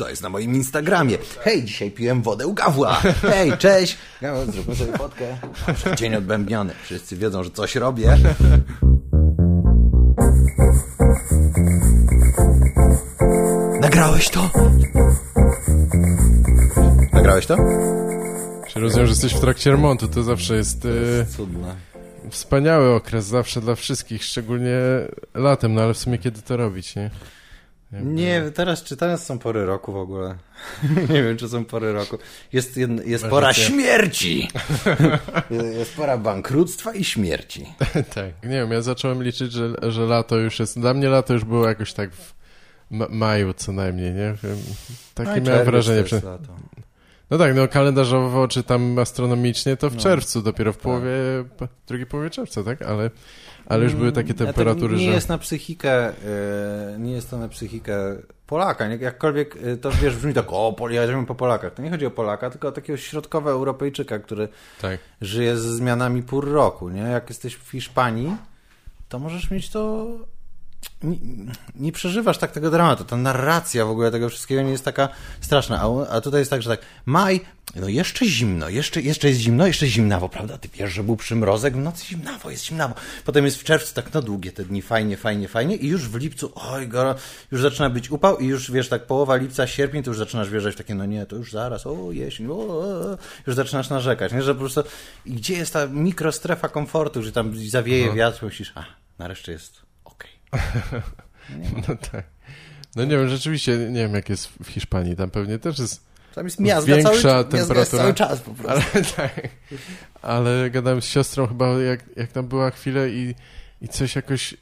co jest na moim Instagramie. Hej, dzisiaj piłem wodę u Gawła. Hej, cześć. Gaweł, zróbmy sobie fotkę. Dobrze, dzień odbębniony. Wszyscy wiedzą, że coś robię. Nagrałeś to? Nagrałeś to? Czy rozumiem, że jesteś w trakcie remontu, to zawsze jest e, Cudne. wspaniały okres, zawsze dla wszystkich, szczególnie latem, no ale w sumie kiedy to robić, nie? Jakby- Nie, teraz czy teraz są pory roku w ogóle? nie wiem, czy są pory roku. Jest, jest Masz pora rację. śmierci! jest pora bankructtwa i śmierci. tak, nie wiem, ja zacząłem liczyć, że, że lato już jest, dla mnie lato już było jakoś tak w ma maju co najmniej, nie? Takie No miałem wrażenie. Przy... jest lato. No tak, no kalendarzowo czy tam astronomicznie to w No. czerwcu, dopiero w Tak. połowie, po- drugiej połowie czerwca, tak? Ale, ale już były takie Mm, temperatury, ja nie że... jest na psychikę, e, nie jest to na psychikę Polaka. Jakkolwiek e, to wiesz, brzmi tak, o, żyję po Polakach. To nie chodzi o Polaka, tylko o takiego środkowego Europejczyka, który Tak. żyje z zmianami pór roku, nie? Jak jesteś w Hiszpanii, to możesz mieć to... Nie, nie przeżywasz tak tego dramatu. Ta narracja w ogóle tego wszystkiego nie jest taka straszna. A, a tutaj jest tak, że tak, maj, no jeszcze zimno, jeszcze, jeszcze jest zimno, jeszcze zimnawo, prawda? Ty wiesz, że był przymrozek, w nocy zimnawo, jest zimnawo. Potem jest w czerwcu tak, no długie te dni, fajnie, fajnie, fajnie i już w lipcu, oj, goro, już zaczyna być upał i już, wiesz, tak połowa lipca, sierpień, to już zaczynasz wierzyć w takie, no nie, to już zaraz, o, jesień, o, o, o. już zaczynasz narzekać, nie? Że po prostu, i gdzie jest ta mikrostrefa komfortu, że tam zawieje No. wiatr, myślisz, a, nareszcie jest No tak. No nie wiem, rzeczywiście nie wiem jak jest w Hiszpanii, tam pewnie też jest Tam jest miazga Większa cały, miazga jest temperatura. cały czas po prostu. Ale tak. Ale gadałem z siostrą chyba, jak, jak tam była chwilę i, i coś jakoś.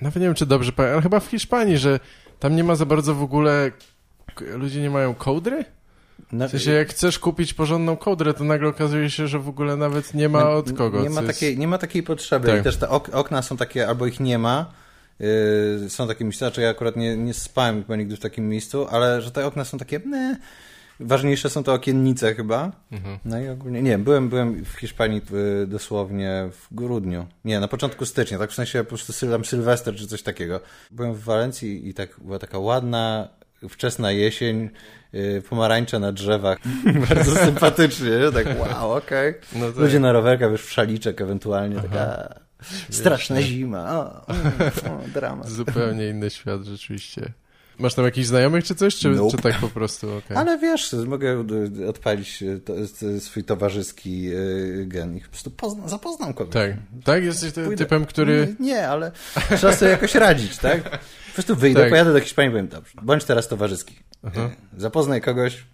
Nawet nie wiem, czy dobrze pamiętam, ale chyba w Hiszpanii, że tam nie ma za bardzo w ogóle. Ludzie nie mają kołdry? No, W sensie, jak chcesz kupić porządną kołdrę, to nagle okazuje się, że w ogóle nawet nie ma od kogo. Nie ma, takiej, nie ma takiej potrzeby. Tak. I też te ok okna są takie, albo ich nie ma. Yy, są takie miejsca, znaczy ja akurat nie, nie spałem chyba nigdy w takim miejscu, ale że te okna są takie, ne, ważniejsze są te okiennice chyba. Mhm. No i ogólnie, nie, byłem, byłem w Hiszpanii y, dosłownie w grudniu. Nie, na początku stycznia, tak w sensie po prostu tam Sylwester czy coś takiego. Byłem w Walencji i tak była taka ładna, wczesna jesień, y, pomarańcze na drzewach. Bardzo sympatycznie, nie? tak wow, okej. No tak. Ludzie na rowerkach, wiesz, w szaliczek ewentualnie, taka straszna zima, o, o, dramat. Zupełnie inny świat, rzeczywiście. Masz tam jakichś znajomych czy coś? Czy, Nope. czy tak po prostu? okej. Ale wiesz, mogę odpalić y, to, swój towarzyski y, gen i po prostu pozna, zapoznam kogoś. Tak. Tak? Jesteś Pójdę- typem, który. Nie, ale trzeba sobie jakoś radzić, tak? Po prostu wyjdę, Tak. pojadę do Hiszpanii i powiem, dobrze, bądź teraz towarzyski. Aha. Y, Zapoznaj kogoś,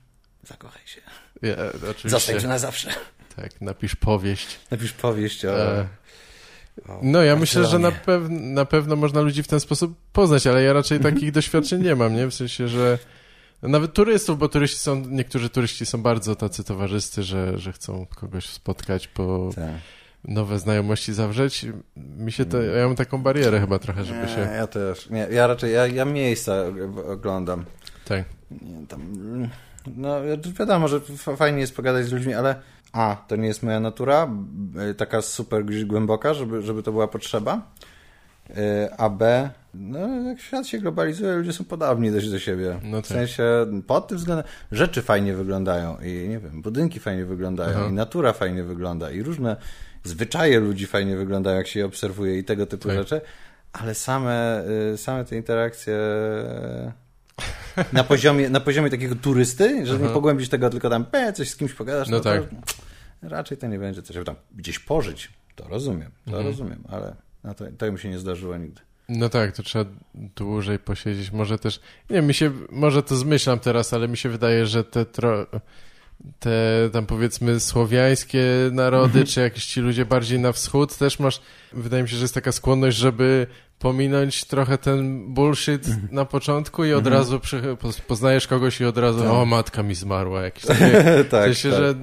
zakochaj się. Ja, oczywiście. Zostań na zawsze. Tak, napisz powieść. Napisz powieść o... E, No ja myślę, że na, pew na pewno można ludzi w ten sposób poznać, ale ja raczej takich doświadczeń nie mam, nie? W sensie, że nawet turystów, bo turyści są, niektórzy turyści są bardzo tacy towarzyscy, że, że chcą kogoś spotkać, po Tak. nowe znajomości zawrzeć. Mi się to, ja mam taką barierę chyba trochę, żeby Nie, się... ja też. Nie, ja raczej, ja, ja miejsca oglądam. Tak. Nie, tam, no wiadomo, że fajnie jest pogadać z ludźmi, ale a, to nie jest moja natura, b- taka super głęboka, żeby, żeby to była potrzeba. Y, A B, no jak świat się globalizuje, ludzie są podobni dość do siebie. No tak. W sensie pod tym względem rzeczy fajnie wyglądają i nie wiem, budynki fajnie wyglądają Aha. i natura fajnie wygląda i różne zwyczaje ludzi fajnie wyglądają, jak się je obserwuje i tego typu Tak. rzeczy, ale same, y, same te interakcje na poziomie, na poziomie takiego turysty, że nie Aha. pogłębisz tego, tylko tam pe, coś z kimś pogadasz, No no, tak. to raczej to nie będzie coś, tam gdzieś pożyć. To rozumiem, to Mhm. rozumiem, ale no to, to mi się nie zdarzyło nigdy. No tak, to trzeba dłużej posiedzieć. Może też, nie wiem, mi się, może to zmyślam teraz, ale mi się wydaje, że te, tro, te tam powiedzmy słowiańskie narody, Mhm. czy jakieś ci ludzie bardziej na wschód, też masz, wydaje mi się, że jest taka skłonność, żeby pominąć trochę ten bullshit na początku i od Mhm. razu przy, poz- poznajesz kogoś i od razu, Tak. o matka mi zmarła, jakieś takie, tak, w sensie, że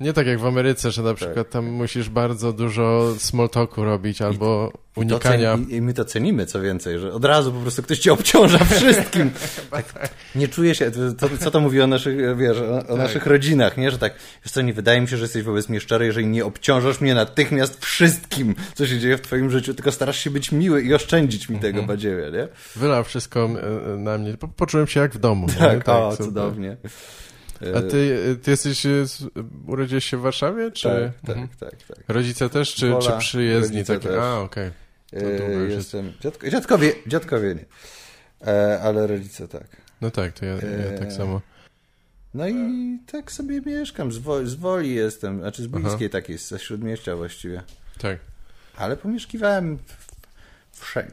Nie tak jak w Ameryce, że na Tak. przykład tam musisz bardzo dużo small talku robić albo unikania. To ceni, I my to cenimy, co więcej, że od razu po prostu ktoś cię obciąża wszystkim. tak, nie czuję się, to, co to mówi o naszych, wiesz, o, o Tak. naszych rodzinach, nie? Że tak, wiesz co, nie wydaje mi się, że jesteś wobec mnie szczery, jeżeli nie obciążasz mnie natychmiast wszystkim, co się dzieje w twoim życiu, tylko starasz się być miły i oszczędzić mi Mhm. tego badziewia, nie? Wylał wszystko e, na mnie. Po, poczułem się jak w domu. nie? Tak, o, super. cudownie. A ty, ty jesteś, e, urodziłeś się w Warszawie, czy? Tak, Mhm. tak, tak, tak. Rodzice też, czy, Wola, czy przyjezdni? Takie? też. A, okej. Długo E, jestem, dziadko, dziadkowie, dziadkowie nie, e, ale rodzice tak. No tak, to ja, ja Eee, tak samo. No i tak sobie mieszkam, z, wo, z Woli jestem, znaczy z Aha. bliskiej takiej, ze Śródmieścia właściwie. Tak. Ale pomieszkiwałem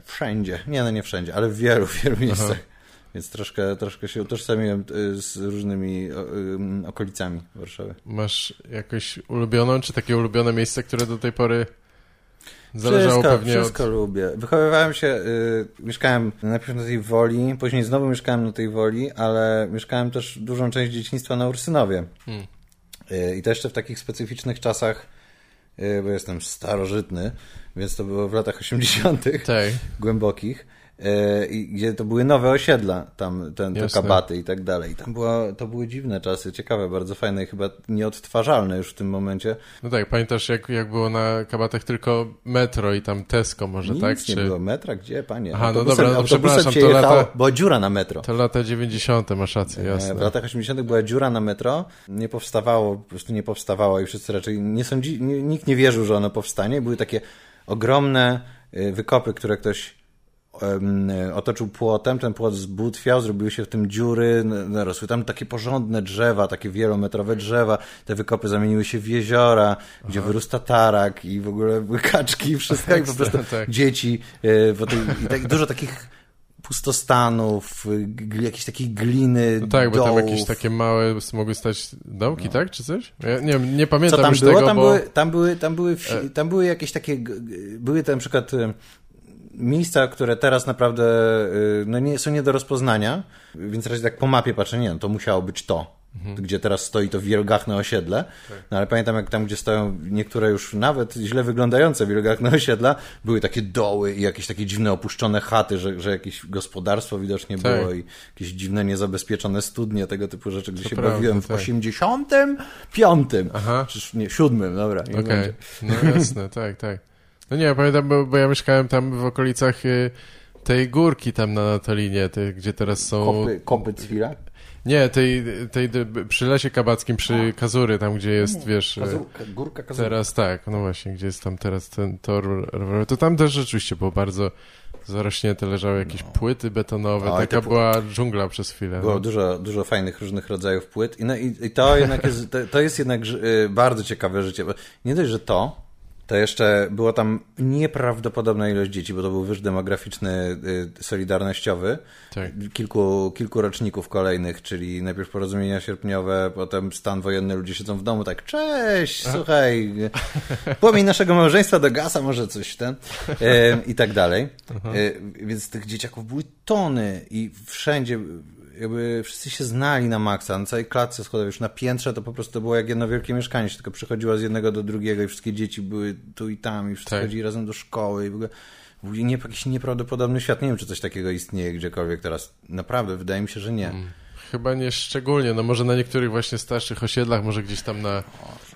wszędzie, nie no nie wszędzie, ale w wielu, wielu miejscach. Więc troszkę, troszkę się utożsamiłem y, z różnymi ym, okolicami Warszawy. Masz jakieś ulubioną, czy takie ulubione miejsce, które do tej pory zależało wszystko, pewnie wszystko od... lubię. Wychowywałem się, y, mieszkałem najpierw na tej Woli, później znowu mieszkałem na tej Woli, ale mieszkałem też dużą część dzieciństwa na Ursynowie. Hmm. Y, I to jeszcze w takich specyficznych czasach, y, bo jestem starożytny, więc to było w latach 80. Tak. głębokich, gdzie to były nowe osiedla, tam ten, te kabaty i tak dalej. Tam była, to były dziwne czasy, ciekawe, bardzo fajne i chyba nieodtwarzalne już w tym momencie. No tak, pamiętasz jak, jak było na kabatach tylko metro i tam Tesco może, Nic tak? nie Czy... było metra, gdzie, panie? Aha, no dobra, no przepraszam, to jechało, lata- Była dziura na metro. To lata 90. masz rację, E, jasne. W latach 80. była dziura na metro, nie powstawało, po prostu nie powstawało i wszyscy raczej nie sądzi, nie, nikt nie wierzył, że ono powstanie. Były takie ogromne y, wykopy, które ktoś otoczył płotem, ten płot zbutwiał, zrobiły się w tym dziury, narosły tam takie porządne drzewa, takie wielometrowe drzewa, te wykopy zamieniły się w jeziora, gdzie wyrósł tatarak i w ogóle były kaczki i wszystko i po prostu tak. dzieci, tej, i tak, dużo takich pustostanów, g- jakiejś takiej gliny, No tak, bo tam dołów. jakieś takie małe mogły stać dołki, tak? Czy coś? Ja nie nie pamiętam Co tam już było? tego, tam, bo... były, tam, były, tam, były wsi, E. tam były jakieś takie, były tam na przykład miejsca, które teraz naprawdę y, no nie, są nie do rozpoznania, więc raczej tak po mapie patrzę, nie no, to musiało być to. Mhm. Gdzie teraz stoi to wielgachne osiedle. Tak. No ale pamiętam, jak tam, gdzie stoją niektóre już nawet źle wyglądające wielgachne osiedla, były takie doły i jakieś takie dziwne opuszczone chaty, że, że jakieś gospodarstwo widocznie Tak. było i jakieś dziwne, niezabezpieczone studnie, tego typu rzeczy, gdzie To się prawda, bawiłem w tak. 85. Aha. Przecież nie, siódmym, dobra. niech Okej, będzie. no jasne, tak, tak. No nie, ja pamiętam, bo, bo ja mieszkałem tam w okolicach y, tej górki tam na Natalinie, tej, gdzie teraz są... Kopy, kopy Cwila? Nie, tej, tej, przy Lesie Kabackim, przy Kazury, tam gdzie jest, wiesz... y, Kazurka, górka Kazurka. Teraz tak, no właśnie, gdzie jest tam teraz ten tor rowerowy, to tam też rzeczywiście było bardzo zarośnięte, leżały jakieś płyty betonowe, Oj, taka była dżungla przez chwilę. Było No. dużo, dużo fajnych różnych rodzajów płyt i, no, i, i to jednak jest, to, to jest jednak y, bardzo ciekawe życie, bo nie dość, że to, to jeszcze było tam nieprawdopodobna ilość dzieci, bo to był wyż demograficzny, y, solidarnościowy, Tak. kilku, kilku roczników kolejnych, czyli najpierw porozumienia sierpniowe, potem stan wojenny, ludzie siedzą w domu, tak cześć, słuchaj, płomień naszego małżeństwa do gasa, może coś ten e, i tak dalej. E, więc tych dzieciaków były tony i wszędzie jakby wszyscy się znali na maksa, na całej klatce schodowej, już na piętrze to po prostu było jak jedno wielkie mieszkanie, się tylko przechodziło z jednego do drugiego i wszystkie dzieci były tu i tam i wszyscy Tak. chodzili razem do szkoły i w ogóle był nie, jakiś nieprawdopodobny świat. Nie wiem, czy coś takiego istnieje gdziekolwiek teraz. Naprawdę, wydaje mi się, że nie. Chyba nie szczególnie, no może na niektórych właśnie starszych osiedlach, może gdzieś tam na,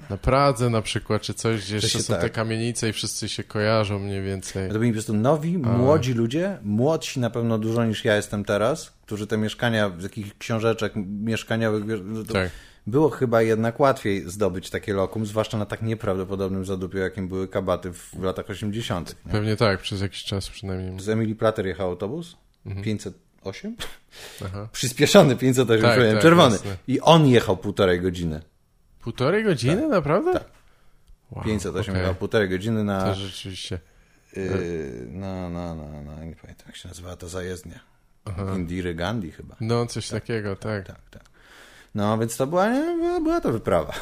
na Pradze na przykład, czy coś, gdzie jeszcze są tak. te kamienice i wszyscy się kojarzą mniej więcej. To byli po prostu nowi, młodzi ludzie, młodsi na pewno dużo niż ja jestem teraz, którzy te mieszkania z jakichś książeczek mieszkaniowych, no Tak. było chyba jednak łatwiej zdobyć takie lokum, zwłaszcza na tak nieprawdopodobnym zadupiu, jakim były kabaty w, w latach 80. Nie? Pewnie tak, przez jakiś czas przynajmniej. Z Emily Plater jechał autobus, Mhm. 508? Aha. Przyspieszony 508, Tak, przepraszam, tak, czerwony. jasne. I on jechał półtorej godziny. Półtorej godziny, naprawdę? Tak. Wow, 508 okej. jechał półtorej godziny na... To rzeczywiście. Yy, no, no, no, no, nie pamiętam jak się nazywała ta zajezdnia. Indiry Gandhi chyba. No, coś takiego, tak. Tak, tak. No, więc to była, nie, była, to wyprawa.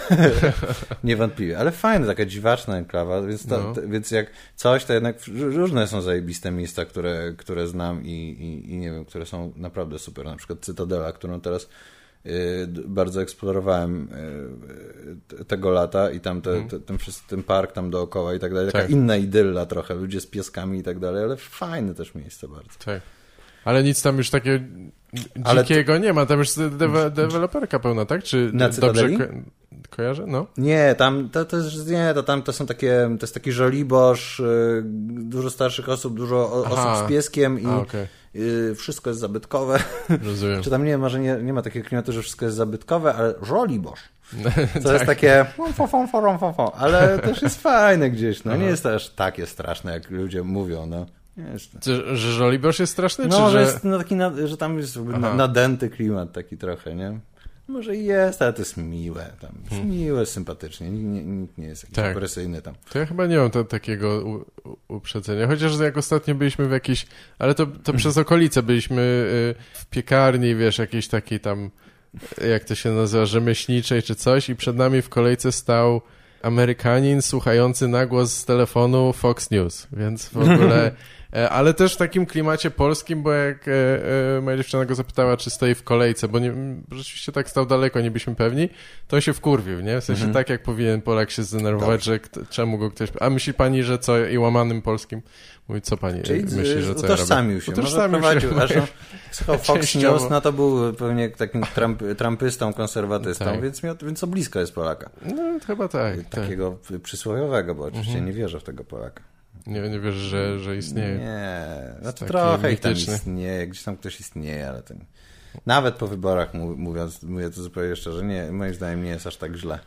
Niewątpliwie. Ale fajna, taka dziwaczna enklawa, więc, to, No. to, więc jak coś, to jednak różne są zajebiste miejsca, które, które znam i, i, i nie wiem, które są naprawdę super. Na przykład Cytadela, którą teraz y, bardzo eksplorowałem y, y, tego lata i tam te, Mhm. te, ten, ten park tam dookoła i tak dalej. Taka Tak. inna idylla trochę, ludzie z pieskami i tak dalej, ale fajne też miejsce bardzo. Tak. Ale nic tam już takiego Ale dzikiego nie ma, tam już dewe, deweloperka pełna, tak? Czy Na dobrze ko kojarzę? No. Nie, tam to, to jest, nie, to tam to są takie, to jest taki żoliborz, y, dużo starszych osób, dużo o, osób z pieskiem i A, okej. y, wszystko jest zabytkowe. Rozumiem. Czy tam nie, może nie, nie ma takiego klimatu, że wszystko jest zabytkowe, ale żoliborz. To Tak. jest takie fon, fon, fon, fon, fon, ale też jest fajne gdzieś, no nie jest to aż takie straszne, jak ludzie mówią, no. Czy, że Żoliborz jest straszny, No, czy że jest no, taki, na, że tam jest na, nadęty klimat taki trochę, nie? Może i jest, ale to jest miłe tam. Jest miłe, sympatycznie. Nikt nie, nikt nie jest jakiś Hmm. Tak. opresyjny tam. To ja chyba nie mam to, takiego u, uprzedzenia. Chociaż jak ostatnio byliśmy w jakiejś... Ale to, to przez okolice byliśmy y, w piekarni, wiesz, jakiejś takiej tam... Jak to się nazywa? Rzemieślniczej czy coś i przed nami w kolejce stał Amerykanin słuchający na głos z telefonu Fox News, więc w ogóle... e, Ale też w takim klimacie polskim, bo jak e, e, moja dziewczyna go zapytała, czy stoi w kolejce, bo nie, rzeczywiście tak stał daleko, nie byliśmy pewni, to on się wkurwił, nie? W sensie Mhm. tak, jak powinien Polak się zdenerwować, że kto, czemu go ktoś... A myśli pani, że co, i łamanym polskim? Mówi, co pani Czyli myśli, że co ja utożsamił robię? się. Utożsamił się. prowadził, słuchał Fox. News, no to był pewnie takim Trump, trumpystą, konserwatystą, Tak. więc, miał, więc to blisko jest Polaka. No, chyba tak, tak. Takiego przysłowiowego, bo oczywiście Mhm. nie wierzę w tego Polaka. Nie, nie wiesz, że, że istnieje. Nie, no to taki trochę ich tam istnieje, gdzieś tam ktoś istnieje, ale nie. Nawet po wyborach mówiąc, mówię to zupełnie szczerze, nie, moim zdaniem nie jest aż tak źle.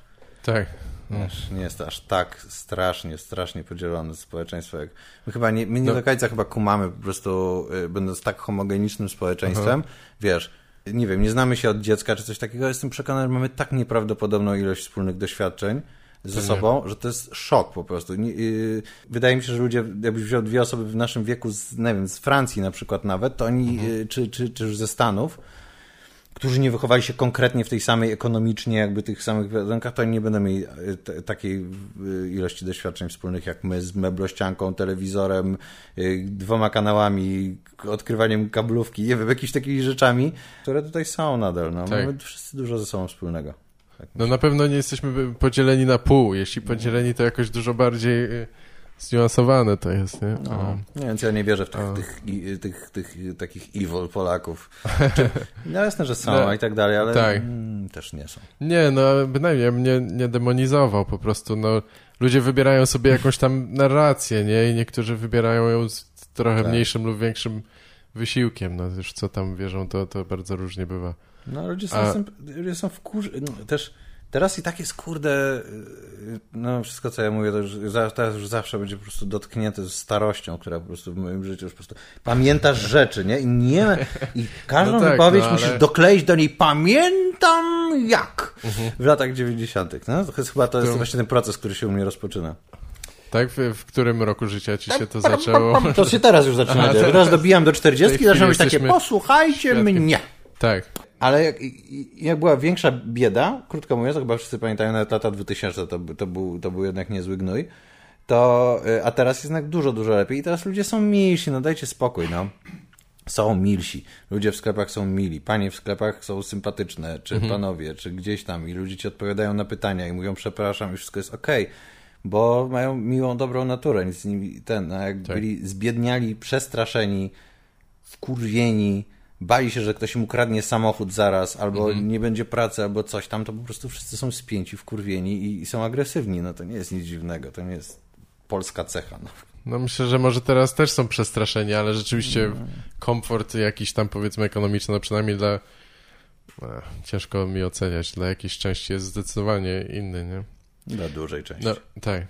Tak. No. Wiesz, nie jest aż tak strasznie, strasznie podzielone społeczeństwo. Jak... My chyba nie, my nie No. do końca chyba kumamy po prostu, y, będąc tak homogenicznym społeczeństwem, wiesz, nie wiem, nie znamy się od dziecka czy coś takiego, jestem przekonany, że mamy tak nieprawdopodobną ilość wspólnych doświadczeń ze sobą, że to jest szok po prostu. Y, wydaje mi się, że ludzie, jakbyś wziął dwie osoby w naszym wieku, z, nie wiem, z Francji na przykład nawet, to oni, y, czy, czy, czy już ze Stanów, którzy nie wychowali się konkretnie w tej samej ekonomicznie, jakby tych samych warunkach, to oni nie będą mieli y, t- takiej ilości doświadczeń wspólnych jak my z meblościanką, telewizorem, y, dwoma kanałami, odkrywaniem kablówki, nie wiem, jakimiś takimi rzeczami, które tutaj są nadal. No. Tak. Mamy wszyscy dużo ze sobą wspólnego. Tak No na pewno nie jesteśmy podzieleni na pół. Jeśli podzieleni, to jakoś dużo bardziej y, zniuansowane to jest, nie? No, nie, więc ja nie wierzę w tych, A. tych, tych, tych, takich evil Polaków. Czy, no jasne, że są No, i tak dalej, ale tak. mm, też nie są. Nie, no bynajmniej ja bym nie, nie demonizował po prostu, no ludzie wybierają sobie jakąś tam narrację, nie? I niektórzy wybierają ją z trochę Tak. mniejszym lub większym wysiłkiem, no już co tam wierzą, to, to bardzo różnie bywa. No ludzie są, A- ludzie są wkurzy... No, też teraz i tak jest kurde, y, no wszystko co ja mówię, to już, teraz już zawsze będzie po prostu dotknięte starością, która po prostu w moim życiu już po prostu pamiętasz rzeczy, nie? I nie i każdą No tak, wypowiedź no, ale- musisz dokleić do niej pamiętam jak w latach 90. No, to jest chyba to jest To- właśnie ten proces, który się u mnie rozpoczyna. Tak? W, w którym roku życia ci się to zaczęło? To się teraz już zaczyna Aha, teraz- Teraz dobijam do 40 i chwili zaczyna być takie, posłuchajcie świadkiem. mnie. Tak. Ale jak, jak była większa bieda, krótko mówiąc, to chyba wszyscy pamiętają, nawet lata 2000 to, to, był, to był jednak niezły gnój, to, y, a teraz jest jednak dużo, dużo lepiej i teraz ludzie są milsi, no dajcie spokój, no. Są milsi. Ludzie w sklepach są mili. Panie w sklepach są sympatyczne, czy panowie, czy gdzieś tam i ludzie ci odpowiadają na pytania i mówią przepraszam i wszystko jest okej. Bo mają miłą, dobrą naturę. Nic z nimi, ten, a jak Tak. byli zbiedniali, przestraszeni, wkurwieni, bali się, że ktoś im ukradnie samochód zaraz, albo nie będzie pracy, albo coś tam, to po prostu wszyscy są spięci, wkurwieni i, i są agresywni. No to nie jest nic dziwnego, to nie jest polska cecha. No. No myślę, że może teraz też są przestraszeni, ale rzeczywiście komfort jakiś tam powiedzmy ekonomiczny, no przynajmniej dla e, ciężko mi oceniać, dla jakiejś części jest zdecydowanie inny, nie? Dla dużej części. No, tak.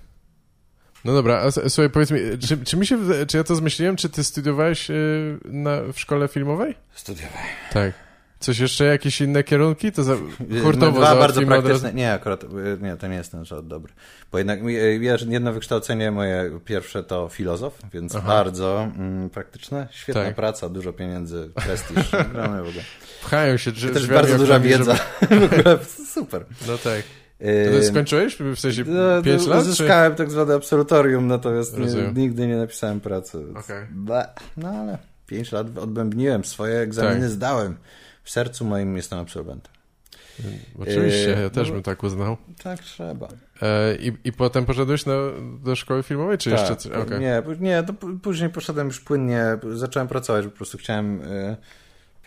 No dobra, a słuchaj, powiedz mi, czy, czy mi się, czy ja to zmyśliłem, czy ty studiowałeś y, na, w szkole filmowej? Studiowałem. Tak. Coś jeszcze, jakieś inne kierunki? To za, hurtowo Dwa bardzo załatwimy od razu. praktyczne. Nie, akurat y, nie, to nie jest ten żart dobry. Bo jednak y, ja- jedno wykształcenie moje pierwsze to filozof, więc Aha. bardzo mm, praktyczne. Świetna Tak. praca, dużo pieniędzy, prestiż. Gramy w ogóle. Pchają się To też bardzo duża wiedza. W ogóle super. Żeby... No tak. Y, To ty skończyłeś? W sensie No, 5 no, lat? Czy... Uzyskałem tak zwane absolutorium, natomiast nie, nigdy nie napisałem pracy. ble. No ale 5 lat odbębniłem, swoje egzaminy Tak. zdałem. W sercu moim jestem absolwentem. Oczywiście, Yy, ja też no- bym tak uznał. Tak trzeba. E, i, I potem poszedłeś na, do szkoły filmowej, czy jeszcze coś? Okej. Tak, Nie, nie to później poszedłem już płynnie, zacząłem pracować, po prostu chciałem y,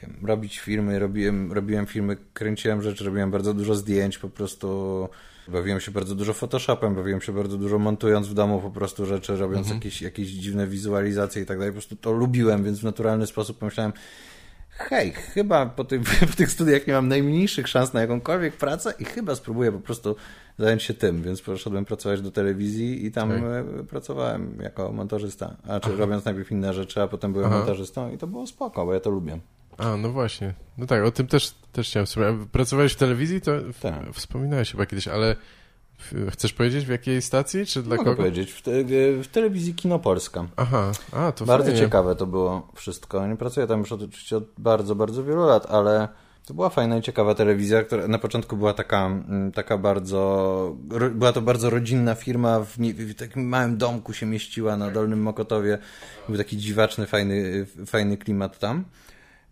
wiem, robić filmy, robiłem, robiłem filmy, kręciłem rzeczy, robiłem bardzo dużo zdjęć, po prostu bawiłem się bardzo dużo Photoshopem, bawiłem się bardzo dużo montując w domu po prostu rzeczy, robiąc Mhm. jakieś, jakieś dziwne wizualizacje i tak dalej, po prostu to lubiłem, więc w naturalny sposób pomyślałem, hej, chyba po, tych po tych studiach nie mam najmniejszych szans na jakąkolwiek pracę i chyba spróbuję po prostu zająć się tym, więc poszedłem pracować do telewizji i tam Tak. e, pracowałem jako montażysta, a czy robiąc najpierw inne rzeczy, a potem byłem Aha. montażystą i to było spoko, bo ja to lubię. A, no właśnie. No tak, o tym też, też chciałem wspomnieć. Pracowałeś w telewizji? To Tak. wspominałeś chyba kiedyś, ale chcesz powiedzieć w jakiej stacji, czy dla Mogę kogo? powiedzieć, w, te, w telewizji Kino Polska. Aha, a, to bardzo fajnie. ciekawe to było wszystko. Nie pracuję tam już od, oczywiście od bardzo, bardzo wielu lat, ale to była fajna i ciekawa telewizja, która na początku była taka, mm, taka bardzo, ro, była to bardzo rodzinna firma, w, w takim małym domku się mieściła na Dolnym Mokotowie. Był taki dziwaczny, fajny, fajny klimat tam.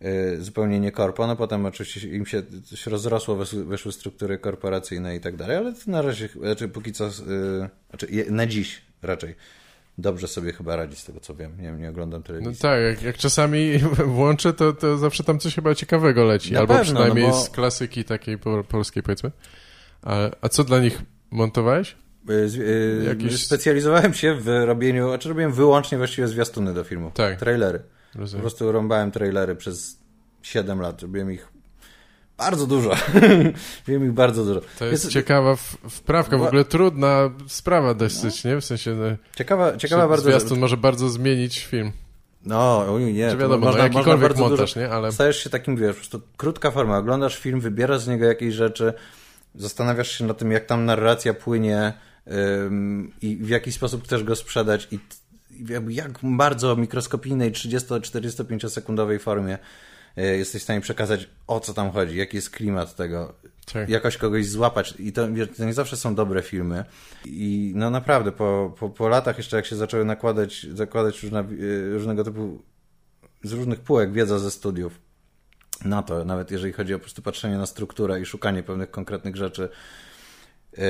Yy, Zupełnie nie korpo, no potem oczywiście im się coś rozrosło, weszły, struktury korporacyjne i tak dalej, ale to na razie, znaczy póki co, yy, znaczy na dziś raczej dobrze sobie chyba radzi z tego co wiem. Nie, nie oglądam No telewizji. tak, jak, jak czasami włączę, to, to zawsze tam coś chyba ciekawego leci. Na Albo pewno, przynajmniej no bo- z klasyki takiej po, polskiej, powiedzmy. A, a co dla nich montowałeś? Y, y, Jakiś- Specjalizowałem się w robieniu, znaczy robiłem wyłącznie właściwie zwiastuny do filmu. Tak. Trailery. Po Rozumiem. prostu rąbałem trailery przez 7 lat. Robiłem ich bardzo dużo. robiłem ich bardzo dużo. To jest ciekawa w, wprawka, w ogóle trudna sprawa dosyć, nie? W sensie, no, ciekawa, ciekawa bardzo... zwiastun może bardzo zmienić film. No, nie. Wiadomo, można, no, można jakikolwiek bardzo montaż, dużo... nie? Ale Stajesz się takim, wiesz, po prostu krótka forma. Oglądasz film, wybierasz z niego jakieś rzeczy, zastanawiasz się nad tym, jak tam narracja płynie i w jaki sposób chcesz go sprzedać i, jak bardzo mikroskopijnej 30-45 sekundowej formie y, jesteś w stanie przekazać o co tam chodzi, jaki jest klimat tego, tak. jakoś kogoś złapać i to, to nie zawsze są dobre filmy i no naprawdę po, po, po latach jeszcze jak się zaczęły nakładać, zakładać różne, y, różnego typu z różnych półek wiedza ze studiów na to, nawet jeżeli chodzi o po prostu patrzenie na strukturę i szukanie pewnych konkretnych rzeczy,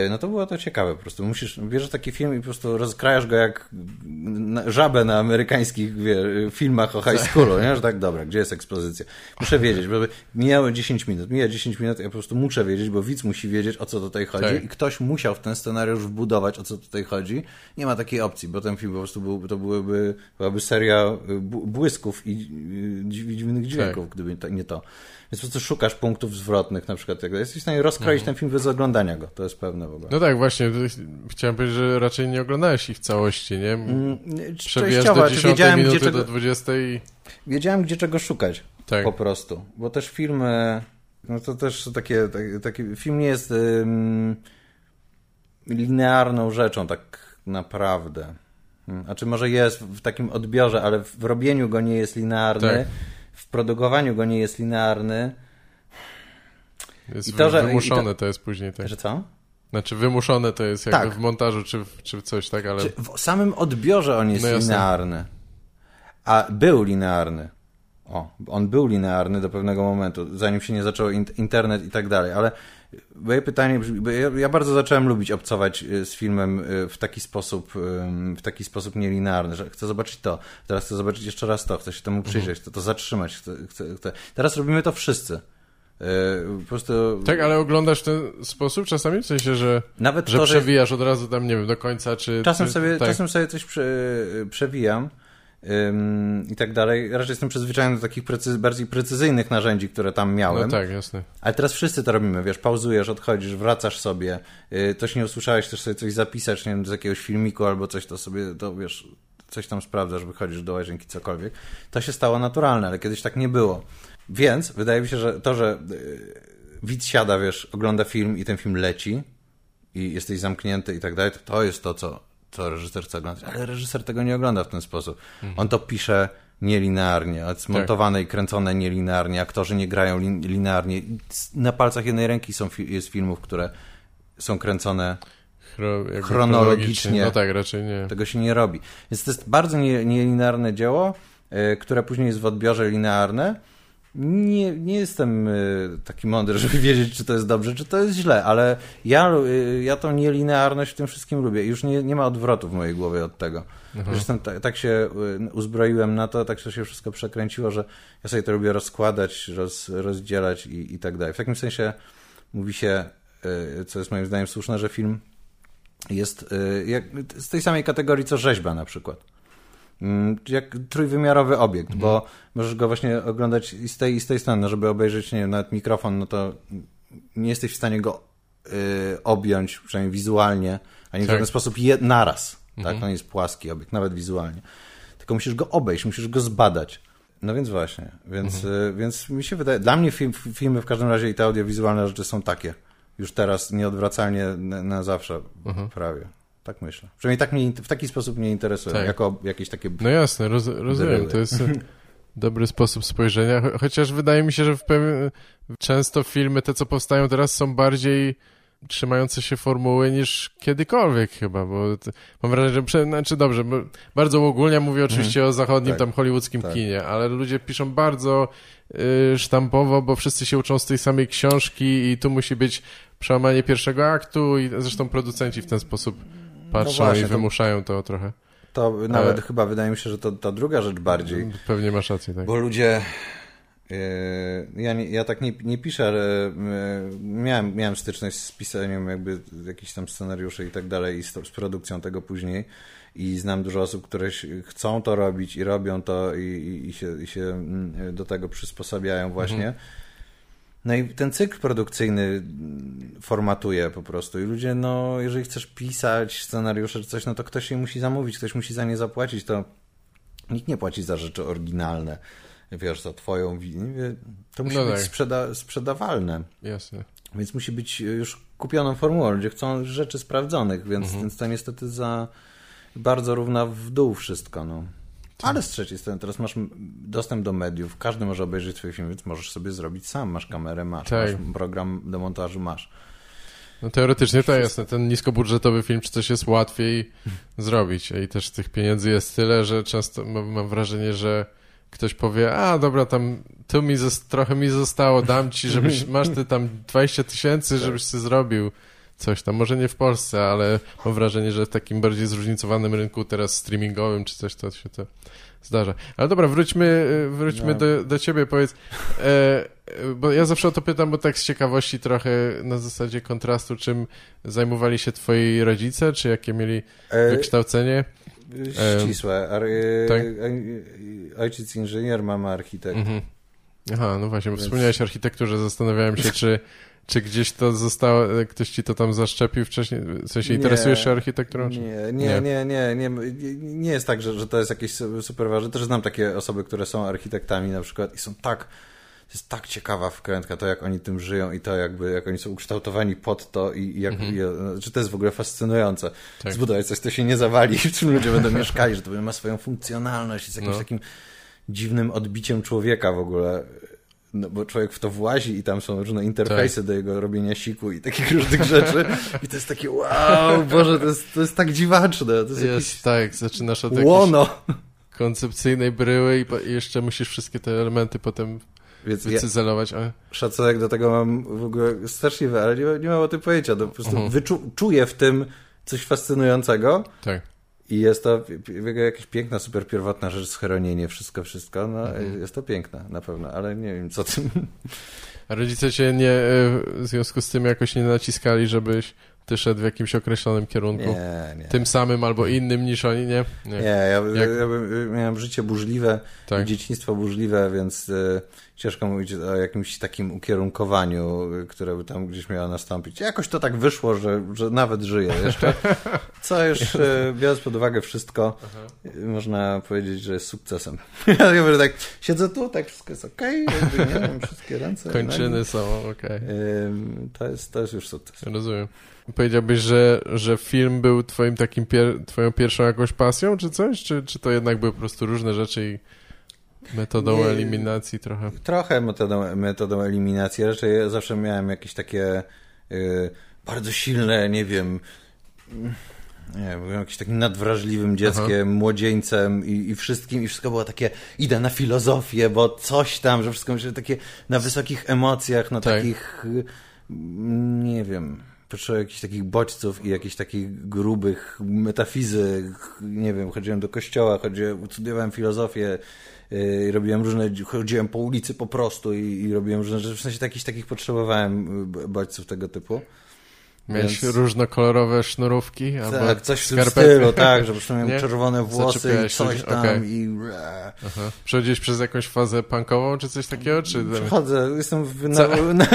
no to było to ciekawe po prostu. Musisz, bierzesz taki film i po prostu rozkrajasz go jak żabę na amerykańskich wie, filmach o high schoolu, nie? Że tak, dobra, gdzie jest ekspozycja? Muszę wiedzieć, bo mijało 10 minut, mija 10 minut, ja po prostu muszę wiedzieć, bo widz musi wiedzieć, o co tutaj chodzi Tak. i ktoś musiał w ten scenariusz wbudować, o co tutaj chodzi. Nie ma takiej opcji, bo ten film po prostu był, to byłyby, byłaby seria y, błysków i y, dziw- dziwnych dźwięków, gdyby to, nie to. Więc po prostu szukasz punktów zwrotnych na przykład. Jesteś w stanie rozkroić ten film bez oglądania go, to jest pewne w ogóle. No tak, właśnie. Chciałem powiedzieć, że raczej nie oglądałeś ich w całości, nie? Przewijasz do czy 10 wiedziałem, minuty czego, do 20 i... wiedziałem, gdzie czego szukać. Tak. po prostu. Bo też filmy, no to też takie, takie, takie film nie jest ym, linearną rzeczą tak naprawdę. Hmm, Znaczy może jest w takim odbiorze, ale w robieniu go nie jest linearny, Tak. w produkowaniu go nie jest linearny. Jest I to, że- wymuszone i to jest później, tak. Że co? Znaczy wymuszone to jest jakby Tak. w montażu czy, czy w coś, tak? Ale Czy w samym odbiorze on jest No linearny. A był linearny. O, on był linearny do pewnego momentu, zanim się nie zaczął in- internet i tak dalej, ale moje pytanie brzmi, bo ja, ja bardzo zacząłem lubić obcować y, z filmem y, w taki sposób, w taki sposób nielinearny, że chcę zobaczyć to, teraz chcę zobaczyć jeszcze raz to, chcę się temu przyjrzeć, chcę to zatrzymać, chcę, chcę, chcę. Teraz robimy to wszyscy. Y, Po prostu tak, ale oglądasz w ten sposób czasami? W sensie, że, nawet że to, że przewijasz od razu tam, nie wiem, do końca, czy... Czasem czy, sobie, tak. czasem sobie coś prze, przewijam ym, i tak dalej. Raczej jestem przyzwyczajony do takich bardziej precyzyjnych narzędzi, które tam No miałem. tak, jasne. Ale teraz wszyscy to robimy, wiesz, pauzujesz, odchodzisz, wracasz sobie, yy, coś nie usłyszałeś, chcesz sobie coś zapisać, nie wiem, z jakiegoś filmiku albo coś, to sobie, to wiesz, coś tam sprawdzasz, wychodzisz do łazienki, cokolwiek. To się stało naturalne, ale kiedyś tak nie było. Więc wydaje mi się, że to, że yy, widz siada, wiesz, ogląda film i ten film leci i jesteś zamknięty i tak dalej, to, to jest to, co, co reżyser chce oglądać. Ale reżyser tego nie ogląda w ten sposób. On to pisze nielinearnie, jest Tak. montowane i kręcone nielinearnie, aktorzy nie grają lin, linearnie. Na palcach jednej ręki są fi- jest filmów, które są kręcone, Chro, Chronologicznie. No tak, raczej nie. tego się nie robi. Więc to jest bardzo nie, nielinearne dzieło, y, które później jest w odbiorze linearne Nie, nie jestem y, taki mądry, żeby wiedzieć, czy to jest dobrze, czy to jest źle, ale ja, y, ja tą nielinearność w tym wszystkim lubię. Już nie, nie ma odwrotu w mojej głowie od tego. Mhm. Zresztą tak, tak się y, uzbroiłem na to, tak to się wszystko przekręciło, że ja sobie to lubię rozkładać, roz, rozdzielać i, i tak dalej. W takim sensie mówi się, co jest moim zdaniem słuszne, że film jest z tej samej kategorii co rzeźba na przykład. Mm, Jak trójwymiarowy obiekt, bo możesz go właśnie oglądać i z tej, i z tej strony, no żeby obejrzeć, nie wiem, nawet mikrofon, no to nie jesteś w stanie go y, objąć, przynajmniej wizualnie, ani w Tak. żaden sposób je, naraz. Tak, Mhm. to nie jest płaski obiekt, nawet wizualnie. Tylko musisz go obejść, musisz go zbadać. No więc właśnie, więc, Mhm. y, więc mi się wydaje, dla mnie film, filmy w każdym razie i te audiowizualne rzeczy są takie. Już teraz nieodwracalnie na, na zawsze Mhm. prawie. Tak myślę. Przynajmniej tak mnie, w taki sposób mnie interesuje, Tak. jako jakieś takie No jasne, roz, rozumiem. To jest e, dobry sposób spojrzenia. Cho- Chociaż wydaje mi się, że pewien, często filmy, te co powstają teraz, są bardziej trzymające się formuły niż kiedykolwiek chyba, bo t- mam wrażenie, że prze, znaczy dobrze, bardzo ogólnie mówię oczywiście o zachodnim, Tak. tam hollywoodzkim Tak. kinie, ale ludzie piszą bardzo y, sztampowo, bo wszyscy się uczą z tej samej książki i tu musi być przełamanie pierwszego aktu i zresztą producenci w ten sposób patrzą No właśnie, i to- wymuszają to trochę. To nawet Ale- chyba wydaje mi się, że to ta druga rzecz bardziej. Pewnie masz rację, tak. Bo ludzie. e, Ja, nie, ja tak nie, nie piszę, ale e, miałem, miałem styczność z pisaniem jakby jakichś tam scenariuszy i tak dalej i z, to- z produkcją tego później i znam dużo osób, które chcą to robić i robią to i, i, i, się, i się mm, do tego przysposabiają właśnie. No i ten cykl produkcyjny mm, formatuje po prostu i ludzie, no jeżeli chcesz pisać scenariusze czy coś, no to ktoś je musi zamówić, ktoś musi za nie zapłacić, to nikt nie płaci za rzeczy oryginalne, wiesz, za twoją to musi No być tak. sprzeda- sprzedawalne, Jasne. więc musi być już kupioną formułą, ludzie chcą rzeczy sprawdzonych, więc, Mhm. więc to niestety za bardzo równa w dół wszystko, no. Ale z trzeciej strony teraz masz dostęp do mediów, każdy może obejrzeć twój film, więc możesz sobie zrobić sam, masz kamerę, masz, Tak. masz program do montażu, masz. No teoretycznie to jasne. Ten niskobudżetowy film czy coś jest łatwiej zrobić. I też tych pieniędzy jest tyle, że często mam, wrażenie, że ktoś powie, a dobra, tam tu mi trochę mi zostało, dam ci, żebyś, masz ty tam 20 tysięcy, żebyś ty zrobił coś tam. Może nie w Polsce, ale mam wrażenie, że w takim bardziej zróżnicowanym rynku teraz streamingowym czy coś, to się to zdarza. Ale dobra, wróćmy, y, wróćmy No. do, do ciebie, powiedz, e, e, bo ja zawsze o to pytam, bo tak z ciekawości trochę na zasadzie kontrastu, czym zajmowali się twoi rodzice, czy jakie mieli E, wykształcenie? ścisłe. Ar, e, tak? e, ojciec inżynier, mama architekt. Mhm. Aha, no właśnie, bo Więc- wspomniałeś o architekturze, zastanawiałem się, czy, czy gdzieś to zostało, ktoś ci to tam zaszczepił wcześniej, w sensie interesujesz się architekturą? Czy? Nie, Nie. nie, nie, nie, nie, jest tak, że, że to jest jakieś su- super ważne. Też znam takie osoby, które są architektami na przykład i są tak, to jest tak ciekawa wkrętka, to jak oni tym żyją i to jakby, jak oni są ukształtowani pod to i, i jak, Mhm. i, że to jest w ogóle fascynujące. Tak. Zbudować coś, to się nie zawali, w czym ludzie będą mieszkali, że to ma swoją funkcjonalność, jest jakimś No. takim dziwnym odbiciem człowieka w ogóle. No bo człowiek w to włazi i tam są różne interfejsy do jego robienia siku i takich różnych rzeczy. I to jest takie wow, Boże, to jest, to jest tak dziwaczne. To jest, Jest, jakiś tak, zaczynasz od łono. koncepcyjnej bryły i, i jeszcze musisz wszystkie te elementy potem Więc ja, wycyzelować. A, szacunek do tego mam w ogóle straszliwy, ale nie, nie mam o tym pojęcia. No, po prostu Mhm. wyczu, czuję w tym coś fascynującego tak. I jest to jakaś piękna, super pierwotna rzecz, schronienie, wszystko, wszystko. No, Mhm. Jest to piękne, na pewno, ale nie wiem, co tym... A rodzice cię nie, e, w związku z tym jakoś nie naciskali, żebyś ty szedł w jakimś określonym kierunku? Nie, nie. Tym samym albo innym niż oni, nie? Nie, ja, Jak- ja miałem życie burzliwe, Tak. dzieciństwo burzliwe, więc y, ciężko mówić o jakimś takim ukierunkowaniu, y, które by tam gdzieś miało nastąpić. Jakoś to tak wyszło, że, że nawet żyję jeszcze. Co już, y, biorąc pod uwagę wszystko, y, można powiedzieć, że jest sukcesem. ja tak siedzę tu, tak wszystko jest okej, nie wiem, wszystkie ręce. Kończyny są, okej. nogi. Ym, to, jest, to jest już sukces. Rozumiem. Powiedziałbyś, że, że film był twoim takim pier twoją pierwszą jakąś pasją, czy coś? Czy, czy to jednak były po prostu różne rzeczy i metodą Nie. eliminacji trochę? Trochę metodą, metodą eliminacji. Raczej ja zawsze miałem jakieś takie y, bardzo silne, nie wiem, nie, byłem jakimś takim nadwrażliwym dzieckiem, Aha. młodzieńcem i, i, wszystkim, i wszystko było takie, idę na filozofię, bo coś tam, że wszystko myślę takie na wysokich emocjach, na tak. takich, nie wiem, potrzeba jakichś takich bodźców i jakichś takich grubych metafizyk, nie wiem, chodziłem do kościoła, chodziłem, studiowałem filozofię, yy, robiłem różne, chodziłem po ulicy po prostu i, i robiłem różne rzeczy, w sensie takich, takich potrzebowałem bodźców tego typu. Miałeś Więc... różnokolorowe sznurówki? Tak, albo coś w tym stylu, tak, że po prostu miałem czerwone włosy i coś tam okay. i... Aha. Przechodziłeś przez jakąś fazę punkową, czy coś takiego? Czy... Przechodzę, jestem w, na, na,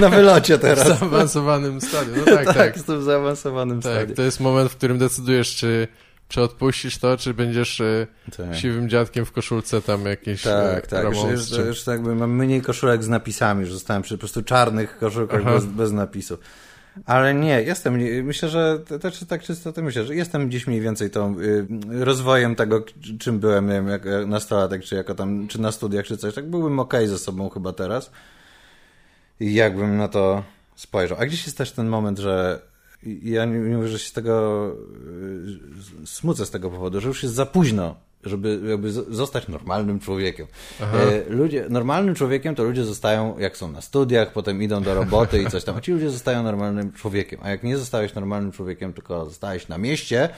na, wylocie teraz. W zaawansowanym stadium, no tak, tak. tak, jestem w zaawansowanym tak, stadium. To jest moment, w którym decydujesz, czy czy odpuścisz to, czy będziesz e, tak. siwym dziadkiem w koszulce tam jakieś Tak, tak. Już, już, już tak mam mniej koszulek z napisami, już zostałem przy po prostu czarnych koszulkach bez, bez napisu. Ale nie, jestem, myślę, że też tak czysto to myślę, że jestem gdzieś mniej więcej tą y, rozwojem tego, czym byłem, nie wiem, jak nastolatek, czy jako tam, czy na studiach, czy coś, tak byłbym okej okay ze sobą chyba teraz. I jakbym na to spojrzał. A gdzieś jest też ten moment, że ja nie, nie mówię, że się z tego y, smucę z tego powodu, że już jest za późno żeby jakby zostać normalnym człowiekiem. Aha. E, ludzie, normalnym człowiekiem to ludzie zostają, jak są na studiach, potem idą do roboty i coś tam, a ci ludzie zostają normalnym człowiekiem. A jak nie zostałeś normalnym człowiekiem, tylko zostałeś na mieście,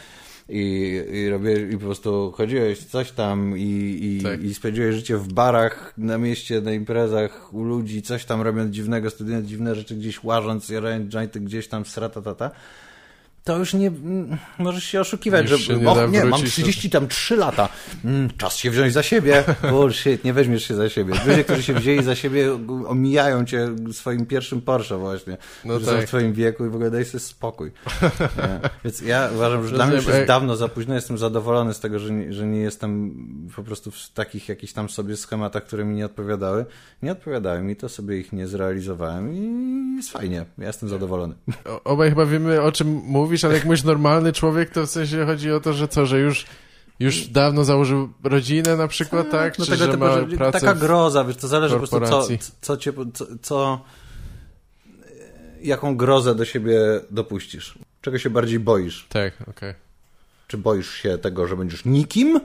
i, i, robię, i po prostu chodziłeś coś tam i, i, tak. i spędziłeś życie w barach, na mieście, na imprezach u ludzi, coś tam robiąc dziwnego, studiując dziwne rzeczy, gdzieś łażąc, jarając jointy gdzieś tam, srata tata to już nie możesz się oszukiwać, już że nie, nie mam 30 tam 3 lata. Mm, czas się wziąć za siebie. Bullshit, nie weźmiesz się za siebie. Ludzie, którzy się wzięli za siebie, omijają cię swoim pierwszym Porsche właśnie. No tak. są w twoim wieku i w ogóle daj sobie spokój. Nie. Więc ja uważam, że dla mnie już jest dawno za późno. Jestem zadowolony z tego, że nie, że nie jestem po prostu w takich jakichś tam sobie schematach, które mi nie odpowiadały. Nie odpowiadały mi, to sobie ich nie zrealizowałem i jest fajnie. Ja jestem zadowolony. Obaj chyba wiemy, o czym mówi mówisz, ale jak mówisz normalny człowiek, to w sensie chodzi o to, że co, że już już dawno założył rodzinę na przykład, tak? No Czy tego że typu, ma pracę Taka groza, wiesz, to zależy po prostu co, co cię, co, co, jaką grozę do siebie dopuścisz. Czego się bardziej boisz. Tak, okej. Okay. Czy boisz się tego, że będziesz nikim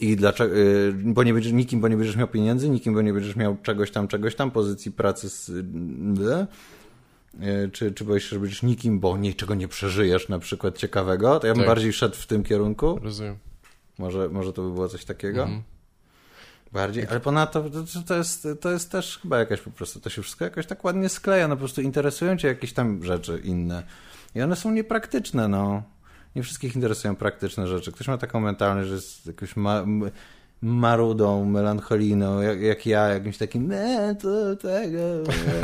i dlaczego, y, bo nie będziesz nikim, bo nie będziesz miał pieniędzy, nikim, bo nie będziesz miał czegoś tam, czegoś tam, pozycji pracy z, E, czy, czy boisz się, że będziesz nikim, bo niczego nie przeżyjesz, na przykład ciekawego, to ja bym tak. bardziej szedł w tym kierunku. Rozumiem. Może, może to by było coś takiego. Mhm. Bardziej, ale ponadto to, to, jest, to jest też chyba jakaś po prostu, to się wszystko jakoś tak ładnie skleja, no po prostu interesują cię jakieś tam rzeczy inne. I one są niepraktyczne, no. Nie wszystkich interesują praktyczne rzeczy. Ktoś ma taką mentalność, że jest jakoś ma, marudą, melancholiną, jak, jak ja, jakimś takim ne, to tego,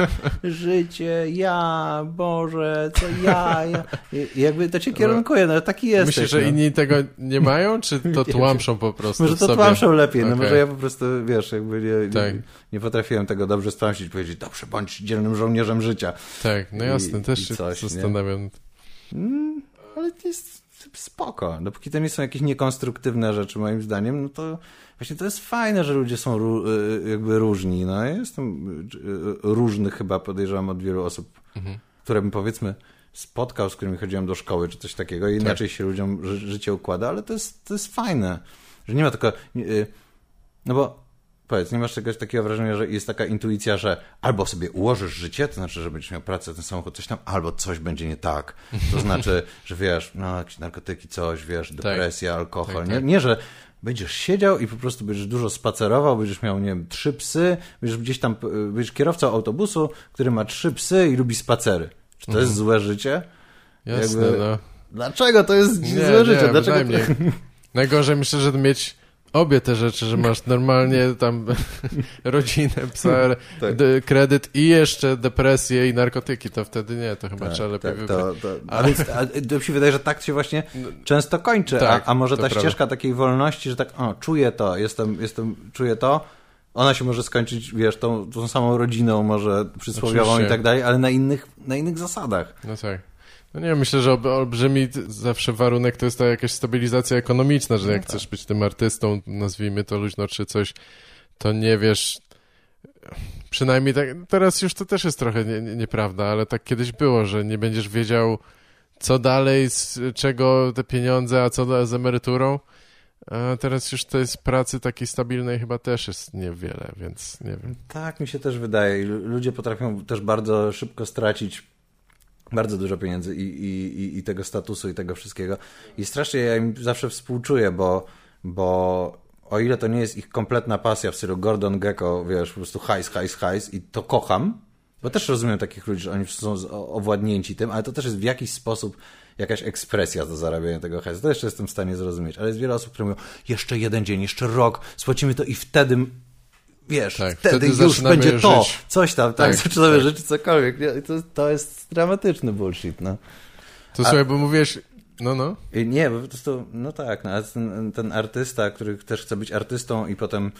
życie, ja, Boże, co ja, ja. I jakby to cię kierunkuje, no taki jest. Myślisz, że no. inni tego nie mają, czy to tłamszą po prostu Może to sobie? tłamszą lepiej, okay. no może ja po prostu, wiesz, jakby nie, tak. nie, nie potrafiłem tego dobrze sprawdzić, powiedzieć, dobrze, bądź dzielnym żołnierzem życia. Tak, no jasne, I, też i się coś, zastanawiam. Mm, ale to jest spoko. Dopóki to nie są jakieś niekonstruktywne rzeczy, moim zdaniem, no to właśnie to jest fajne, że ludzie są y, jakby różni. No, ja jestem y, różny chyba, podejrzewam, od wielu osób, mhm. które bym powiedzmy spotkał, z którymi chodziłem do szkoły, czy coś takiego. I inaczej tak. się ludziom ży życie układa, ale to jest, to jest fajne, że nie ma tylko... No bo Powiedz, nie masz czegoś takiego wrażenia, że jest taka intuicja, że albo sobie ułożysz życie, to znaczy, że będziesz miał pracę, ten samochód, coś tam, albo coś będzie nie tak. To znaczy, że wiesz, no jakieś narkotyki, coś, wiesz, tak. depresja, tak. alkohol. Tak, tak. Nie, nie, że będziesz siedział i po prostu będziesz dużo spacerował, będziesz miał, nie wiem, trzy psy, będziesz gdzieś tam, będziesz kierowcą autobusu, który ma trzy psy i lubi spacery. Czy to mhm. jest złe życie? Jasne, Jakby... no. Dlaczego to jest nie, złe nie, życie? Dlaczego? To... Najgorzej myślę, że mieć obie te rzeczy, że masz normalnie tam rodzinę, psa, tak. kredyt i jeszcze depresję i narkotyki, to wtedy nie, to chyba tak, trzeba lepiej tak, wybrać. To, to, a, więc, a to mi się wydaje, że tak się właśnie no, często kończy, tak, a, a może ta ścieżka prawda. takiej wolności, że tak, o, czuję to, jestem, jestem, czuję to, ona się może skończyć, wiesz, tą, tą samą rodziną, może przysłowiową Oczywiście. i tak dalej, ale na innych, na innych zasadach. No tak. No nie, myślę, że olbrzymi zawsze warunek to jest ta jakaś stabilizacja ekonomiczna, że jak no tak. chcesz być tym artystą, nazwijmy to luźno, czy coś, to nie wiesz, przynajmniej tak, teraz już to też jest trochę nie, nie, nieprawda, ale tak kiedyś było, że nie będziesz wiedział, co dalej, z czego te pieniądze, a co z emeryturą. A teraz już tej pracy takiej stabilnej chyba też jest niewiele, więc nie wiem. Tak, mi się też wydaje. Ludzie potrafią też bardzo szybko stracić bardzo dużo pieniędzy i, i, i tego statusu i tego wszystkiego. I strasznie ja im zawsze współczuję, bo, bo o ile to nie jest ich kompletna pasja w stylu Gordon Gecko, wiesz, po prostu hajs, hajs, hajs i to kocham, bo też rozumiem takich ludzi, że oni są owładnięci tym, ale to też jest w jakiś sposób jakaś ekspresja do zarabiania tego hajsu. To jeszcze jestem w stanie zrozumieć, ale jest wiele osób, które mówią, jeszcze jeden dzień, jeszcze rok, spłacimy to i wtedy wiesz, tak, wtedy, wtedy już będzie to, żyć. coś tam, tak, tak zaczynamy tak. żyć cokolwiek. To, to jest dramatyczny bullshit, no. To A... słuchaj, bo mówisz, no, no. Nie, bo po prostu, no tak, no, ten, ten artysta, który też chce być artystą i potem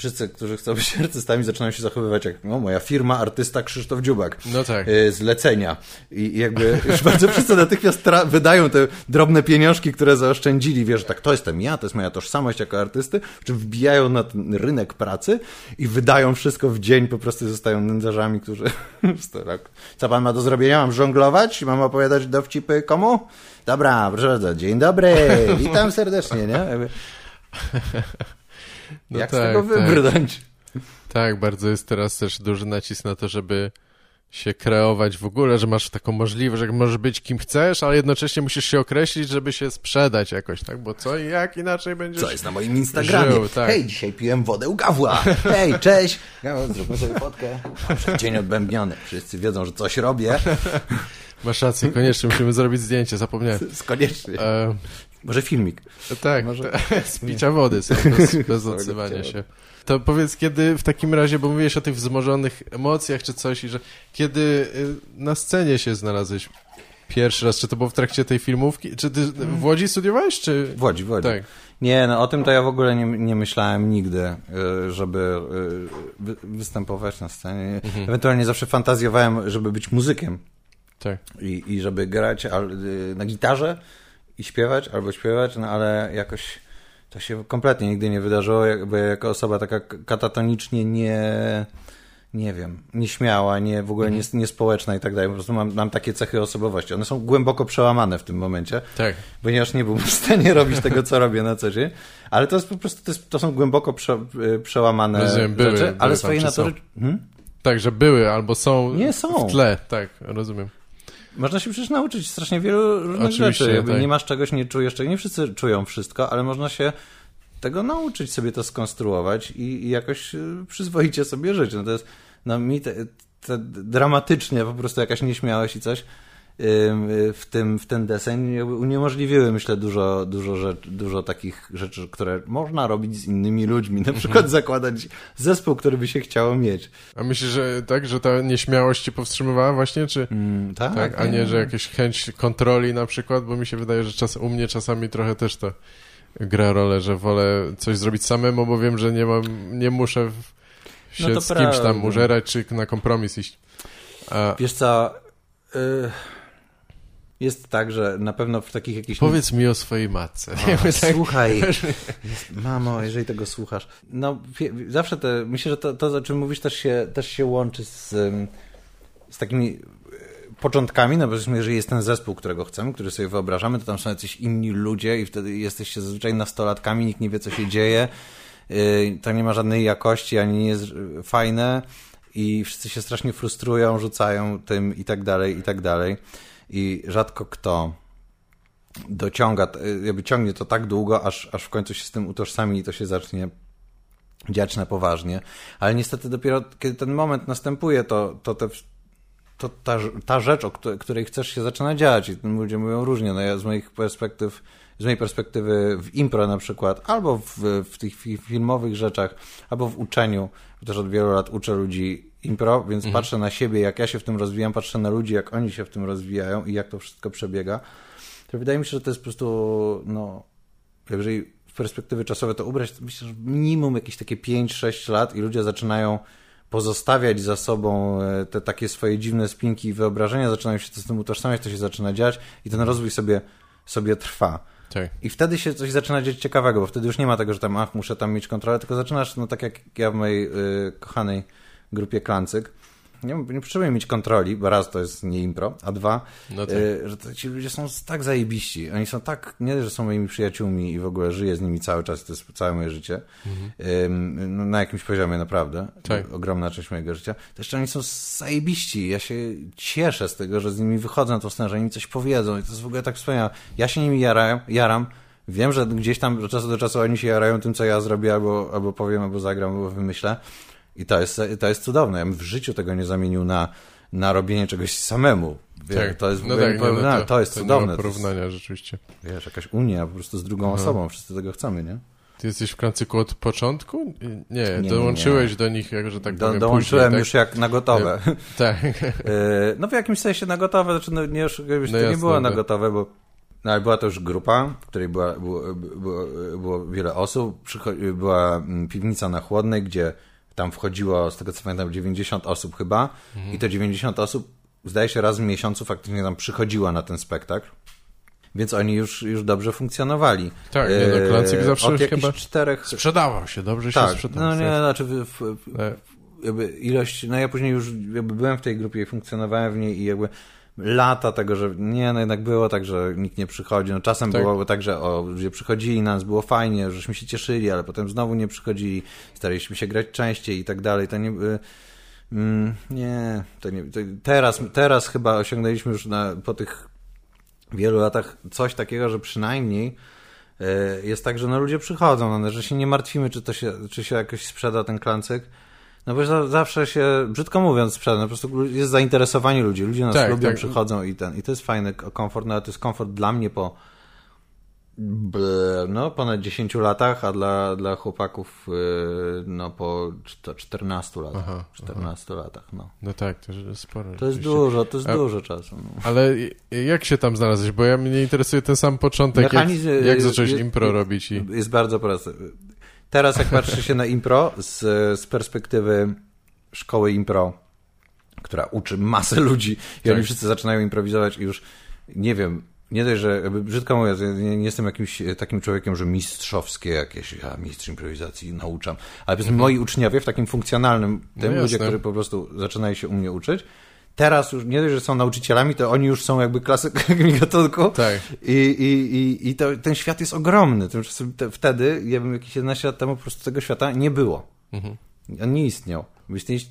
wszyscy, którzy chcą być artystami, zaczynają się zachowywać jak no, moja firma, artysta Krzysztof Dziubak. No tak. Y, zlecenia. I jakby już bardzo wszyscy natychmiast wydają te drobne pieniążki, które zaoszczędzili. Wiesz, tak, to jestem ja, to jest moja tożsamość jako artysty, czy wbijają na ten rynek pracy i wydają wszystko w dzień, po prostu zostają nędzarzami, którzy... Co pan ma do zrobienia? Mam żonglować? Mam opowiadać dowcipy komu? Dobra, proszę bardzo, dzień dobry, witam serdecznie, nie? No Jak tak, z tego tak. wybrnąć? Tak. tak, bardzo jest teraz też duży nacisk na to, żeby się kreować w ogóle, że masz taką możliwość, że możesz być kim chcesz, ale jednocześnie musisz się określić, żeby się sprzedać jakoś, tak? Bo co i jak inaczej będziesz Co jest na moim Instagramie? Żył, tak. Hej, dzisiaj piłem wodę u Gawła. Hej, cześć. Gaweł, zróbmy sobie fotkę. Dzień odbębniony. Wszyscy wiedzą, że coś robię. Masz rację, koniecznie musimy zrobić zdjęcie, zapomniałem. Koniecznie. E... Może filmik. Tak, Może... z picia wody, bez, bez odzywania się. To powiedz, kiedy w takim razie, bo mówiłeś o tych wzmożonych emocjach czy coś, i że kiedy y, na scenie się znalazłeś pierwszy raz, czy to było w trakcie tej filmówki? Czy ty w Łodzi studiowałeś, czy... W Łodzi, w Łodzi. Tak. Nie, no o tym to ja w ogóle nie, nie myślałem nigdy, y, żeby y, występować na scenie. Mhm. Ewentualnie zawsze fantazjowałem, żeby być muzykiem. Tak. I, i żeby grać na gitarze i śpiewać, albo śpiewać, no ale jakoś to się kompletnie nigdy nie wydarzyło, jakby jako osoba taka katatonicznie nie nie wiem, nieśmiała, nie, w ogóle nie, mhm. niespołeczna i tak dalej. Po prostu mam, mam takie cechy osobowości. One są głęboko przełamane w tym momencie, tak. ponieważ nie byłbym w stanie robić tego, co robię na co dzień. Ale to jest po prostu, to, jest, to są głęboko prze, przełamane Rozumiem, były, rzeczy, ale były swojej natury... Hmm? Tak, że były albo są, nie są w tle, tak, rozumiem. Można się przecież nauczyć strasznie wielu różnych Oczywiście, rzeczy. Jakby tak. Nie masz czegoś, nie czujesz czegoś. Nie wszyscy czują wszystko, ale można się tego nauczyć, sobie to skonstruować i, i jakoś y, przyzwoicie sobie żyć. No to jest, no mi te, te dramatycznie po prostu jakaś nieśmiałość i coś w, tym, w ten deseń uniemożliwiły, myślę, dużo, dużo, rzecz, dużo takich rzeczy, które można robić z innymi ludźmi. Na przykład mhm. zakładać zespół, który by się chciało mieć. A myślisz, że tak, że ta nieśmiałość cię powstrzymywała właśnie, czy mm, tak, tak? A nie, że jakaś chęć kontroli na przykład, bo mi się wydaje, że czas, u mnie czasami trochę też to gra rolę, że wolę coś zrobić samemu, bo wiem, że nie mam, nie muszę się no z kimś prawda. tam użerać, czy na kompromis iść. A... Wiesz co... Y jest tak, że na pewno w takich jakichś... Powiedz mi o swojej matce. O, tak... Słuchaj, mamo, jeżeli tego słuchasz. No, zawsze te, myślę, że to, to o czym mówisz też się, też się łączy z, z takimi e, początkami, no bo jeżeli jest ten zespół, którego chcemy, który sobie wyobrażamy, to tam są jacyś inni ludzie i wtedy jesteście zazwyczaj nastolatkami, nikt nie wie, co się dzieje, e, to nie ma żadnej jakości, ani nie jest fajne i wszyscy się strasznie frustrują, rzucają tym i tak dalej, i tak dalej i rzadko kto dociąga, jakby ciągnie to tak długo, aż, aż w końcu się z tym utożsami i to się zacznie dziać na poważnie. Ale niestety dopiero kiedy ten moment następuje, to, to, te, to ta, ta rzecz, o której chcesz się zaczyna dziać i ludzie mówią różnie. No ja z moich perspektyw z mojej perspektywy w impro na przykład, albo w, w tych filmowych rzeczach, albo w uczeniu, też od wielu lat uczę ludzi impro, więc mhm. patrzę na siebie, jak ja się w tym rozwijam, patrzę na ludzi, jak oni się w tym rozwijają i jak to wszystko przebiega, to wydaje mi się, że to jest po prostu, no, jeżeli w perspektywy czasowe to ubrać, to myślę, że minimum jakieś takie 5-6 lat i ludzie zaczynają pozostawiać za sobą e, te takie swoje dziwne spinki i wyobrażenia, zaczynają się z tym utożsamiać, to się zaczyna dziać i ten rozwój sobie, sobie trwa. Tak. I wtedy się coś zaczyna dziać ciekawego, bo wtedy już nie ma tego, że tam, ach, muszę tam mieć kontrolę, tylko zaczynasz, no tak jak ja w mojej y, kochanej grupie Klancyk, nie, nie potrzebuję mieć kontroli, bo raz to jest nie impro, a dwa, No tak. y, że to, ci ludzie są tak zajebiści. Oni są tak, nie że są moimi przyjaciółmi i w ogóle żyję z nimi cały czas, to jest całe moje życie. Ym, no, na jakimś poziomie naprawdę. Tak. Ogromna część mojego życia. To jeszcze oni są zajebiści. Ja się cieszę z tego, że z nimi wychodzę na tą scenę, że oni mi coś powiedzą i to jest w ogóle tak wspaniałe. Ja się nimi jaram, jaram. Wiem, że gdzieś tam od czasu do czasu oni się jarają tym, co ja zrobię, albo, albo powiem, albo zagram, albo wymyślę. I to jest, to jest cudowne. Ja bym w życiu tego nie zamienił na, na robienie czegoś samemu. Wie, Tak. To jest, no tak, nie, no nieporównalne. to, jest to cudowne. Nie ma To jest, porównania rzeczywiście. wiesz, jakaś unia po prostu z drugą osobą. Wszyscy tego chcemy, nie? Ty jesteś w Klancyku od początku? Nie, nie, dołączyłeś nie. do nich, jak, że tak Do, powiem, dołączyłem później, już jak na gotowe. tak? Tak. E, No w jakimś sensie na gotowe, znaczy no, nie, się, No to nie jasne, było na tak. gotowe, bo no, była to już grupa, w której była, było, było, było wiele osób, Przycho- była mm, piwnica na Chłodnej, gdzie tam wchodziło, z tego co pamiętam, 90 osób chyba Mhm. i te 90 osób, zdaje się, raz w miesiącu faktycznie tam przychodziła na ten spektakl. Więc oni już, już dobrze funkcjonowali. Tak, nie, no, Klancyk E, zawsze od chyba czterech... Sprzedawał się, dobrze się Tak, sprzedawał. no nie, znaczy w, w, w, Tak. jakby ilość, no ja później już jakby byłem w tej grupie i funkcjonowałem w niej i jakby lata tego, że nie, no jednak było tak, że nikt nie przychodzi. No czasem Tak. było tak, że o, ludzie przychodzili nas, było fajnie, żeśmy się cieszyli, ale potem znowu nie przychodzili, staraliśmy się grać częściej i tak dalej. To nie... y, Mm, nie, to nie to teraz, teraz chyba osiągnęliśmy już na, po tych wielu latach coś takiego, że przynajmniej e, jest tak, że no ludzie przychodzą, no, że się nie martwimy, czy to się, czy się jakoś sprzeda ten klancyk. No bo za, zawsze się, brzydko mówiąc, sprzeda, no po prostu jest zainteresowanie ludzi, ludzie nas Tak, lubią, tak. przychodzą i ten, i to jest fajny komfort, no ale to jest komfort dla mnie po no ponad 10 latach, a dla, dla chłopaków y, no po czt- 14 latach, Aha, 14 latach, no. No tak, to jest sporo. To jest dużo, to jest A- dużo czasu. No. Ale jak się tam znalazłeś? Bo ja mnie interesuje ten sam początek. Jak, Mechanizm, jak y, zacząłeś y, impro y, robić? I... Jest bardzo prosty. Teraz jak patrzy się na impro z, z perspektywy szkoły impro, która uczy masę ludzi i Tak. oni wszyscy zaczynają improwizować i już nie wiem, nie dość, że brzydko mówiąc, nie, nie jestem jakimś e, takim człowiekiem, że mistrzowskie jakieś, ja mistrz improwizacji nauczam, ale powiedzmy moi uczniowie w takim funkcjonalnym, tym Mhm. No ludzie, którzy po prostu zaczynają się u mnie uczyć, teraz już nie dość, że są nauczycielami, to oni już są jakby klasykami gatunku. Tak. I, i, i, i to, ten świat jest ogromny. Tymczasem te, wtedy, ja bym jakieś 11 lat temu, po prostu tego świata nie było. Mhm. On nie istniał.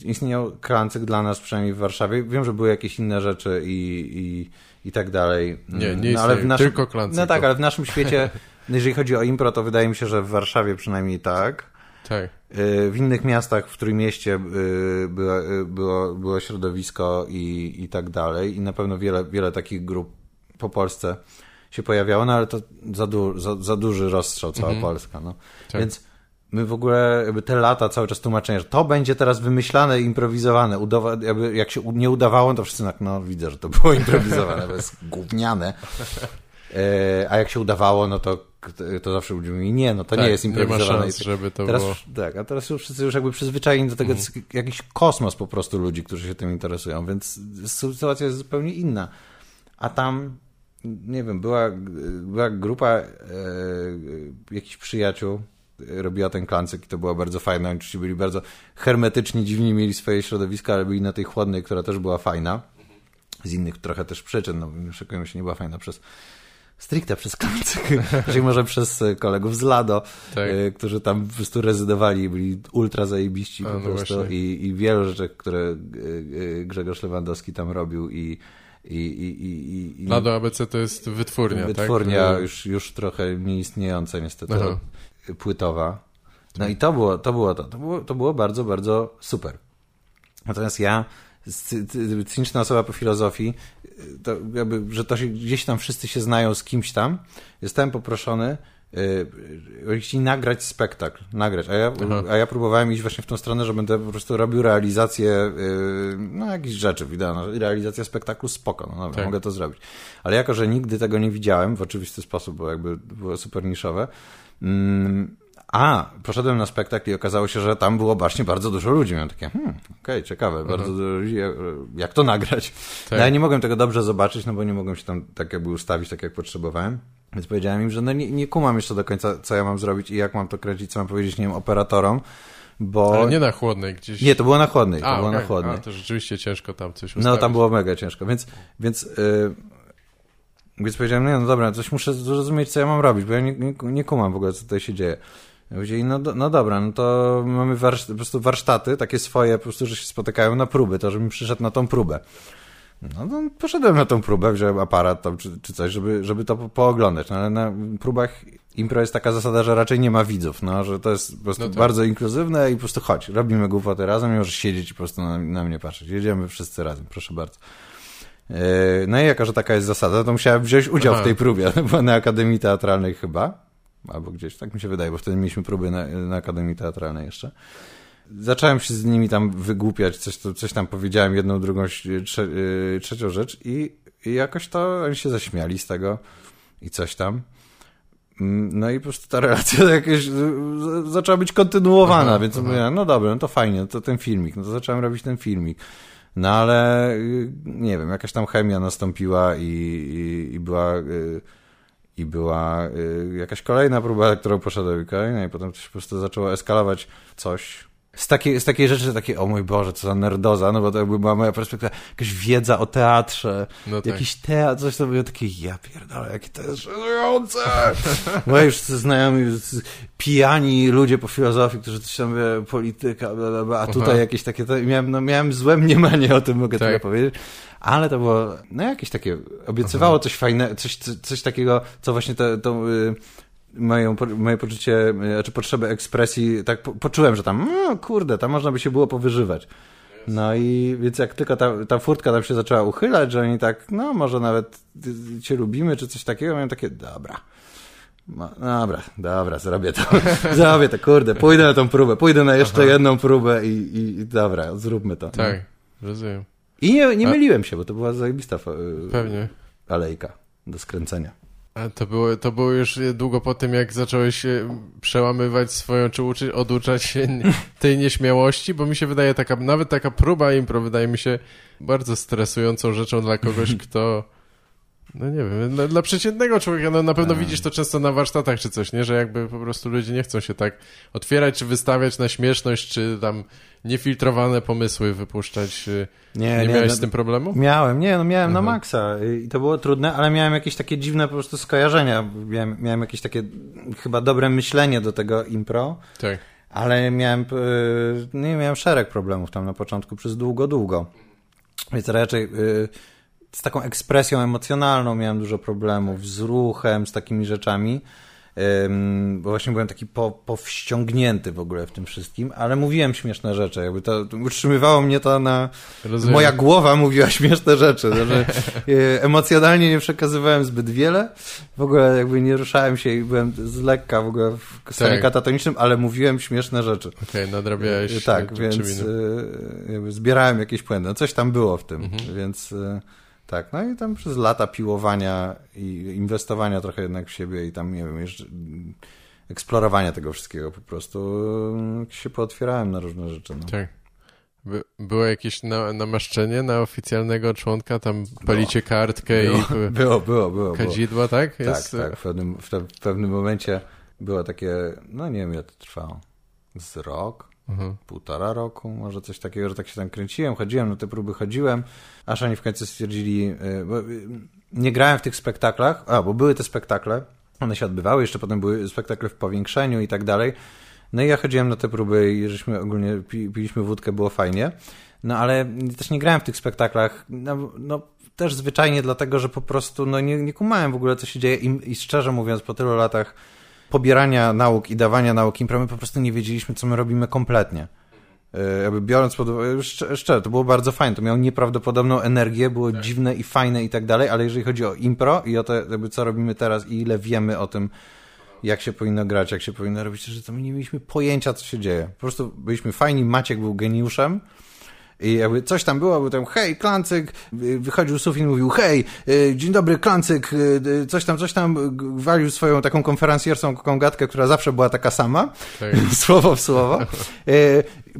Istniał klancyk dla nas, przynajmniej w Warszawie. Wiem, że były jakieś inne rzeczy i, i, i tak dalej. Nie, nie no, ale w naszym, tylko Klancyk. No tak, ale w naszym świecie, jeżeli chodzi o impro, to wydaje mi się, że w Warszawie przynajmniej tak. Tak. Y, W innych miastach, w Trójmieście y, było, y, było, było środowisko i, i tak dalej. I na pewno wiele, wiele takich grup po Polsce się pojawiało, no ale to za, du, za, za duży rozstrzał cała Polska. No. Tak. Więc my w ogóle jakby te lata cały czas tłumaczenia, że to będzie teraz wymyślane improwizowane. Udawa- jakby jak się nie udawało, to wszyscy tak, no widzę, że to było improwizowane, to jest gówniane. E, a jak się udawało, no to, to zawsze ludzie mówili, nie, no to tak, nie jest Nie ma improwizowane. szans, żeby to Teraz, było... tak, a teraz już wszyscy już jakby przyzwyczajeni do tego, Mhm. jest jakiś kosmos po prostu ludzi, którzy się tym interesują, więc sytuacja jest zupełnie inna. A tam, nie wiem, była, była grupa e, jakichś przyjaciół, robiła ten klancyk i to było bardzo fajne. Oni byli bardzo hermetyczni, dziwnie mieli swoje środowiska, ale byli na tej chłodnej, która też była fajna. Z innych trochę też przyczyn, no nie oszukujmy się, nie była fajna przez stricte przez klancyk, czyli może przez e, kolegów z Lado, Tak. e, którzy tam po prostu rezydowali byli ultra zajebiści A, po no prostu i, i wielu rzeczy, które e, Grzegorz Lewandowski tam robił i i, i, i, i Lado ABC to jest wytwórnia, wytwórnia tak? już, już trochę nieistniejąca niestety, Aha. płytowa. No i to było, to było to. To było, to było bardzo, bardzo super. Natomiast ja, cyniczna osoba po filozofii, jakby, że to się, gdzieś tam wszyscy się znają z kimś tam, zostałem poproszony, yy, chcieli nagrać spektakl, nagrać, a ja, Aha. a ja próbowałem iść właśnie w tą stronę, że będę po prostu robił realizację, yy, no jakichś rzeczy, wideo, no, realizacja spektaklu, spoko, no dobra, Tak. mogę to zrobić. Ale jako, że nigdy tego nie widziałem, w oczywisty sposób, bo jakby było super niszowe, mm, a, poszedłem na spektakl i okazało się, że tam było właśnie bardzo dużo ludzi. Miałem takie, hmm, okej, ciekawe, bardzo dużo ludzi, jak- to nagrać? Tak. No, ja nie mogłem tego dobrze zobaczyć, no bo nie mogłem się tam tak jakby ustawić, tak jak potrzebowałem. Więc powiedziałem im, że no nie, nie kumam jeszcze do końca, co ja mam zrobić i jak mam to kręcić, co mam powiedzieć, nie wiem, operatorom, bo... Ale nie na chłodnej gdzieś. Nie, to było na chłodnej, to A, było okej. na chłodnej. A, to rzeczywiście ciężko tam coś No ustawić. tam było mega ciężko, więc, więc, yy, więc powiedziałem, nie, no dobra, coś muszę zrozumieć, co ja mam robić, bo ja nie, nie, nie kumam w ogóle, co tutaj się dzieje. Ja Powiedzieli, no, do- no dobra, no to mamy po prostu warsztaty, takie swoje, po prostu, że się spotykają na próby, to żebym przyszedł na tą próbę. No to poszedłem na tą próbę, wziąłem aparat tam, czy, czy coś, żeby, żeby to po, pooglądać, no ale na próbach impro jest taka zasada, że raczej nie ma widzów, no, że to jest po prostu No tak. bardzo inkluzywne i po prostu chodź, robimy głupoty razem i możesz siedzieć i po prostu na, na mnie patrzeć. Jedziemy wszyscy razem, proszę bardzo. Yy, No i jako, że taka jest zasada, to musiałem wziąć udział Aha. w tej próbie, była na Akademii Teatralnej chyba, albo gdzieś, tak mi się wydaje, bo wtedy mieliśmy próby na, na Akademii Teatralnej jeszcze. Zacząłem się z nimi tam wygłupiać, coś, coś tam powiedziałem, jedną, drugą, trze, yy, trzecią rzecz i, i jakoś to oni się zaśmiali z tego i coś tam. Mm, No i po prostu ta relacja jakaś y, zaczęła być kontynuowana, Aha, więc aha. mówię, no dobra, no to fajnie, to ten filmik, no to zacząłem robić ten filmik. No ale y, nie wiem, jakaś tam chemia nastąpiła i, i, i była y, i była y, jakaś kolejna próba, którą poszedłem i kolejna i potem to się po prostu zaczęło eskalować coś. Z takiej, z takiej rzeczy, takie, o mój Boże, co za nerdoza, no bo to jakby była moja perspektywa, jakaś wiedza o teatrze, No tak. jakiś teatr, coś to było takie, ja pierdolę, jakie to jest żenujące. Moi już znajomi, pijani ludzie po filozofii, którzy coś tam, wie, polityka, bla, bla, bla, a tutaj Aha. jakieś takie, to, miałem, no, miałem złe mniemanie o tym, mogę Tak. tyle powiedzieć, ale to było, no jakieś takie, obiecywało coś fajnego, coś, coś, coś takiego, co właśnie to, to y, moją, moje poczucie, y, czy potrzebę ekspresji, tak po, poczułem, że tam, no kurde, tam można by się było powyżywać. No i więc jak tylko ta, ta furtka tam się zaczęła uchylać, że oni tak, no może nawet cię lubimy, czy coś takiego, miałem takie, dobra. No, dobra, dobra, zrobię to. zrobię to, kurde, pójdę na tą próbę, pójdę na jeszcze jedną próbę i, i, i dobra, zróbmy to. Tak, rozumiem. I nie, nie myliłem się, bo to była zajebista y, Pewnie. alejka do skręcenia. A to było, to było już długo po tym, jak zacząłeś e, przełamywać swoją, czy uczy, oduczać się tej nieśmiałości, bo mi się wydaje taka, nawet taka próba impro wydaje mi się bardzo stresującą rzeczą dla kogoś, kto no nie wiem, dla, dla przeciętnego człowieka, no na pewno Tak. widzisz to często na warsztatach czy coś, nie, że jakby po prostu ludzie nie chcą się tak otwierać, czy wystawiać na śmieszność, czy tam niefiltrowane pomysły wypuszczać. e, Nie, miałeś no, z tym problemu? Miałem, nie, no miałem na Mhm. maksa i to było trudne, ale miałem jakieś takie dziwne po prostu skojarzenia. Miałem, miałem jakieś takie chyba dobre myślenie do tego impro, Tak. ale miałem, y, nie miałem szereg problemów tam na początku przez długo, długo. Więc raczej y, z taką ekspresją emocjonalną miałem dużo problemów, z ruchem, z takimi rzeczami. Bo właśnie byłem taki po, powściągnięty w ogóle w tym wszystkim, ale mówiłem śmieszne rzeczy, jakby to utrzymywało mnie to na, Rozumiem. Moja głowa mówiła śmieszne rzeczy, no, że e, emocjonalnie nie przekazywałem zbyt wiele, w ogóle jakby nie ruszałem się i byłem z lekka w ogóle w stanie Tak. katatonicznym, ale mówiłem śmieszne rzeczy. Okej, nadrabiałeś E, tak, e, więc zbierałem jakieś błędy. No, coś tam było w tym, Mhm. więc tak, no i tam przez lata piłowania i inwestowania trochę jednak w siebie i tam, nie wiem, jeszcze mm, eksplorowania tego wszystkiego po prostu e, się pootwierałem na różne rzeczy. No. Tak. By, było jakieś na, namaszczenie na oficjalnego członka, tam palicie kartkę Było, i było, było, było. kadzidła, tak? Tak, Jest, tak. W pewnym, w, te, w pewnym momencie było takie, no nie wiem ile to trwało, z rok, Mhm. półtora roku, może coś takiego, że tak się tam kręciłem, chodziłem, na te próby chodziłem, aż oni w końcu stwierdzili, y, bo y, nie grałem w tych spektaklach, a, bo były te spektakle, one się odbywały, jeszcze potem były spektakle w powiększeniu i tak dalej, no i ja chodziłem na te próby i żeśmy ogólnie pi, piliśmy wódkę, było fajnie, no ale też nie grałem w tych spektaklach, no, no też zwyczajnie dlatego, że po prostu no, nie, nie kumałem w ogóle, co się dzieje i, i szczerze mówiąc, po tylu latach pobierania nauk i dawania nauk impro, my po prostu nie wiedzieliśmy, co my robimy kompletnie. E, Jakby biorąc pod uwagę, szcz- szczerze, to było bardzo fajne, to miało nieprawdopodobną energię, było dziwne i fajne i tak dalej, ale jeżeli chodzi o impro i o to, jakby co robimy teraz i ile wiemy o tym, jak się powinno grać, jak się powinno robić, że to my nie mieliśmy pojęcia, co się dzieje. Po prostu byliśmy fajni, Maciek był geniuszem, i jakby coś tam było, był tam hej, Klancyk, y, wychodził Sufin, mówił hej, y, dzień dobry, Klancyk, y, coś tam, coś tam, walił swoją taką konferencjerską taką gadkę, która zawsze była taka sama, Tak. słowo w słowo.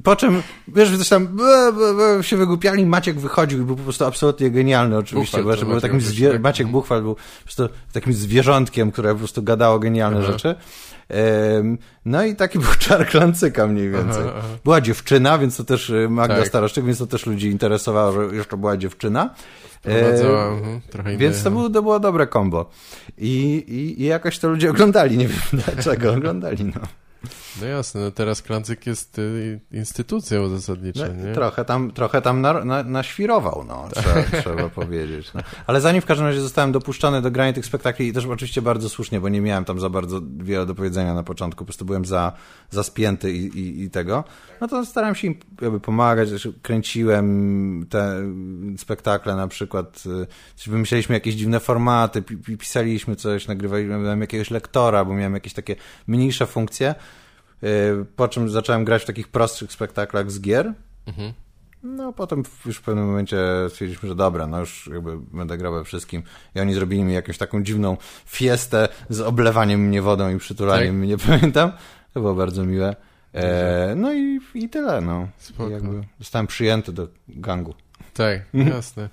Po czym, wiesz, coś tam ble, ble, ble, się wygłupiali, Maciek wychodził i był po prostu absolutnie genialny oczywiście, Buchwald bo to był Maciek takim oczywiście, zwie- tak. Maciek Buchwald był po prostu takim zwierzątkiem, które po prostu gadało genialne Aha. rzeczy. No i taki był czar Klancyka mniej więcej. Aha, aha. Była dziewczyna, więc to też y, Magda Tak. Staroszczyk, więc to też ludzi interesowało, że jeszcze była dziewczyna. E, trochę. Więc to, był, to było dobre kombo. I, i, I jakoś to ludzie oglądali, nie wiem dlaczego oglądali, no. No jasne, no teraz Klancyk jest y, instytucją zasadniczo, No, nie? trochę tam, trochę tam na, na, naświrował, no, trzeba, trzeba powiedzieć. No. Ale zanim w każdym razie zostałem dopuszczony do grania tych spektakli i też oczywiście bardzo słusznie, bo nie miałem tam za bardzo wiele do powiedzenia na początku, po prostu byłem za, za spięty i, i, i tego, no to starałem się im jakby pomagać, kręciłem te spektakle na przykład, y, wymyśleliśmy jakieś dziwne formaty, pi- pi- pisaliśmy coś, nagrywaliśmy, miałem jakiegoś lektora, bo miałem jakieś takie mniejsze funkcje, po czym zacząłem grać w takich prostszych spektaklach z gier, Mhm. no, potem już w pewnym momencie stwierdziliśmy, że dobra, no już jakby będę grał we wszystkim. I oni zrobili mi jakąś taką dziwną fiestę z oblewaniem mnie wodą i przytulaniem Tak. mnie, nie pamiętam. To było bardzo miłe. E, no i, i tyle, no. Spoko. I jakby zostałem przyjęty do gangu. Tak, Mhm. jasne.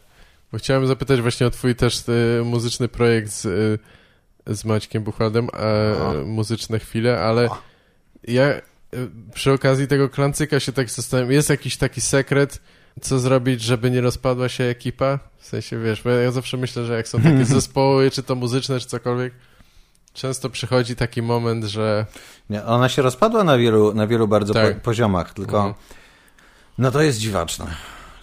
Bo chciałem zapytać właśnie o twój też y, muzyczny projekt z, y, z Maćkiem Buchwaldem, e, O. muzyczne chwile, ale O. ja y, przy okazji tego klancyka się tak zastanawiam, jest jakiś taki sekret, co zrobić, żeby nie rozpadła się ekipa? W sensie, wiesz, bo ja zawsze myślę, że jak są takie zespoły, czy to muzyczne, czy cokolwiek, często przychodzi taki moment, że Nie, ona się rozpadła na wielu, na wielu bardzo Tak. po, poziomach, tylko Mhm. no to jest dziwaczne.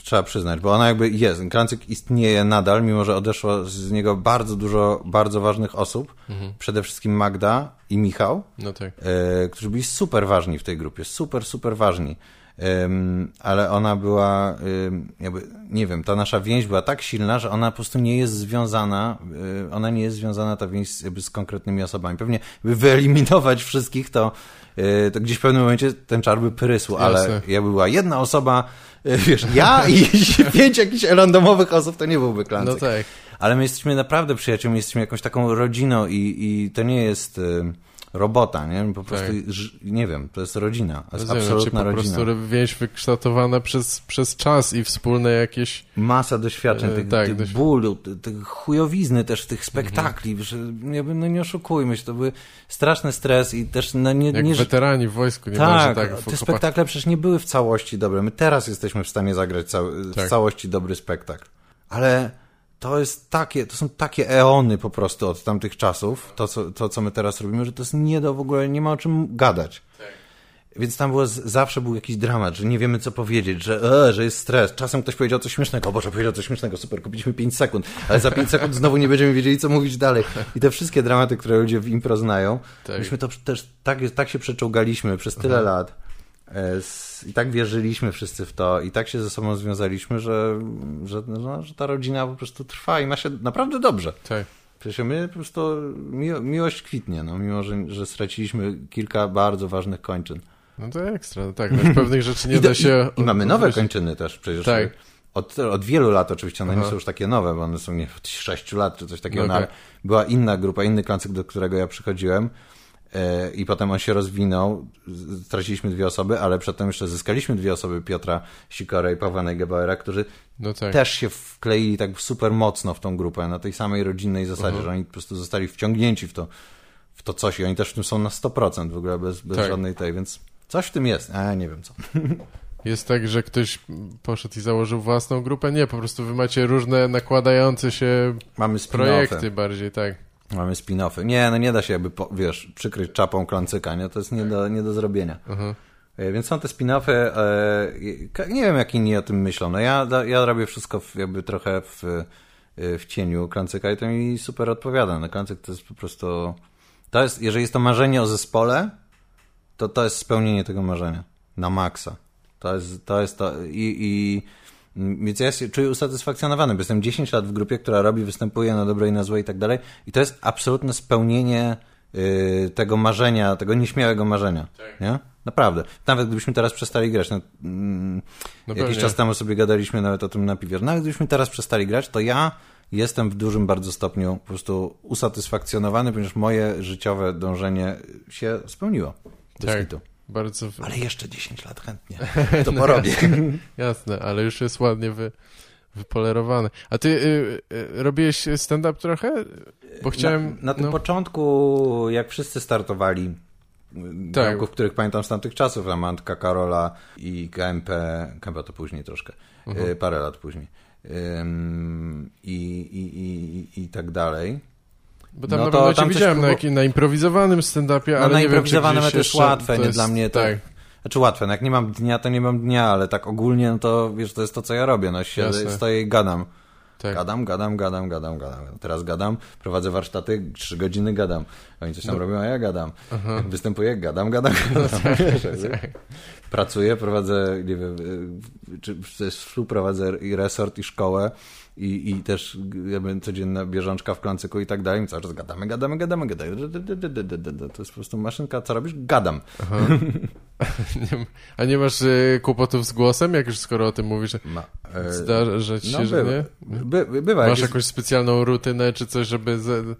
Trzeba przyznać, bo ona jakby jest. Klancyk istnieje nadal, mimo że odeszło z niego bardzo dużo bardzo ważnych osób. Mhm. Przede wszystkim Magda i Michał. no tak, e, którzy byli super ważni w tej grupie, super, super ważni. Ale ona była, jakby, nie wiem, ta nasza więź była tak silna, że ona po prostu nie jest związana, e, ona nie jest związana, ta więź z konkretnymi osobami. Pewnie, by wyeliminować wszystkich, to, e, to gdzieś w pewnym momencie ten czar by prysł, ale jakby była jedna osoba, e, wiesz, ja i pięć jakichś randomowych osób, to nie byłby klancyk. no tak, Ale my jesteśmy naprawdę przyjaciółmi, jesteśmy jakąś taką rodziną i, i to nie jest y, robota, nie? Po prostu, ż- nie wiem, to jest rodzina, to jest Rozumiem, absolutna po rodzina. prostu więź wykształtowana przez, przez czas i wspólne jakieś Masa doświadczeń, E, tych, tak, tych Mhm. bólu, tych, tych chujowizny też, tych spektakli, że nie, no nie oszukujmy się, to były straszny stres i też no, nie... Jak nie weterani w wojsku, niemalże tak, tak, te spektakle przecież nie były w całości dobre. My teraz jesteśmy w stanie zagrać cały, w Tak. całości dobry spektakl. Ale to jest takie, to są takie eony po prostu od tamtych czasów, to co, to, co my teraz robimy, że to jest nie do w ogóle, nie ma o czym gadać. Więc tam było, zawsze był jakiś dramat, że nie wiemy co powiedzieć, że, e, że jest stres. Czasem ktoś powiedział coś śmiesznego, o Boże, powiedział coś śmiesznego, super, kupiliśmy 5 sekund, ale za 5 sekund znowu nie będziemy wiedzieli, co mówić dalej. I te wszystkie dramaty, które ludzie w impro znają, Tak. myśmy to też tak, tak się przeczołgaliśmy przez tyle lat e, s- i tak wierzyliśmy wszyscy w to i tak się ze sobą związaliśmy, że, że, no, że ta rodzina po prostu trwa i ma się naprawdę dobrze. Tak. Przecież my po prostu mi, miłość kwitnie, no, mimo że, że straciliśmy kilka bardzo ważnych kończyn. No to ekstra, no tak, no, pewnych rzeczy nie I, da się... i, I mamy nowe odwrócić. kończyny też przecież. Tak. Od, od wielu lat oczywiście, one nie Aha. są już takie nowe, bo one są nie od 6 lat czy coś takiego, No no, okej. ale była inna grupa, inny klancyk, do którego ja przychodziłem e, i potem on się rozwinął, straciliśmy dwie osoby, ale przedtem jeszcze zyskaliśmy dwie osoby, Piotra Sikora i Pawła Neugebauera, którzy No tak. też się wkleili tak super mocno w tą grupę, na tej samej rodzinnej zasadzie, Mhm. że oni po prostu zostali wciągnięci w to, w to coś i oni też w tym są na 100% w ogóle, bez, bez Tak. żadnej tej, więc coś w tym jest, a nie wiem co. Jest tak, że ktoś poszedł i założył własną grupę? Nie, po prostu wy macie różne nakładające się Mamy projekty bardziej, tak. Mamy spin-offy. Nie, no nie da się jakby, po, wiesz, przykryć czapą klancyka, nie? To jest nie do, nie do zrobienia. Aha. E, Więc są te spin-offy. E, nie wiem, jak inni o tym myślą. No ja, ja robię wszystko w, jakby trochę w, e, w cieniu klancyka i to mi super odpowiada. No klancyk to jest po prostu... To jest, jeżeli jest to marzenie o zespole, to to jest spełnienie tego marzenia. Na maksa. To jest to. Jest to i, i więc ja się czuję usatysfakcjonowany, bo jestem 10 lat w grupie, która robi, występuje na dobre i na złe i tak dalej. I to jest absolutne spełnienie y, tego marzenia, tego nieśmiałego marzenia. Nie? Naprawdę. Nawet gdybyśmy teraz przestali grać, no, mm, No jakiś czas temu sobie gadaliśmy nawet o tym na piwie, że nawet gdybyśmy teraz przestali grać, to ja jestem w dużym bardzo stopniu po prostu usatysfakcjonowany, ponieważ moje życiowe dążenie się spełniło. Tak. Bardzo... w- Ale jeszcze 10 lat chętnie to porobię. Jasne, ale już jest ładnie wy, wypolerowane. A ty y, y, robiłeś stand-up trochę? Bo chciałem... Na, na tym no, początku, jak wszyscy startowali, Tak. tak. których pamiętam z tamtych czasów, Lamantka, Karola i KMP, KMP to później troszkę, Mhm. y, parę lat później. I, i, i, I tak dalej. Bo tam no na to cię tam widziałem na, próbu- jakim, na improwizowanym stand-upie, No ale na nie wiem, czy improwizowanym to jest łatwe, nie? Dla mnie to- Tak, Znaczy łatwe, no jak nie mam dnia, to nie mam dnia, ale tak ogólnie, no to wiesz, to jest to, co ja robię. No siedzę, Jasne. stoję i gadam. tak. Gadam, gadam, gadam, gadam, gadam. Teraz gadam, prowadzę warsztaty, trzy godziny gadam. Oni coś tam No. robią, a ja gadam. Aha. Występuję, gadam, gadam, gadam. Wiesz, jakby. Tak. Pracuję, prowadzę, nie wiem, y, czy czy współprowadzę i resort, i szkołę, i, i też jakby codzienna bieżączka w klancyku i tak dalej. I cały czas gadamy, gadamy, gadamy, gadamy. To jest po prostu maszynka, co robisz? Gadam. A nie masz y, kłopotów z głosem, jak już skoro o tym mówisz? Ma, e, Zdarza ci się, no, że bywa, nie? by, by, bywa. Masz jakąś specjalną rutynę, czy coś, żeby z...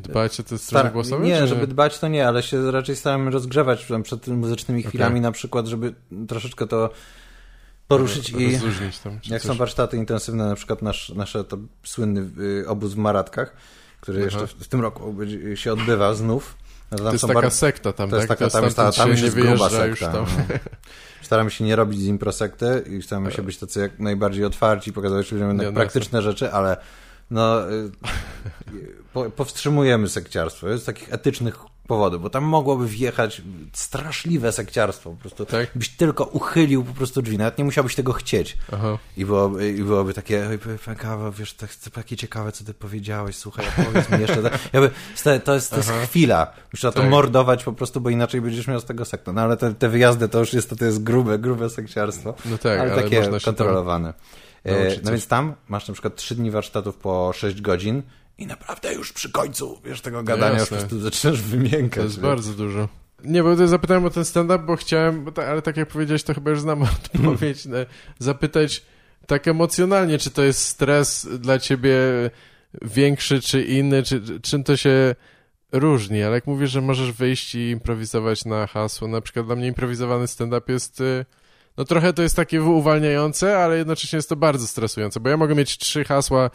dbać o te strony głosowe? Nie, żeby dbać to nie, ale się raczej staramy rozgrzewać przed muzycznymi chwilami na przykład, żeby troszeczkę to poruszyć i tam, jak coś. są warsztaty intensywne, na przykład nasz, nasze to słynny y, obóz w Maratkach, który Aha. jeszcze w, w tym roku się odbywa znów. No To tam jest taka bar- sekta tam, to jest tak? taka, tam, jest, ta, stamtąd tam już jest gruba sekta. tam. no. Staramy się nie robić z improsekty i staramy się być tacy jak najbardziej otwarci, pokazywać ludziom jednak no praktyczne rzeczy, ale no, y, po, powstrzymujemy sekciarstwo z takich etycznych powodów, bo tam mogłoby wjechać straszliwe sekciarstwo, po prostu Tak? byś tylko uchylił po prostu drzwi, nawet nie musiałbyś tego chcieć. Aha. I byłoby, i byłoby takie, oj, kawa, wiesz, to takie ciekawe, co ty powiedziałeś, słuchaj, powiedz mi jeszcze. To, jakby, to, to, jest, to jest Aha. chwila. Już trzeba to Tak. mordować po prostu, bo inaczej będziesz miał z tego sekta. No ale te, te wyjazdy to już jest, to jest grube, grube sekciarstwo. No tak, ale, ale takie można się tam kontrolowane. E, no coś. więc tam masz na przykład trzy dni warsztatów po 6 godzin i naprawdę już przy końcu, wiesz, tego gadania już po jasne. prostu zaczynasz wymiękać. To jest bardzo dużo. Nie, bo zapytałem o ten stand-up, bo chciałem, bo ta, ale tak jak powiedziałeś, to chyba już znam odpowiedź, no, zapytać tak emocjonalnie, czy to jest stres dla ciebie większy czy inny, czy, czy- czym to się różni, ale jak mówisz, że możesz wyjść i improwizować na hasło, na przykład dla mnie improwizowany stand-up jest, y, no trochę to jest takie uwalniające, ale jednocześnie jest to bardzo stresujące, bo ja mogę mieć trzy hasła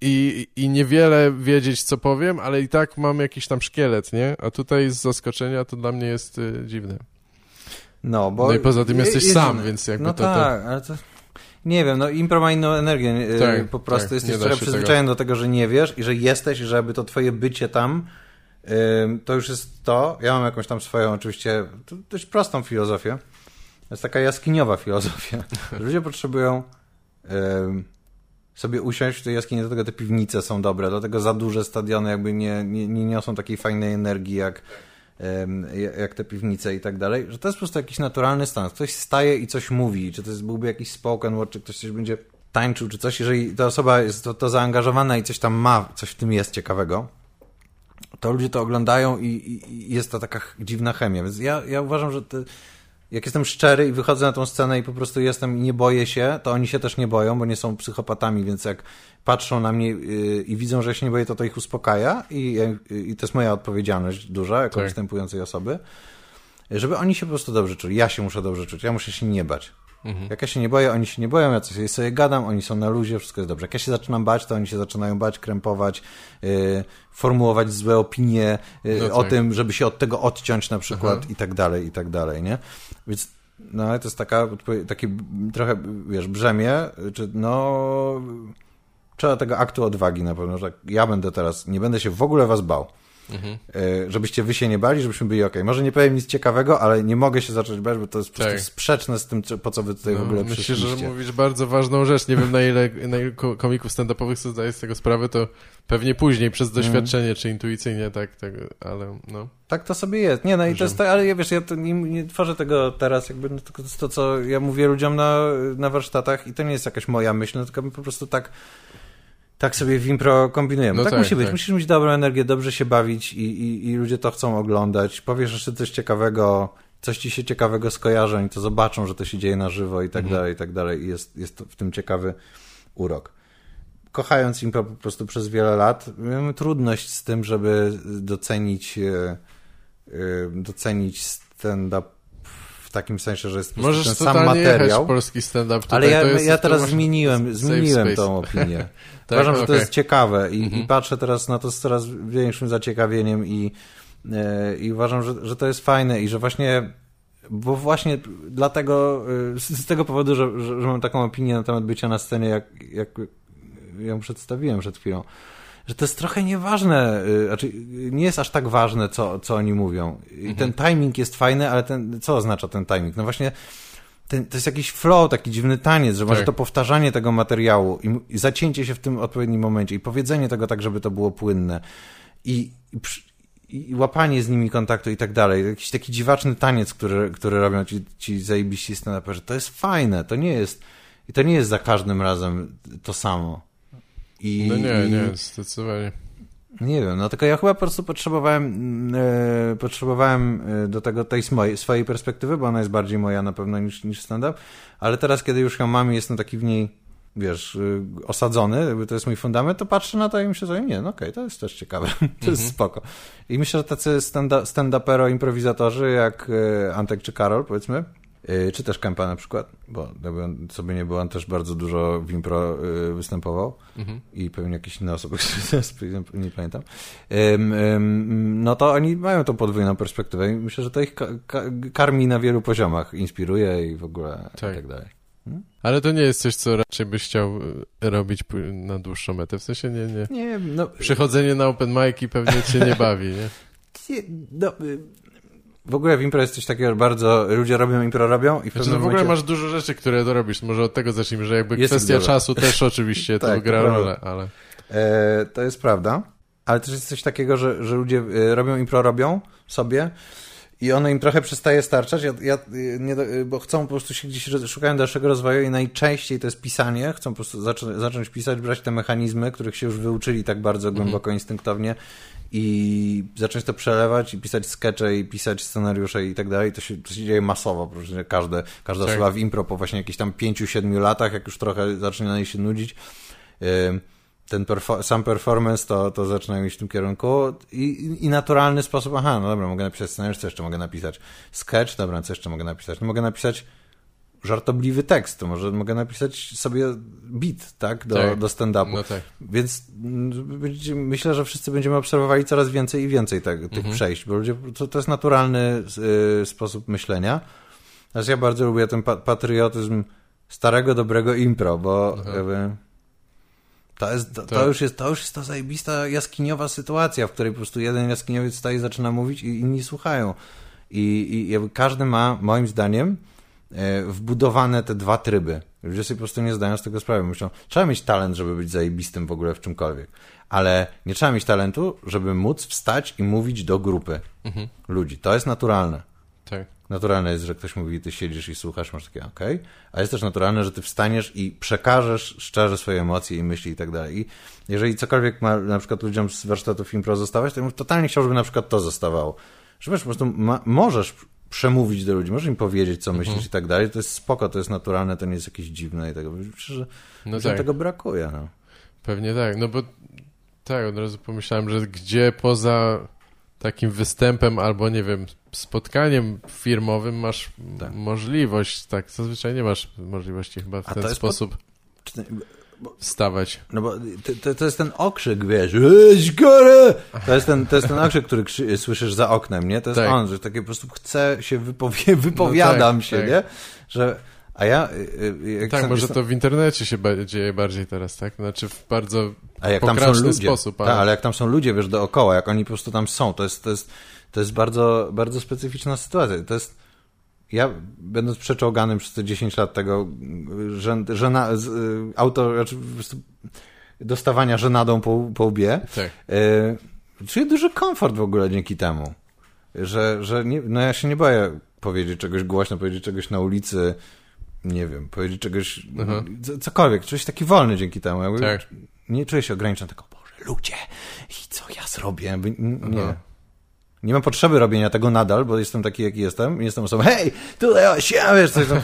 i, i niewiele wiedzieć, co powiem, ale i tak mam jakiś tam szkielet, nie? A tutaj z zaskoczenia to dla mnie jest y, dziwne. No, bo No i poza tym je- jesteś jest- sam, więc jakby no to- to- tak, ale to... Nie wiem, no impro ma inną energię. nie- Tak, po prostu tak, jesteś trochę przyzwyczajony do tego, że nie wiesz i że jesteś i żeby to twoje bycie tam to już jest to. Ja mam jakąś tam swoją oczywiście dość prostą filozofię. To jest taka jaskiniowa filozofia. Ludzie potrzebują sobie usiąść w tej jaskini, dlatego te piwnice są dobre, dlatego za duże stadiony jakby nie, nie, nie niosą takiej fajnej energii jak, jak te piwnice i tak dalej, że to jest po prostu jakiś naturalny stan. Ktoś staje i coś mówi, czy to jest, byłby jakiś spoken word, czy ktoś coś będzie tańczył, czy coś, jeżeli ta osoba jest to, to zaangażowana i coś tam ma, coś w tym jest ciekawego, to ludzie to oglądają i, i, jest to taka dziwna chemia. Więc ja, ja uważam, że jak jestem szczery i wychodzę na tą scenę i po prostu jestem i nie boję się, to oni się też nie boją, bo nie są psychopatami, więc jak patrzą na mnie yy, i widzą, że ja się nie boję, to to ich uspokaja i, yy, i to jest moja odpowiedzialność duża jako Tak. występującej osoby, żeby oni się po prostu dobrze czuli. Ja się muszę dobrze czuć, ja muszę się nie bać. Mhm. Jak ja się nie boję, oni się nie boją, ja coś sobie gadam, oni są na luzie, wszystko jest dobrze. Jak ja się zaczynam bać, to oni się zaczynają bać, krępować, yy, formułować złe opinie yy, No o tak. tym, żeby się od tego odciąć na przykład Aha. i tak dalej, i tak dalej, nie? Więc no ale to jest taka, takie trochę, wiesz, brzemię, czy no trzeba tego aktu odwagi na pewno, że ja będę teraz, nie będę się w ogóle was bał. Mhm. Żebyście wy się nie bali, żebyśmy byli okej. Może nie powiem nic ciekawego, ale nie mogę się zacząć bać, bo to jest po Tak. prostu sprzeczne z tym, po co wy tutaj w No, ogóle myślę, przyszliście. że mówisz bardzo ważną rzecz. Nie wiem, na ile, na ile ko- komików stand-upowych sobie zdaje z tego sprawę, to pewnie później, przez Mhm. doświadczenie, czy intuicyjnie, tak, tak, ale no. Tak to sobie jest. Nie, no i Że- to jest tak, ale ja wiesz, ja to nie, nie tworzę tego teraz, jakby no, to jest to, co ja mówię ludziom na, na warsztatach i to nie jest jakaś moja myśl, no, tylko po prostu tak tak sobie w impro kombinujemy. No tak, tak, musi być. tak. Musisz mieć dobrą energię, dobrze się bawić i, i, i ludzie to chcą oglądać. Powiesz jeszcze coś ciekawego, coś ci się ciekawego skojarzy, oni to zobaczą, że to się dzieje na żywo i tak Mhm. dalej, i tak dalej. I jest, jest w tym ciekawy urok. Kochając impro po prostu przez wiele lat, miałem trudność z tym, żeby docenić e, e, docenić stand-up takim sensie, że jest Możesz ten sam materiał. w polski stand-up tutaj. Ale ja, ja teraz zmieniłem, zmieniłem space. tą opinię. Tak? Uważam, że to Okej. jest ciekawe i, Mhm. i patrzę teraz na to z coraz większym zaciekawieniem i, e, i uważam, że, że to jest fajne i że właśnie, bo właśnie dlatego, e, z, tego powodu, że, że, że mam taką opinię na temat bycia na scenie, jak, jak ją przedstawiłem przed chwilą, że to jest trochę nieważne, y, znaczy nie jest aż tak ważne, co, co oni mówią. I ten timing jest fajny, ale ten, co oznacza ten timing? No właśnie ten, to jest jakiś flow, taki dziwny taniec, że może Tak. to powtarzanie tego materiału i, i zacięcie się w tym odpowiednim momencie i powiedzenie tego tak, żeby to było płynne i, i, przy, i łapanie z nimi kontaktu i tak dalej. Jakiś taki dziwaczny taniec, który, który robią ci, ci zajebiści stand-uperzy. To jest fajne, to nie jest i to nie jest za każdym razem to samo. I, No nie, nie, zdecydowanie. Nie wiem, no tylko ja chyba po prostu potrzebowałem, mm, e, potrzebowałem e, do tego tej swojej, swojej perspektywy, bo ona jest bardziej moja na pewno niż, niż stand-up, ale teraz, kiedy już ją mam i jestem taki w niej, wiesz, y, osadzony, jakby to jest mój fundament, to patrzę na to i myślę sobie, nie, no okej, to jest też ciekawe, to jest spoko. I myślę, że tacy stand- stand-upero improwizatorzy jak e, Antek czy Karol, powiedzmy, czy też Kępa na przykład, bo sobie nie był, on też bardzo dużo w impro e, występował Mhm. i pewnie jakieś inne osoby, które nie pamiętam, no to oni mają tą podwójną perspektywę i myślę, że to ich ka- ka- karmi na wielu poziomach, inspiruje i w ogóle Tak. i tak dalej. Ale to nie jest coś, co raczej byś chciał e, robić na dłuższą metę. W sensie nie, nie. Nie no, Przychodzenie na open mic'i pewnie cię nie bawi, nie? no y, w ogóle w impro jest coś takiego, że bardzo ludzie robią impro, robią i w Znaczy, no w ogóle momencie... masz dużo rzeczy, które dorobisz. Może od tego zacznijmy, że jakby Jest kwestia dużo. czasu też oczywiście Tak, gra to prawda. rolę, ale... E, to jest prawda, ale też jest coś takiego, że, że ludzie e, robią impro, robią sobie i ono im trochę przestaje starczać, ja, ja, e, nie, e, bo chcą po prostu się gdzieś, szukają dalszego rozwoju i najczęściej to jest pisanie, chcą po prostu zaczą, zacząć pisać, brać te mechanizmy, których się już wyuczyli tak bardzo głęboko, instynktownie i zacząć to przelewać i pisać skecze i pisać scenariusze i tak dalej, to się, to się dzieje masowo, po prostu, że każde, każda Tak. osoba w impro po właśnie jakichś tam pięciu, siedmiu latach, jak już trochę zacznie na niej się nudzić, ten perfo- sam performance to, to zaczynają iść w tym kierunku i, i, i naturalny sposób, aha, no dobra, mogę napisać scenariusz, co jeszcze mogę napisać? Sketch, dobra, co jeszcze mogę napisać? No mogę napisać żartobliwy tekst, to może mogę napisać sobie beat, tak, do, Tak. do stand-upu. No tak. Więc myślę, że wszyscy będziemy obserwowali coraz więcej i więcej te, tych Mhm. przejść, bo ludzie, to, to jest naturalny y, sposób myślenia. Natomiast ja bardzo lubię ten pa patriotyzm starego, dobrego impro, bo jakby, to, jest, to, to, Tak. już jest, to już jest ta zajebista jaskiniowa sytuacja, w której po prostu jeden jaskiniowiec staje i zaczyna mówić i inni słuchają. I, i każdy ma, moim zdaniem, wbudowane te dwa tryby. Ludzie sobie po prostu nie zdają z tego sprawy. Myślą, trzeba mieć talent, żeby być zajebistym w ogóle w czymkolwiek. Ale nie trzeba mieć talentu, żeby móc wstać i mówić do grupy Mhm. ludzi. To jest naturalne. Tak. Naturalne jest, że ktoś mówi, ty siedzisz i słuchasz, masz takie okej, a jest też naturalne, że ty wstaniesz i przekażesz szczerze swoje emocje i myśli i tak dalej. I jeżeli cokolwiek ma na przykład ludziom z warsztatów impro zostawać, to ja bym totalnie chciał, żeby na przykład to zostawało. Że wiesz, po prostu ma, możesz przemówić do ludzi, możesz im powiedzieć, co myślisz i tak dalej, to jest spoko, to jest naturalne, to nie jest jakieś dziwne i tego. Myślę, że No tak. tego brakuje. No. Pewnie tak, no bo tak, od razu pomyślałem, że gdzie poza takim występem albo, nie wiem, spotkaniem firmowym masz Tak. możliwość, tak, zazwyczaj nie masz możliwości chyba w A ten pod- sposób wstawać. No bo to, to, to jest ten okrzyk, wiesz! To jest ten, to jest ten okrzyk, który krzy, słyszysz za oknem, nie? To jest Tak. on, że takie po prostu chce się wypowie, wypowiadam tak, się, tak. nie? Że, a ja... y, y, Tak, może jestem- to w internecie się dzieje bardziej teraz, tak? Znaczy w bardzo A jak tam są ludzie, sposób, ale... ale- ale jak tam są ludzie, wiesz, dookoła, jak oni po prostu tam są, to jest, to jest, to jest bardzo, bardzo specyficzna sytuacja. To jest, ja będąc przeczołganym przez te 10 lat tego, że, żena, z, y, znaczy dostawania żenadą po, po łbie, tak. y, czuję duży komfort w ogóle dzięki temu, że, że nie, no ja się nie boję powiedzieć czegoś głośno, powiedzieć czegoś na ulicy, nie wiem, powiedzieć czegoś, c- cokolwiek, czuję się taki wolny dzięki temu. Jakby, Tak. Nie czuję się ograniczony, tylko Boże, ludzie, i co ja zrobię? Nie. Aha. Nie mam potrzeby robienia tego nadal, bo jestem taki, jaki jestem. Nie jestem osobą, hej, tutaj, o, siema, wiesz, coś tam,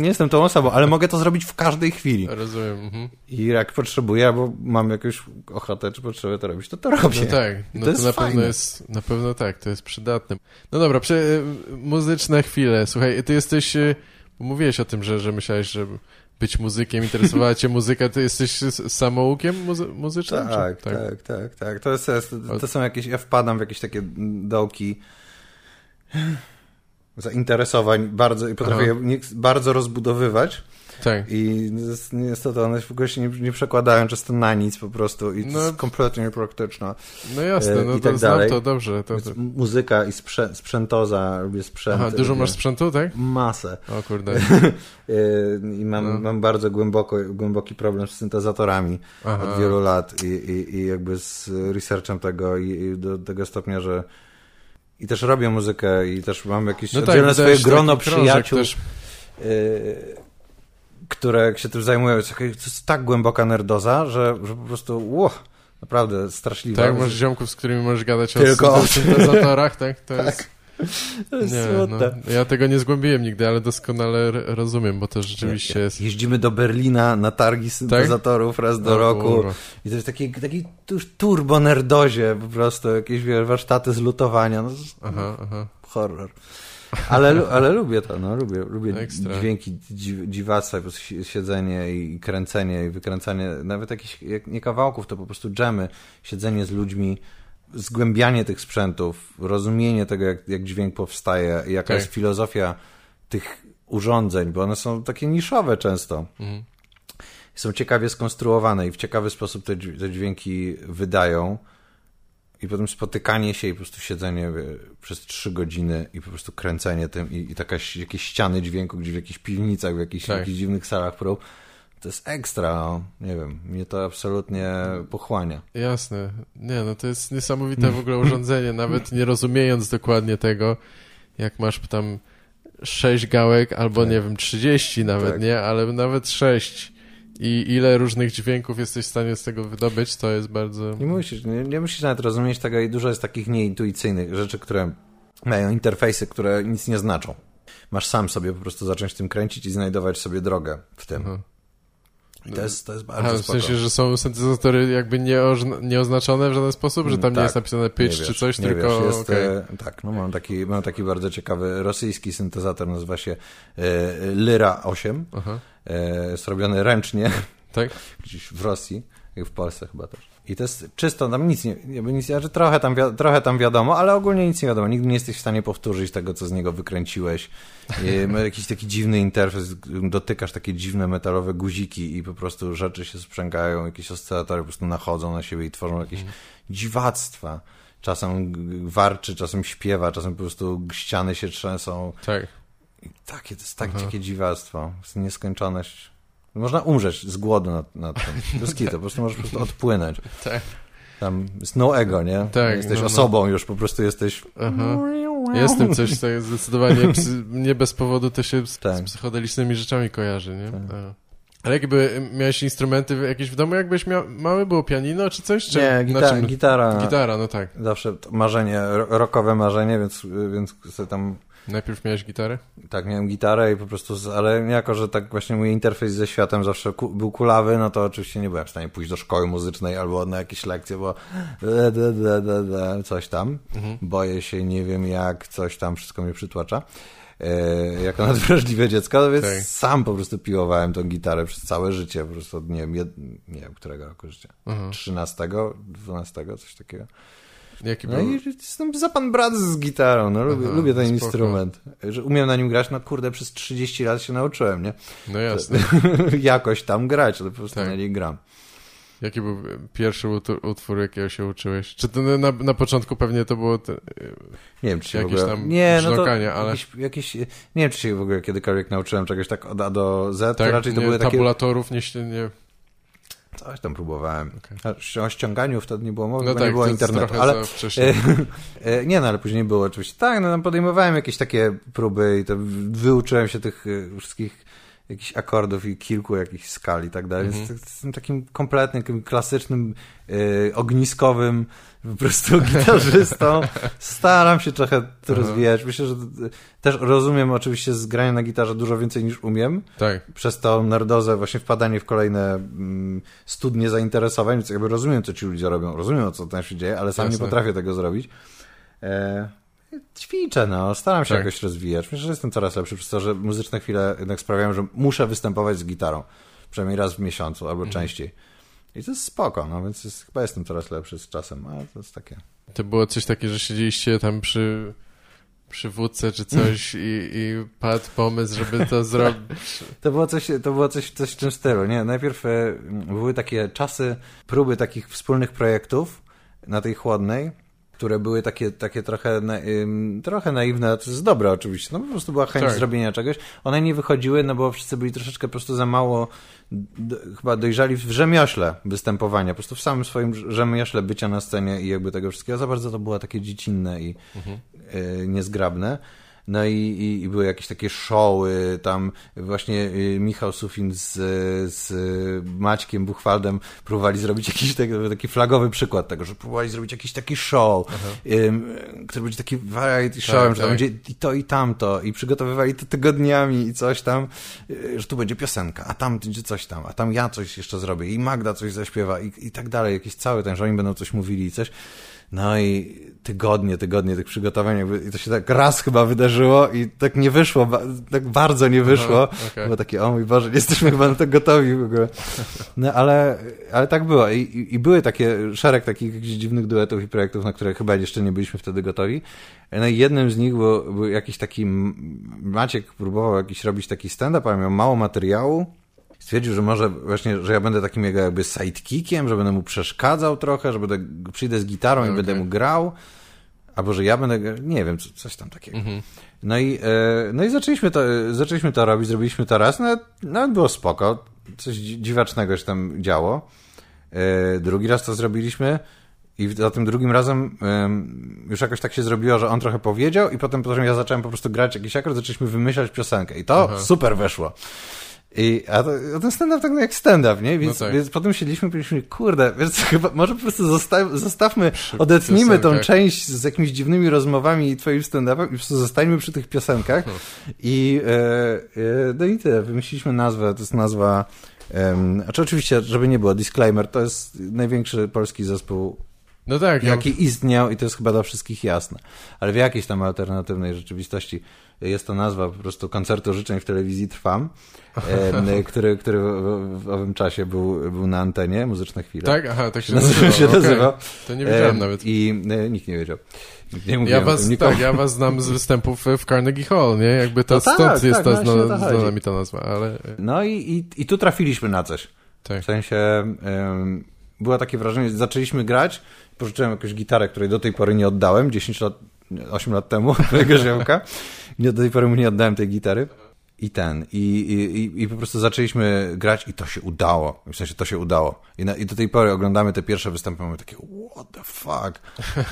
nie jestem tą osobą, ale mogę to zrobić w każdej chwili. Rozumiem. Mhm. I jak potrzebuję, albo mam jakąś ochotę, czy potrzebę to robić, to to robię. No tak, no to to, jest na fajne. pewno jest, na pewno tak, to jest przydatne. No dobra, prze, muzyczne chwile. Słuchaj, ty jesteś, y, mówiłeś o tym, że, że myślałeś, że być muzykiem, interesowała cię muzyka, ty jesteś samoukiem muzy muzycznym? czy- Tak, tak, tak, tak. To, jest, to, są jakieś, ja wpadam w jakieś takie dołki zainteresowań bardzo i potrafię je bardzo rozbudowywać tak. i nies- niestety one w ogóle się nie, nie przekładają często na nic po prostu i to No. jest kompletnie niepraktyczne. No jasne, E, no i to tak znam dalej. to dobrze. To, to. muzyka i sprzę, sprzętoza, lubię sprzęt. Aha, dużo masz sprzętu, tak? Masę. O kurde. Yy, I mam, No. mam bardzo głęboko, głęboki problem z syntezatorami Aha. od wielu lat i, i, i jakby z researchem tego i, i do tego stopnia, że i też robię muzykę i też mam jakieś No tak, oddzielne swoje grono przyjaciół, Też, yy, które się tym zajmują. To jest taka- to jest tak głęboka nerdoza, że, że po prostu ło, naprawdę straszliwe. tak, masz ziomków, z którymi możesz gadać Tylko o o syn- syntezatorach, tak? To jest... To jest Nie, no, ja tego nie zgłębiłem nigdy, ale doskonale rozumiem, bo to rzeczywiście jest... Jeździmy do Berlina na targi syntezatorów raz do O roku. kurwa. I to jest taki, taki turbo nerdozie po prostu, jakieś wiesz, warsztaty z lutowania. No, Aha, aha. horror. Ale, ale lubię to, no, lubię, lubię Ekstra. dźwięki dzi- dziwactwa, po prostu si- siedzenie i kręcenie i wykręcanie, nawet jakichś, jak nie kawałków, to po prostu dżemy, siedzenie z ludźmi, zgłębianie tych sprzętów, rozumienie tego, jak, jak dźwięk powstaje jaka Tak. jest filozofia tych urządzeń, bo one są takie niszowe często. Mhm. Są ciekawie skonstruowane i w ciekawy sposób te dźwięki wydają. I potem spotykanie się i po prostu siedzenie przez trzy godziny i po prostu kręcenie tym i, i taka, jakieś ściany dźwięku gdzieś w jakichś piwnicach, w jakichś, Tak. jakichś dziwnych salach prób. To jest ekstra, no. nie wiem, mnie to absolutnie pochłania. Jasne. Nie, no to jest niesamowite w ogóle urządzenie, nawet nie rozumiejąc dokładnie tego, jak masz tam sześć gałek, albo Tak. nie wiem, 30 nawet, Tak. nie? Ale nawet sześć. I ile różnych dźwięków jesteś w stanie z tego wydobyć, to jest bardzo... Nie musisz, nie, nie musisz nawet rozumieć tego i dużo jest takich nieintuicyjnych rzeczy, które mają interfejsy, które nic nie znaczą. Masz sam sobie po prostu zacząć tym kręcić i znajdować sobie drogę w tym. Aha. I to jest, to jest bardzo Aha, w spoko. sensie, że są syntezatory jakby nieoznaczone w żaden sposób, że tam nie Tak. jest napisane pitch Nie czy wiesz, coś, nie tylko... Wiesz, jest, okej. e, tak, no mam taki, mam taki bardzo ciekawy rosyjski syntezator, nazywa się e, Lyra 8. Aha, E, jest robiony ręcznie, tak? gdzieś w Rosji, i w Polsce chyba też. I to jest czysto, tam nic nie, nic, znaczy trochę, tam trochę tam wiadomo, ale ogólnie nic nie wiadomo. Nigdy nie jesteś w stanie powtórzyć tego, co z niego wykręciłeś. Ma jakiś taki dziwny interfejs, dotykasz takie dziwne metalowe guziki i po prostu rzeczy się sprzęgają, jakieś oscylatory po prostu nachodzą na siebie i tworzą jakieś dziwactwa. Czasem warczy, czasem śpiewa, czasem po prostu ściany się trzęsą. Tak. I takie, to jest tak dzikie dziwactwo. To jest nieskończoność. Można umrzeć z głodu nad, nad tym. Bez kitu, po prostu możesz po prostu odpłynąć. Tak. Tam jest no ego, nie? Tak, Jesteś no, no. osobą już, po prostu jesteś... Aha. Jest w tym coś tak zdecydowanie, psy, nie bez powodu to się z, Tak. z psychodelicznymi rzeczami kojarzy, nie? Tak. Tak. Ale jakby miałeś instrumenty jakieś w domu, jakbyś miał, małe było pianino czy coś? Czy Nie, gita czym- gitara. Gitara, no tak. Zawsze marzenie, ro- rockowe marzenie, więc, więc sobie tam... Najpierw miałeś gitarę? Tak, miałem gitarę i po prostu, ale jako, że tak właśnie mój interfejs ze światem zawsze ku, był kulawy, no to oczywiście nie byłem w stanie pójść do szkoły muzycznej albo na jakieś lekcje, bo coś tam. Mhm. Boję się, nie wiem jak, coś tam, wszystko mnie przytłacza. E, jako nadwrażliwe dziecko, więc Tak. sam po prostu piłowałem tą gitarę przez całe życie, po prostu od, nie wiem, jed, nie wiem, którego roku życia. Aha. 13, 12, coś takiego. Jaki No był? i jestem za pan brat z gitarą, no lubię, Aha, lubię ten spoko. instrument. Że umiem na nim grać, no kurde, przez 30 lat się nauczyłem, nie? No jasne. Jakoś tam grać, ale po prostu Tak. na niej gram. Jaki był pierwszy utwór, jakiego się uczyłeś? Czy to na, na początku pewnie to było... Te, Nie wiem, czy się Jakieś ogóle... tam nie, no to ale- jakieś, jakieś... Nie wiem, czy się w ogóle kiedykolwiek nauczyłem czegoś tak od A do Z, to tak, raczej to nie, były takie... tabulatorów, nie, nie... Coś tam próbowałem. A O ściąganiu wtedy nie było mowy, No bo tak, nie było internetu, ale... wcześnie. E, nie, no ale później było oczywiście. Tak, no podejmowałem jakieś takie próby i wyuczyłem się tych e, wszystkich jakichś akordów i kilku jakichś skal i tak dalej. Mhm. Więc Jestem takim kompletnym, klasycznym, y, ogniskowym po prostu gitarzystą. Staram się trochę to rozwijać. Myślę, że też rozumiem oczywiście z grania na gitarze dużo więcej niż umiem. Tak. Przez to nerdozę, właśnie wpadanie w kolejne mm, studnie zainteresowań, więc jakby rozumiem, co ci ludzie robią, rozumiem, co tam się dzieje, ale sam Jasne. nie potrafię tego zrobić. E, ćwiczę, no, staram się Tak. jakoś rozwijać. Myślę, że jestem coraz lepszy przez to, że muzyczne chwile jednak sprawiają, że muszę występować z gitarą. Przynajmniej raz w miesiącu albo Mhm. częściej. I to jest spoko, no więc jest, chyba jestem coraz lepszy z czasem, ale to jest takie. To było coś takiego, że siedzieliście tam przy, przy wódce czy coś i, i padł pomysł, żeby to zrobić. To było coś, to było coś, coś w tym stylu, nie? Najpierw e, były takie czasy próby takich wspólnych projektów na tej chłodnej, które były takie, takie trochę, trochę naiwne, to jest dobre oczywiście, no po prostu była chęć Tak. zrobienia czegoś. One nie wychodziły, no bo wszyscy byli troszeczkę po prostu za mało chyba dojrzali w rzemiośle występowania, po prostu w samym swoim rzemiośle bycia na scenie i jakby tego wszystkiego. Za bardzo to było takie dziecinne i y, niezgrabne. No i, i, i były jakieś takie showy, tam właśnie y, Michał Sufin z, z Maćkiem Buchwaldem próbowali zrobić jakiś taki, taki flagowy przykład tego, że próbowali zrobić jakiś taki show, ym, który będzie taki variety show, Tak, że tam tak. będzie i to i tamto i przygotowywali to tygodniami i coś tam, y, że tu będzie piosenka, a tam będzie coś tam, a tam ja coś jeszcze zrobię i Magda coś zaśpiewa i, i tak dalej, jakiś cały ten, że oni będą coś mówili i coś. No i tygodnie, tygodnie tych przygotowań, jakby, i to się tak raz chyba wydarzyło i tak nie wyszło, ba- tak bardzo nie wyszło. Aha. Było takie, o mój Boże, nie jesteśmy chyba na to gotowi w ogóle. No ale, ale tak było I, i, i były takie, szereg takich jakichś dziwnych duetów i projektów, na które chyba jeszcze nie byliśmy wtedy gotowi. No i jednym z nich był, był jakiś taki, Maciek próbował jakiś robić taki stand-up, ale miał mało materiału. Stwierdził, że może właśnie, że ja będę takim jego jakby sidekickiem, że będę mu przeszkadzał trochę, że będę, przyjdę z gitarą i Okej. będę mu grał. Albo, że ja będę, nie wiem, co- coś tam takiego. Mhm. No i, e, no i zaczęliśmy, to, zaczęliśmy to robić, zrobiliśmy to raz, no, nawet było spoko, coś dzi- dziwacznego się tam działo. E, drugi raz to zrobiliśmy i za tym drugim razem em, już jakoś tak się zrobiło, że on trochę powiedział i potem, potem ja zacząłem po prostu grać jakiś akord, zaczęliśmy wymyślać piosenkę i to Aha. super weszło. I, a, to, a ten stand-up tak jak stand-up, nie? Więc, No tak. więc potem siedliśmy i powiedzieliśmy, kurde, więc chyba może po prostu zostaw, zostawmy, odetnijmy tą piosenkach. część z jakimiś dziwnymi rozmowami i twoim stand-upem i po prostu zostańmy przy tych piosenkach. I, e, e, no i tyle, wymyśliliśmy nazwę, to jest nazwa, um, znaczy oczywiście, żeby nie było, disclaimer, to jest największy polski zespół No tak, ja, jaki istniał i to jest chyba dla wszystkich jasne. Ale w jakiejś tam alternatywnej rzeczywistości jest to nazwa po prostu koncertu życzeń w telewizji Trwam, który, który w, owym czasie był, był na antenie, muzyczne chwile. tak, aha, tak się nazywa. się nazywał. To nie wiedziałem Em, nawet. I e, nikt nie wiedział. Nie Ja was, tak, ja was znam z występów w Carnegie Hall, nie? Jakby to No tak, stąd jest tak, ta zna, znana mi ta nazwa, ale No i, i, i tu trafiliśmy na coś. tak. W sensie em, było takie wrażenie, zaczęliśmy grać, pożyczyłem jakąś gitarę, której do tej pory nie oddałem, 10 lat, 8 lat temu, mojego ziomka. Nie, do tej pory mu nie oddałem tej gitary. I ten, i, i, i- po prostu zaczęliśmy grać i to się udało. W sensie to się udało. I, na, I do tej pory oglądamy te pierwsze występy, mamy takie, what the fuck.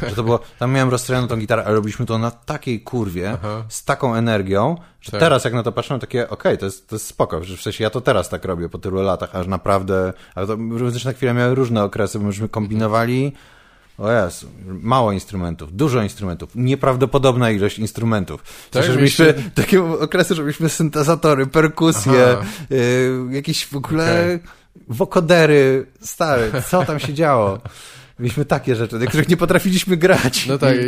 Że to było, tam miałem rozstrojoną tą gitarę, ale robiliśmy to na takiej kurwie, Aha. z taką energią, że Tak. teraz jak na to patrzę, takie, okej, to, jest, to jest spoko, że w sensie ja to teraz tak robię po tylu latach, aż naprawdę, ale to muzyczne chwile miały różne okresy, bo myśmy kombinowali, o Jezu, mało instrumentów, dużo instrumentów, nieprawdopodobna ilość instrumentów. Tak, żebyśmy, mieliście- takie okresy, żebyśmy syntezatory, perkusję, Aha. y, jakieś w ogóle Okej. wokodery, stary, co tam się działo? Mieliśmy takie rzeczy, do których nie potrafiliśmy grać. No tak.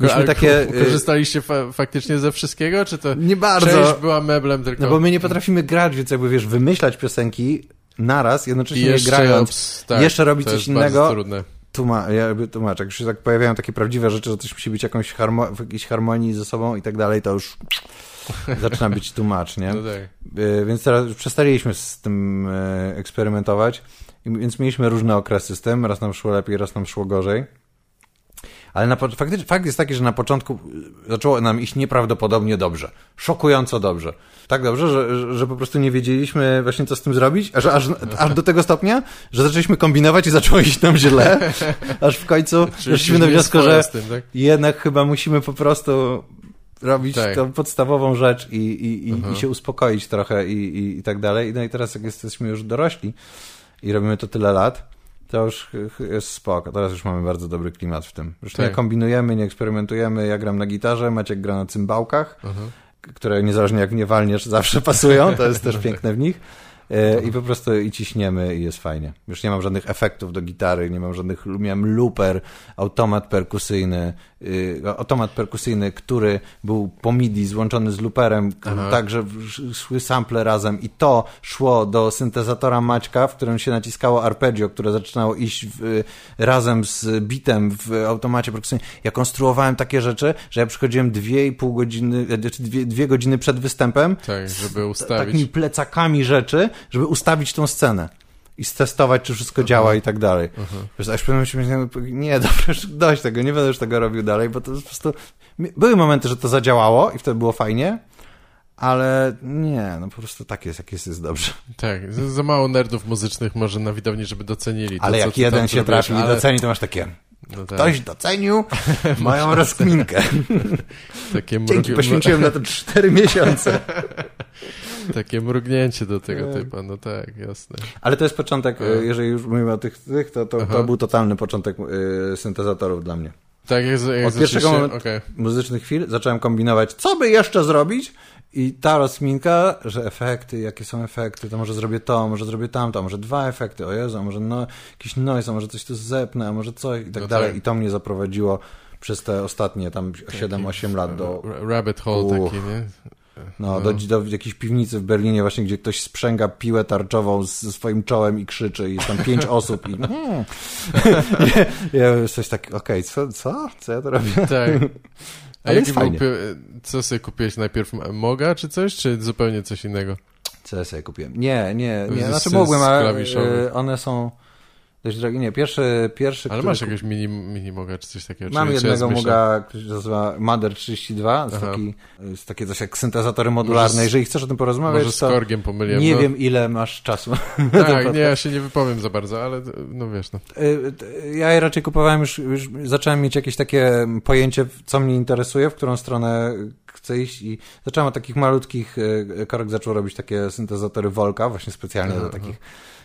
Mieliśmy ale takie, y- korzystaliście fa faktycznie ze wszystkiego, czy to Nie bardzo. część była meblem tylko? No bo my nie potrafimy grać, więc jakby wiesz, wymyślać piosenki naraz, jednocześnie je jeszcze, grając, tak, jeszcze robić to coś jest innego. Trudne. Tłuma, ja jakby tłumaczę, jak już się tak pojawiają takie prawdziwe rzeczy, że coś musi być jakąś harmo- w jakiejś harmonii ze sobą i tak dalej, to już zaczyna być tłumacz, nie? No tak. Y, Więc teraz przestaliśmy z tym e, eksperymentować, więc mieliśmy różne okresy z tym, raz nam szło lepiej, raz nam szło gorzej. Ale na, faktycznie, fakt jest taki, że na początku zaczęło nam iść nieprawdopodobnie dobrze. Szokująco dobrze. Tak dobrze, że, że, po prostu nie wiedzieliśmy właśnie co z tym zrobić, aż, aż, aż do tego stopnia, że zaczęliśmy kombinować i zaczęło iść nam źle, aż w końcu doszliśmy do wniosku, że tym, tak? jednak chyba musimy po prostu robić Tak. tą podstawową rzecz i, i, i, Mhm. i się uspokoić trochę i, i, i tak dalej. No i teraz jak jesteśmy już dorośli i robimy to tyle lat, to już jest spoko. Teraz już mamy bardzo dobry klimat w tym. Już nie Tak. kombinujemy, nie eksperymentujemy. Ja gram na gitarze, Maciek gra na cymbałkach, Mhm. k- które niezależnie jak nie walniesz, zawsze pasują. To jest też piękne w nich. E, I po prostu i ciśniemy i jest fajnie. Już nie mam żadnych efektów do gitary, nie mam żadnych, miałem looper, automat perkusyjny, y, automat perkusyjny, który był po MIDI złączony z looperem, Aha. tak, że szły sample razem i to szło do syntezatora Maćka, w którym się naciskało arpeggio, które zaczynało iść w, razem z bitem w automacie perkusyjnym. Ja konstruowałem takie rzeczy, że ja przychodziłem dwie i pół godziny, e, czy dwie, dwie godziny przed występem Tak, żeby z ustawić. takimi plecakami rzeczy, żeby ustawić tą scenę i stestować, czy wszystko działa i tak dalej. Wiesz, aż momencie myślałem, nie, dobra, już dość tego, nie będę już tego robił dalej, bo to po prostu... Były momenty, że to zadziałało i wtedy było fajnie, ale nie, no po prostu tak jest, jak jest, jest dobrze. Tak, za, mało nerdów muzycznych może na widowni, żeby docenili to, Ale jak jeden się trafi i ale- doceni, to masz takie, No tak, ktoś docenił moją rozkminkę. takie, Dzięki, poświęciłem na to cztery miesiące. takie mrugnięcie do tego Tak. typa, no tak, jasne. Ale to jest początek, Tak. e, jeżeli już mówimy o tych, tych to, to, to był totalny początek e, syntezatorów dla mnie. Tak, jak, jak Od pierwszego momentu- okej. muzycznych chwil zacząłem kombinować, co by jeszcze zrobić i ta rozminka, że efekty, jakie są efekty, to może zrobię to, może zrobię tamto, a może dwa efekty, o Jezu, a może no, jakiś noise, a może coś tu zepnę, a może coś i tak No dalej. tak. I to mnie zaprowadziło przez te ostatnie tam 7-8 lat do, Ra- Rabbit hole Uch. taki, nie? No, no. do, do jakiejś piwnicy w Berlinie właśnie, gdzie ktoś sprzęga piłę tarczową z- ze swoim czołem i krzyczy i jest tam pięć osób i hmm. ja, ja coś tak, okej, co, co? Co ja to robię? Tak. A Ale jest fajnie. co sobie kupiłeś najpierw? Moga czy coś, czy zupełnie coś innego? Co ja sobie kupiłem? Nie, nie, nie. Znaczy mogłem, ale e, one są dość drogie. Nie, pierwszy, pierwszy Ale który masz jakiegoś mini, mini moga czy coś takiego? Mam jednego? Muga, który się nazywa Mother 32. Jest Aha. taki, jest takie coś jak syntezatory modularne. Może z- Jeżeli chcesz o tym porozmawiać, Może z to Korgiem pomyliłem. nie no. wiem ile masz czasu. Tak, nie, ja się nie wypowiem za bardzo, ale no wiesz, no. Y, y, Ja je raczej kupowałem już, już zacząłem mieć jakieś takie pojęcie, co mnie interesuje, w którą stronę chcę iść i zacząłem od takich malutkich, y, Korek zaczął robić takie syntezatory Volka, właśnie specjalnie Aha, dla takich,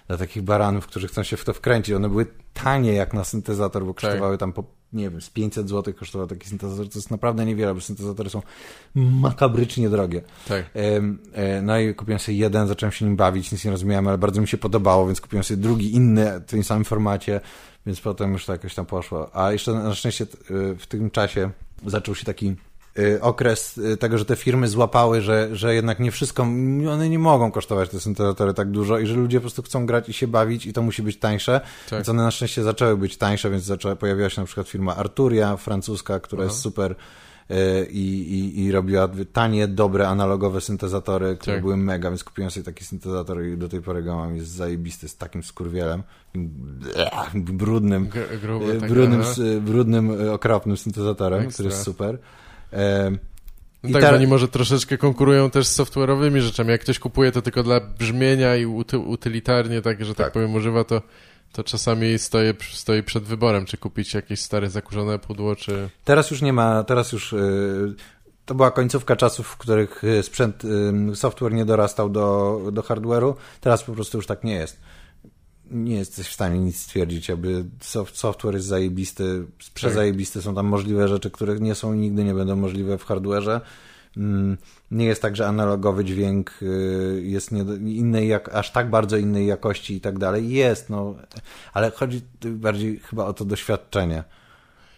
dla takich baranów, którzy chcą się w to wkręcić. One były tanie jak na syntezator, bo kosztowały tam po, nie wiem, z 500 zł kosztował taki syntezator, to jest naprawdę niewiele, bo syntezatory są makabrycznie drogie. Tak. E, No i kupiłem sobie jeden, zacząłem się nim bawić, nic nie rozumiałem, ale bardzo mi się podobało, więc kupiłem sobie drugi, inny, w tym samym formacie, więc potem już to jakoś tam poszło. A jeszcze na szczęście y, w tym czasie zaczął się taki okres y, tego, że te firmy złapały, że, że jednak nie wszystko, one nie mogą kosztować te syntezatory tak dużo i że ludzie po prostu chcą grać i się bawić i to musi być tańsze, Tak. więc one na szczęście zaczęły być tańsze, więc zaczęła, pojawiła się na przykład firma Arturia francuska, która Aha. jest super y, i, i, i robiła tanie, dobre, analogowe syntezatory, które Tak. były mega, więc kupiłem sobie taki syntezator i do tej pory go mam, jest zajebisty, z takim skurwielem, brudnym, Gr- grube y, brudnym, s- brudnym, y, okropnym syntezatorem, Ekstra. który jest super. Em, No I tak, bo oni może troszeczkę konkurują też z software'owymi rzeczami. Jak ktoś kupuje to tylko dla brzmienia i uty, utylitarnie, tak, że tak, Tak. powiem, używa, to, to czasami stoi, stoi przed wyborem, czy kupić jakieś stare, zakurzone pudło, czy... Teraz już nie ma, teraz już y, to była końcówka czasów, w których y, sprzęt, software nie dorastał do, do hardware'u. Teraz po prostu już tak nie jest. Nie jesteś w stanie nic stwierdzić, soft, software jest zajebisty, przezajebisty, są tam możliwe rzeczy, które nie są i nigdy nie będą możliwe w hardware'ze. Mm, Nie jest tak, że analogowy dźwięk y, jest nie, innej, jak, aż tak bardzo innej jakości i tak dalej. Jest, no, ale chodzi bardziej chyba o to doświadczenie.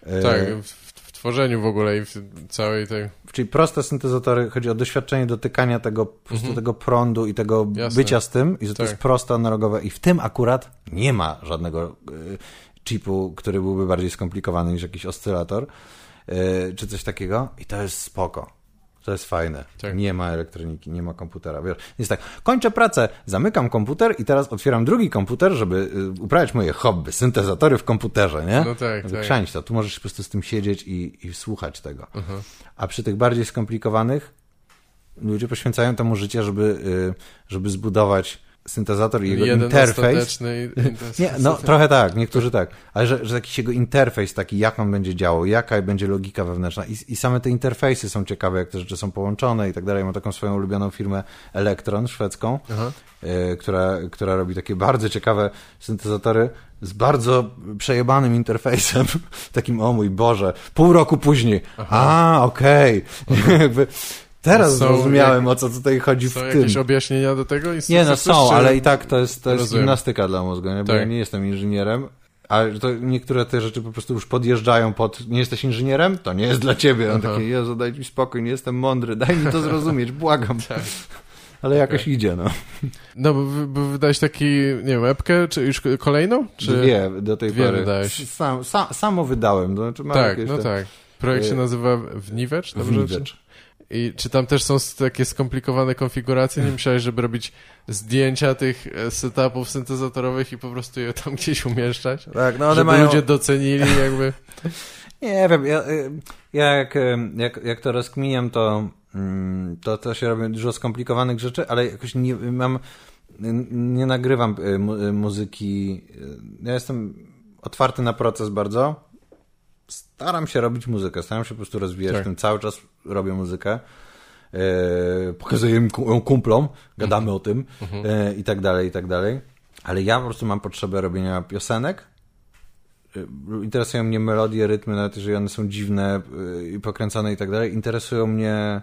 Y, Tak, tworzeniu w ogóle i w całej tej... Czyli proste syntezatory, chodzi o doświadczenie dotykania tego, po prostu Mhm. tego prądu i tego Jasne. bycia z tym i że to Tak. jest proste, analogowe i w tym akurat nie ma żadnego y, chipu, który byłby bardziej skomplikowany niż jakiś oscylator y, czy coś takiego i to jest spoko. To jest fajne. Tak. Nie ma elektroniki, nie ma komputera. Wiesz, jest tak, kończę pracę, zamykam komputer i teraz otwieram drugi komputer, żeby y, uprawiać moje hobby, syntezatory w komputerze, nie? No tak, tak. Chrzanić to. Tu możesz po prostu z tym siedzieć i, i słuchać tego. Aha. A przy tych bardziej skomplikowanych ludzie poświęcają temu życie, żeby, y, żeby zbudować syntezator i jego Jeden interfejs. Nie, no trochę tak, niektórzy tak, ale że, że jakiś jego interfejs taki, jak on będzie działał, jaka będzie logika wewnętrzna. I, i same te interfejsy są ciekawe, jak te rzeczy są połączone i tak dalej. Mam taką swoją ulubioną firmę Electron szwedzką, Aha. e, która, która robi takie bardzo ciekawe syntezatory z bardzo przejebanym interfejsem, takim o mój Boże, pół roku później, a okej, jakby teraz Są zrozumiałem jak- o co tutaj chodzi Są w tym. jakieś objaśnienia do tego? Nie, no są, ale i tak to jest, to jest Rozumiem. gimnastyka dla mózgu, nie? bo Tak. ja nie jestem inżynierem, ale to niektóre te rzeczy po prostu już podjeżdżają pod, nie jesteś inżynierem? To nie jest dla ciebie. On Aha. taki, Jezu, daj mi spokój, nie jestem mądry, daj mi to zrozumieć, błagam. Tak. Ale jakoś idzie, no. No, bo, bo wydałeś taki, nie wiem, epkę, czy już kolejną? Czy... Dwie do tej dwie pory. wydałeś. Sam, sam, samo wydałem, to znaczy mam Tak, jakieś no te- tak. Projekt się y, nazywa Wniwecz? dobrze? Wniwecz. I czy tam też są takie skomplikowane konfiguracje? Nie myślałeś, żeby robić zdjęcia tych e, setupów syntezatorowych i po prostu je tam gdzieś umieszczać? Tak, no one żeby mają... ludzie docenili jakby... Nie wiem, ja, y, ja jak, y, jak, jak to rozkminiam, to, mm, to to się robi dużo skomplikowanych rzeczy, ale jakoś nie mam, nie nagrywam mu- muzyki. Ja jestem otwarty na proces bardzo. Staram się robić muzykę, staram się po prostu rozwijać Tak. tym, cały czas robię muzykę. E, pokazuję ją kumplom, gadamy o tym e, i tak dalej, i tak dalej. Ale ja po prostu mam potrzebę robienia piosenek, y, interesują mnie melodie, rytmy, nawet jeżeli one są dziwne i pokręcone i tak dalej. Interesują mnie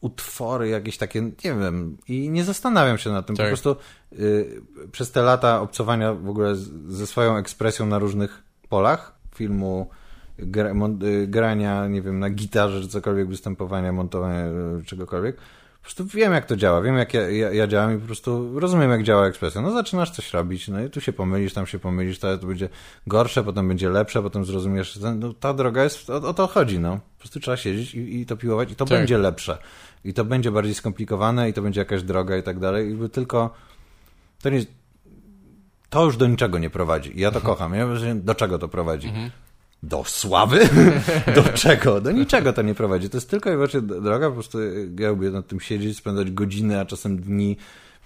utwory jakieś takie, nie wiem, i nie zastanawiam się nad tym. Tak. Po prostu y, przez te lata obcowania w ogóle z, ze swoją ekspresją na różnych polach filmu, gra, mon, y, grania, nie wiem, na gitarze, czy cokolwiek, występowania, montowania, y, czegokolwiek. Po prostu wiem, jak to działa, wiem, jak ja, ja, ja działam i po prostu rozumiem, jak działa ekspresja. No zaczynasz coś robić, no i tu się pomylisz, tam się pomylisz, to, to będzie gorsze, potem będzie lepsze, potem zrozumiesz, że no, ta droga jest, o, o to chodzi, no. Po prostu trzeba siedzieć i, i to piłować i to Tak. będzie lepsze. I to będzie bardziej skomplikowane i to będzie jakaś droga i tak dalej. I tylko to nie to już do niczego nie prowadzi. Ja to kocham. Ja myślę, do czego to prowadzi? Do sławy? do czego? Do niczego to nie prowadzi. To jest tylko i wyłącznie droga, po prostu ja lubię nad tym siedzieć, spędzać godziny, a czasem dni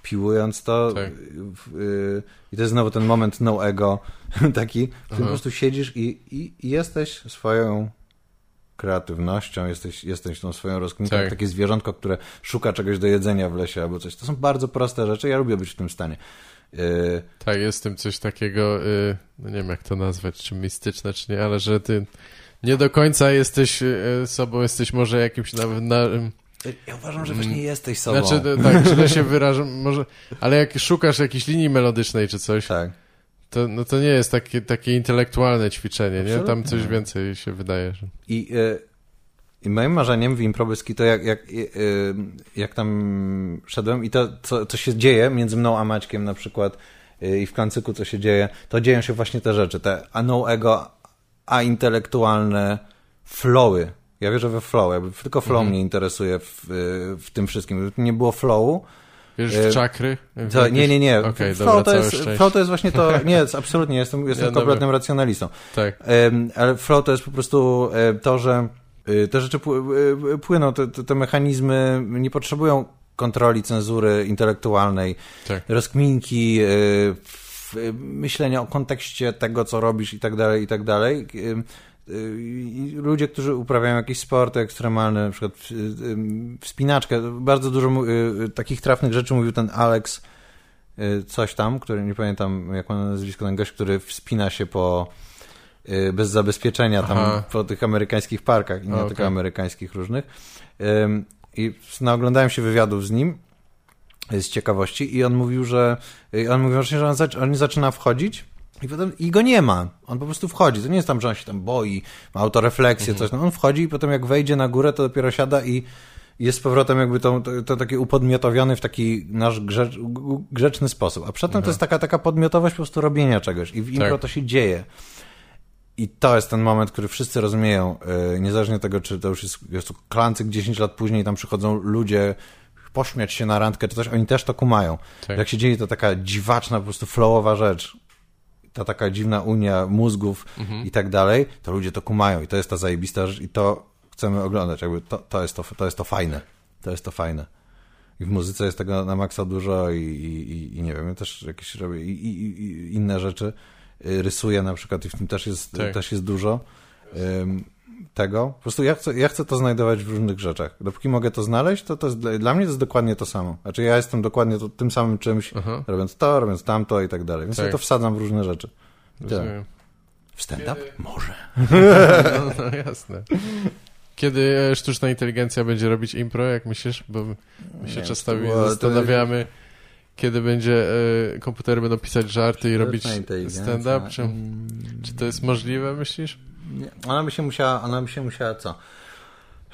piłując to. Tak. W- y, I to jest znowu ten moment no ego, taki, w którym Aha. po prostu siedzisz i, i, i jesteś swoją kreatywnością, jesteś, jesteś tą swoją rozkminką, Tak. takie zwierzątko, które szuka czegoś do jedzenia w lesie albo coś. To są bardzo proste rzeczy, ja lubię być w tym stanie. Yy, Tak, jest w tym coś takiego, y, no nie wiem jak to nazwać, czy mistyczne, czy nie, ale że ty nie do końca jesteś y, sobą, jesteś może jakimś nawet na... ja uważam, że właśnie jesteś sobą. Znaczy, to- tak, źle się wyrażam, może, ale jak szukasz jakiejś linii melodycznej czy coś, tak. to, no to nie jest takie, takie intelektualne ćwiczenie, nie? Tam Absolutnie. coś więcej się wydaje. Że... I, y, I moim marzeniem w improbyski to jak, jak, y, y, jak tam szedłem i to, co, co się dzieje między mną a Maćkiem na przykład y, i w Klancyku co się dzieje, to dzieją się właśnie te rzeczy, te a no ego, a intelektualne flowy. Ja wierzę we flow, jakby tylko flow mnie interesuje w, w tym wszystkim. Gdyby nie było flowu, Wiesz, E, w czakry? W to, nie, nie, nie. Okej, flow, dobra, to jest, szczęście. flow to jest właśnie to, nie, absolutnie, jestem, jestem Ja, dobra. kompletnym racjonalistą. Tak, Ale flow to jest po prostu to, że te rzeczy pły- e, płyną, te, te, mechanizmy nie potrzebują kontroli, cenzury intelektualnej, tak. rozkminki, myślenia o kontekście tego, co robisz i tak dalej, i tak dalej. Ludzie, którzy uprawiają jakieś sporty ekstremalne, na przykład wspinaczkę, bardzo dużo takich trafnych rzeczy mówił ten Alex coś tam, który nie pamiętam jak ma na nazwisko, ten gość, który wspina się po y, bez zabezpieczenia tam Aha. po tych amerykańskich parkach i nie Okej. tylko amerykańskich różnych. I naoglądałem się wywiadów z nim y, z ciekawości i on mówił, że y, on mówił właśnie, że on, zac- on zaczyna wchodzić i potem i go nie ma. On po prostu wchodzi. To nie jest tam, że on się tam boi, ma autorefleksję, coś. No, on wchodzi i potem jak wejdzie na górę, to dopiero siada i jest z powrotem jakby to, to, to taki upodmiotowiony w taki nasz grzecz, grzeczny sposób. A przedtem to jest taka, taka podmiotowość po prostu robienia czegoś i w impro Tak. to się dzieje. I to jest ten moment, który wszyscy rozumieją, yy, niezależnie od tego, czy to już jest, jest klancyk 10 lat później, tam przychodzą ludzie pośmiać się na randkę czy coś, oni też to kumają. Tak. Jak się dzieje to taka dziwaczna, po prostu flowowa rzecz, ta taka dziwna unia mózgów Mhm. i tak dalej, to ludzie to kumają i to jest ta zajebista rzecz i to chcemy oglądać. Jakby to, to, jest to, to jest to fajne. To jest to fajne. i w muzyce jest tego na maksa dużo i, i, i nie wiem, ja też jakieś robię i, i inne rzeczy. Y, rysuję na przykład i w tym też jest, Tak. też jest dużo ym, tego. Po prostu ja chcę, ja chcę to znajdować w różnych rzeczach. Dopóki mogę to znaleźć, to, to jest, dla, dla mnie to jest dokładnie to samo. Znaczy ja jestem dokładnie to, tym samym czymś, Aha, robiąc to, robiąc tamto i tak dalej. Więc Tak. ja to wsadzam w różne rzeczy. rozumiem. W stand-up? Kiedy- Może. No, no jasne. Kiedy e, sztuczna inteligencja będzie robić impro, jak myślisz? Bo my się Nie, czasami to- zastanawiamy, kiedy będzie e, komputery będą pisać żarty i robić stand-up, czy, Mm, czy to jest możliwe, myślisz? Nie. Ona by się musiała, ona by się musiała co?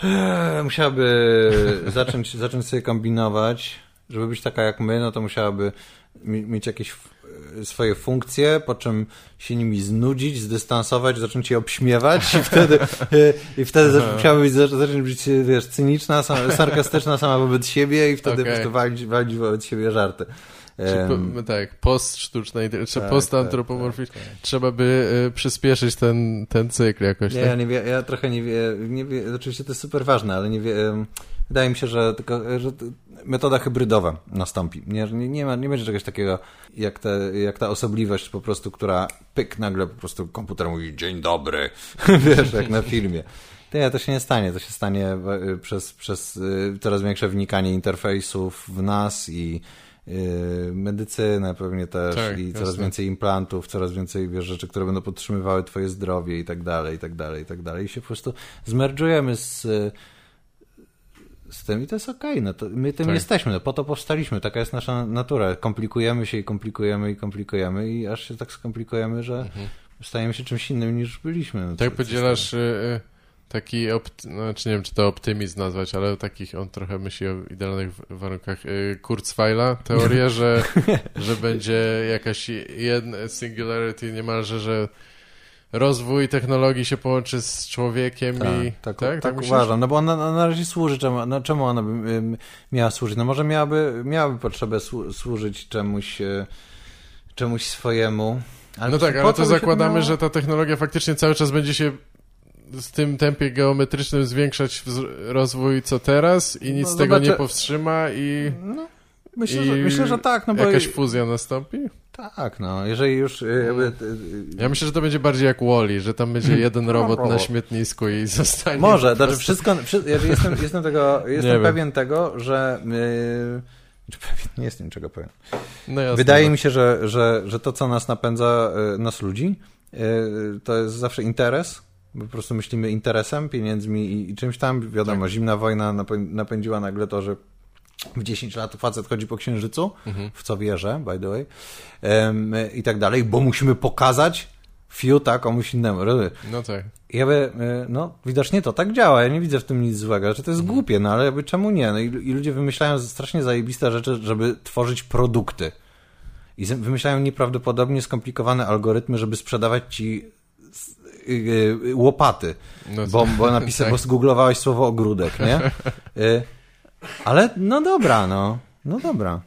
Eee, Musiałaby zacząć, zacząć sobie kombinować, żeby być taka jak my, no to musiałaby mi- mieć jakieś swoje funkcje, po czym się nimi znudzić, zdystansować, zacząć je obśmiewać i wtedy, i wtedy musiałaby być, zac- zacząć być, wiesz, cyniczna, sarkastyczna sama wobec siebie i wtedy Okej. po prostu walić, walić wobec siebie żarty. Czy po, tak, post sztuczna inteligencja, tak, post tak, antropomorficzna. tak, tak. Trzeba by e, przyspieszyć ten, ten cykl jakoś, Nie, tak? ja nie wie, ja trochę nie wie, nie wie, oczywiście to jest super ważne, ale nie wie, em, wydaje mi się, że tylko, że metoda hybrydowa nastąpi. Nie, nie, nie, ma, nie będzie czegoś takiego jak, te, jak ta osobliwość po prostu, która pyk, nagle po prostu komputer mówi dzień dobry, wiesz, jak na filmie. Nie, to się nie stanie. To się stanie y, przez, przez y, coraz większe wnikanie interfejsów w nas i y, medycynę pewnie też Tak, i coraz jasne. więcej implantów, coraz więcej wiesz, rzeczy, które będą podtrzymywały twoje zdrowie i tak dalej, i tak dalej, i tak dalej. I się po prostu zmerdżujemy z, z tym i to jest okej. No to my tym Tak. jesteśmy, no po to powstaliśmy. Taka jest nasza natura. Komplikujemy się i komplikujemy i komplikujemy i aż się tak skomplikujemy, że stajemy się czymś innym niż byliśmy. No, Tak podzielasz e, e, taki, opt... znaczy nie wiem, czy to optymizm nazwać, ale takich, on trochę myśli o idealnych warunkach e, Kurzweila, teorię, że, że będzie jakaś jedna singularity niemalże, że rozwój technologii się połączy z człowiekiem Tak, i... tak, tak, tak myślisz? uważam. No bo ona na, razie służy, czemu, no, czemu ona by ym, miała służyć? No może miałaby, miałaby potrzebę słu, służyć czemuś, e, czemuś swojemu. Ale No tak, ale to zakładamy, miało- że ta technologia faktycznie cały czas będzie się w tym tempie geometrycznym zwiększać rozwój co teraz i nic No, z tego nie powstrzyma i, No, myślę, że, myślę, że tak, no bo... jakaś fuzja nastąpi? Tak, no, jeżeli już... e, Jakby, e, Ja myślę, że to będzie bardziej jak Wally, że tam będzie jeden robot na śmietnisku i zostanie... Może, znaczy prostu- wszystko, wszy, ja jestem, jestem, tego, jestem wiem. pewien tego, że... Yy, nie jestem niczego pewien. No jasne, Wydaje no. mi się, że, że, że to, co nas napędza, y, nas ludzi, y, to jest zawsze interes. Po prostu myślimy interesem, pieniędzmi i, i czymś tam. Wiadomo, Tak. zimna wojna napę- napędziła nagle to, że w 10 lat facet chodzi po księżycu, Mhm. w co wierzę, by the way, em, i tak dalej, bo musimy pokazać fiu, tak, komuś innemu. No tak. Ja by, y, no, widocznie to tak działa, ja nie widzę w tym nic złego, że to jest głupie, no ale jakby czemu nie? No i, i ludzie wymyślają strasznie zajebiste rzeczy, żeby tworzyć produkty. I wymyślają nieprawdopodobnie skomplikowane algorytmy, żeby sprzedawać ci y, y, łopaty, No bo, bo napisa, tak. bo zgooglowałeś słowo ogródek, nie? Ale no dobra, no, no dobra.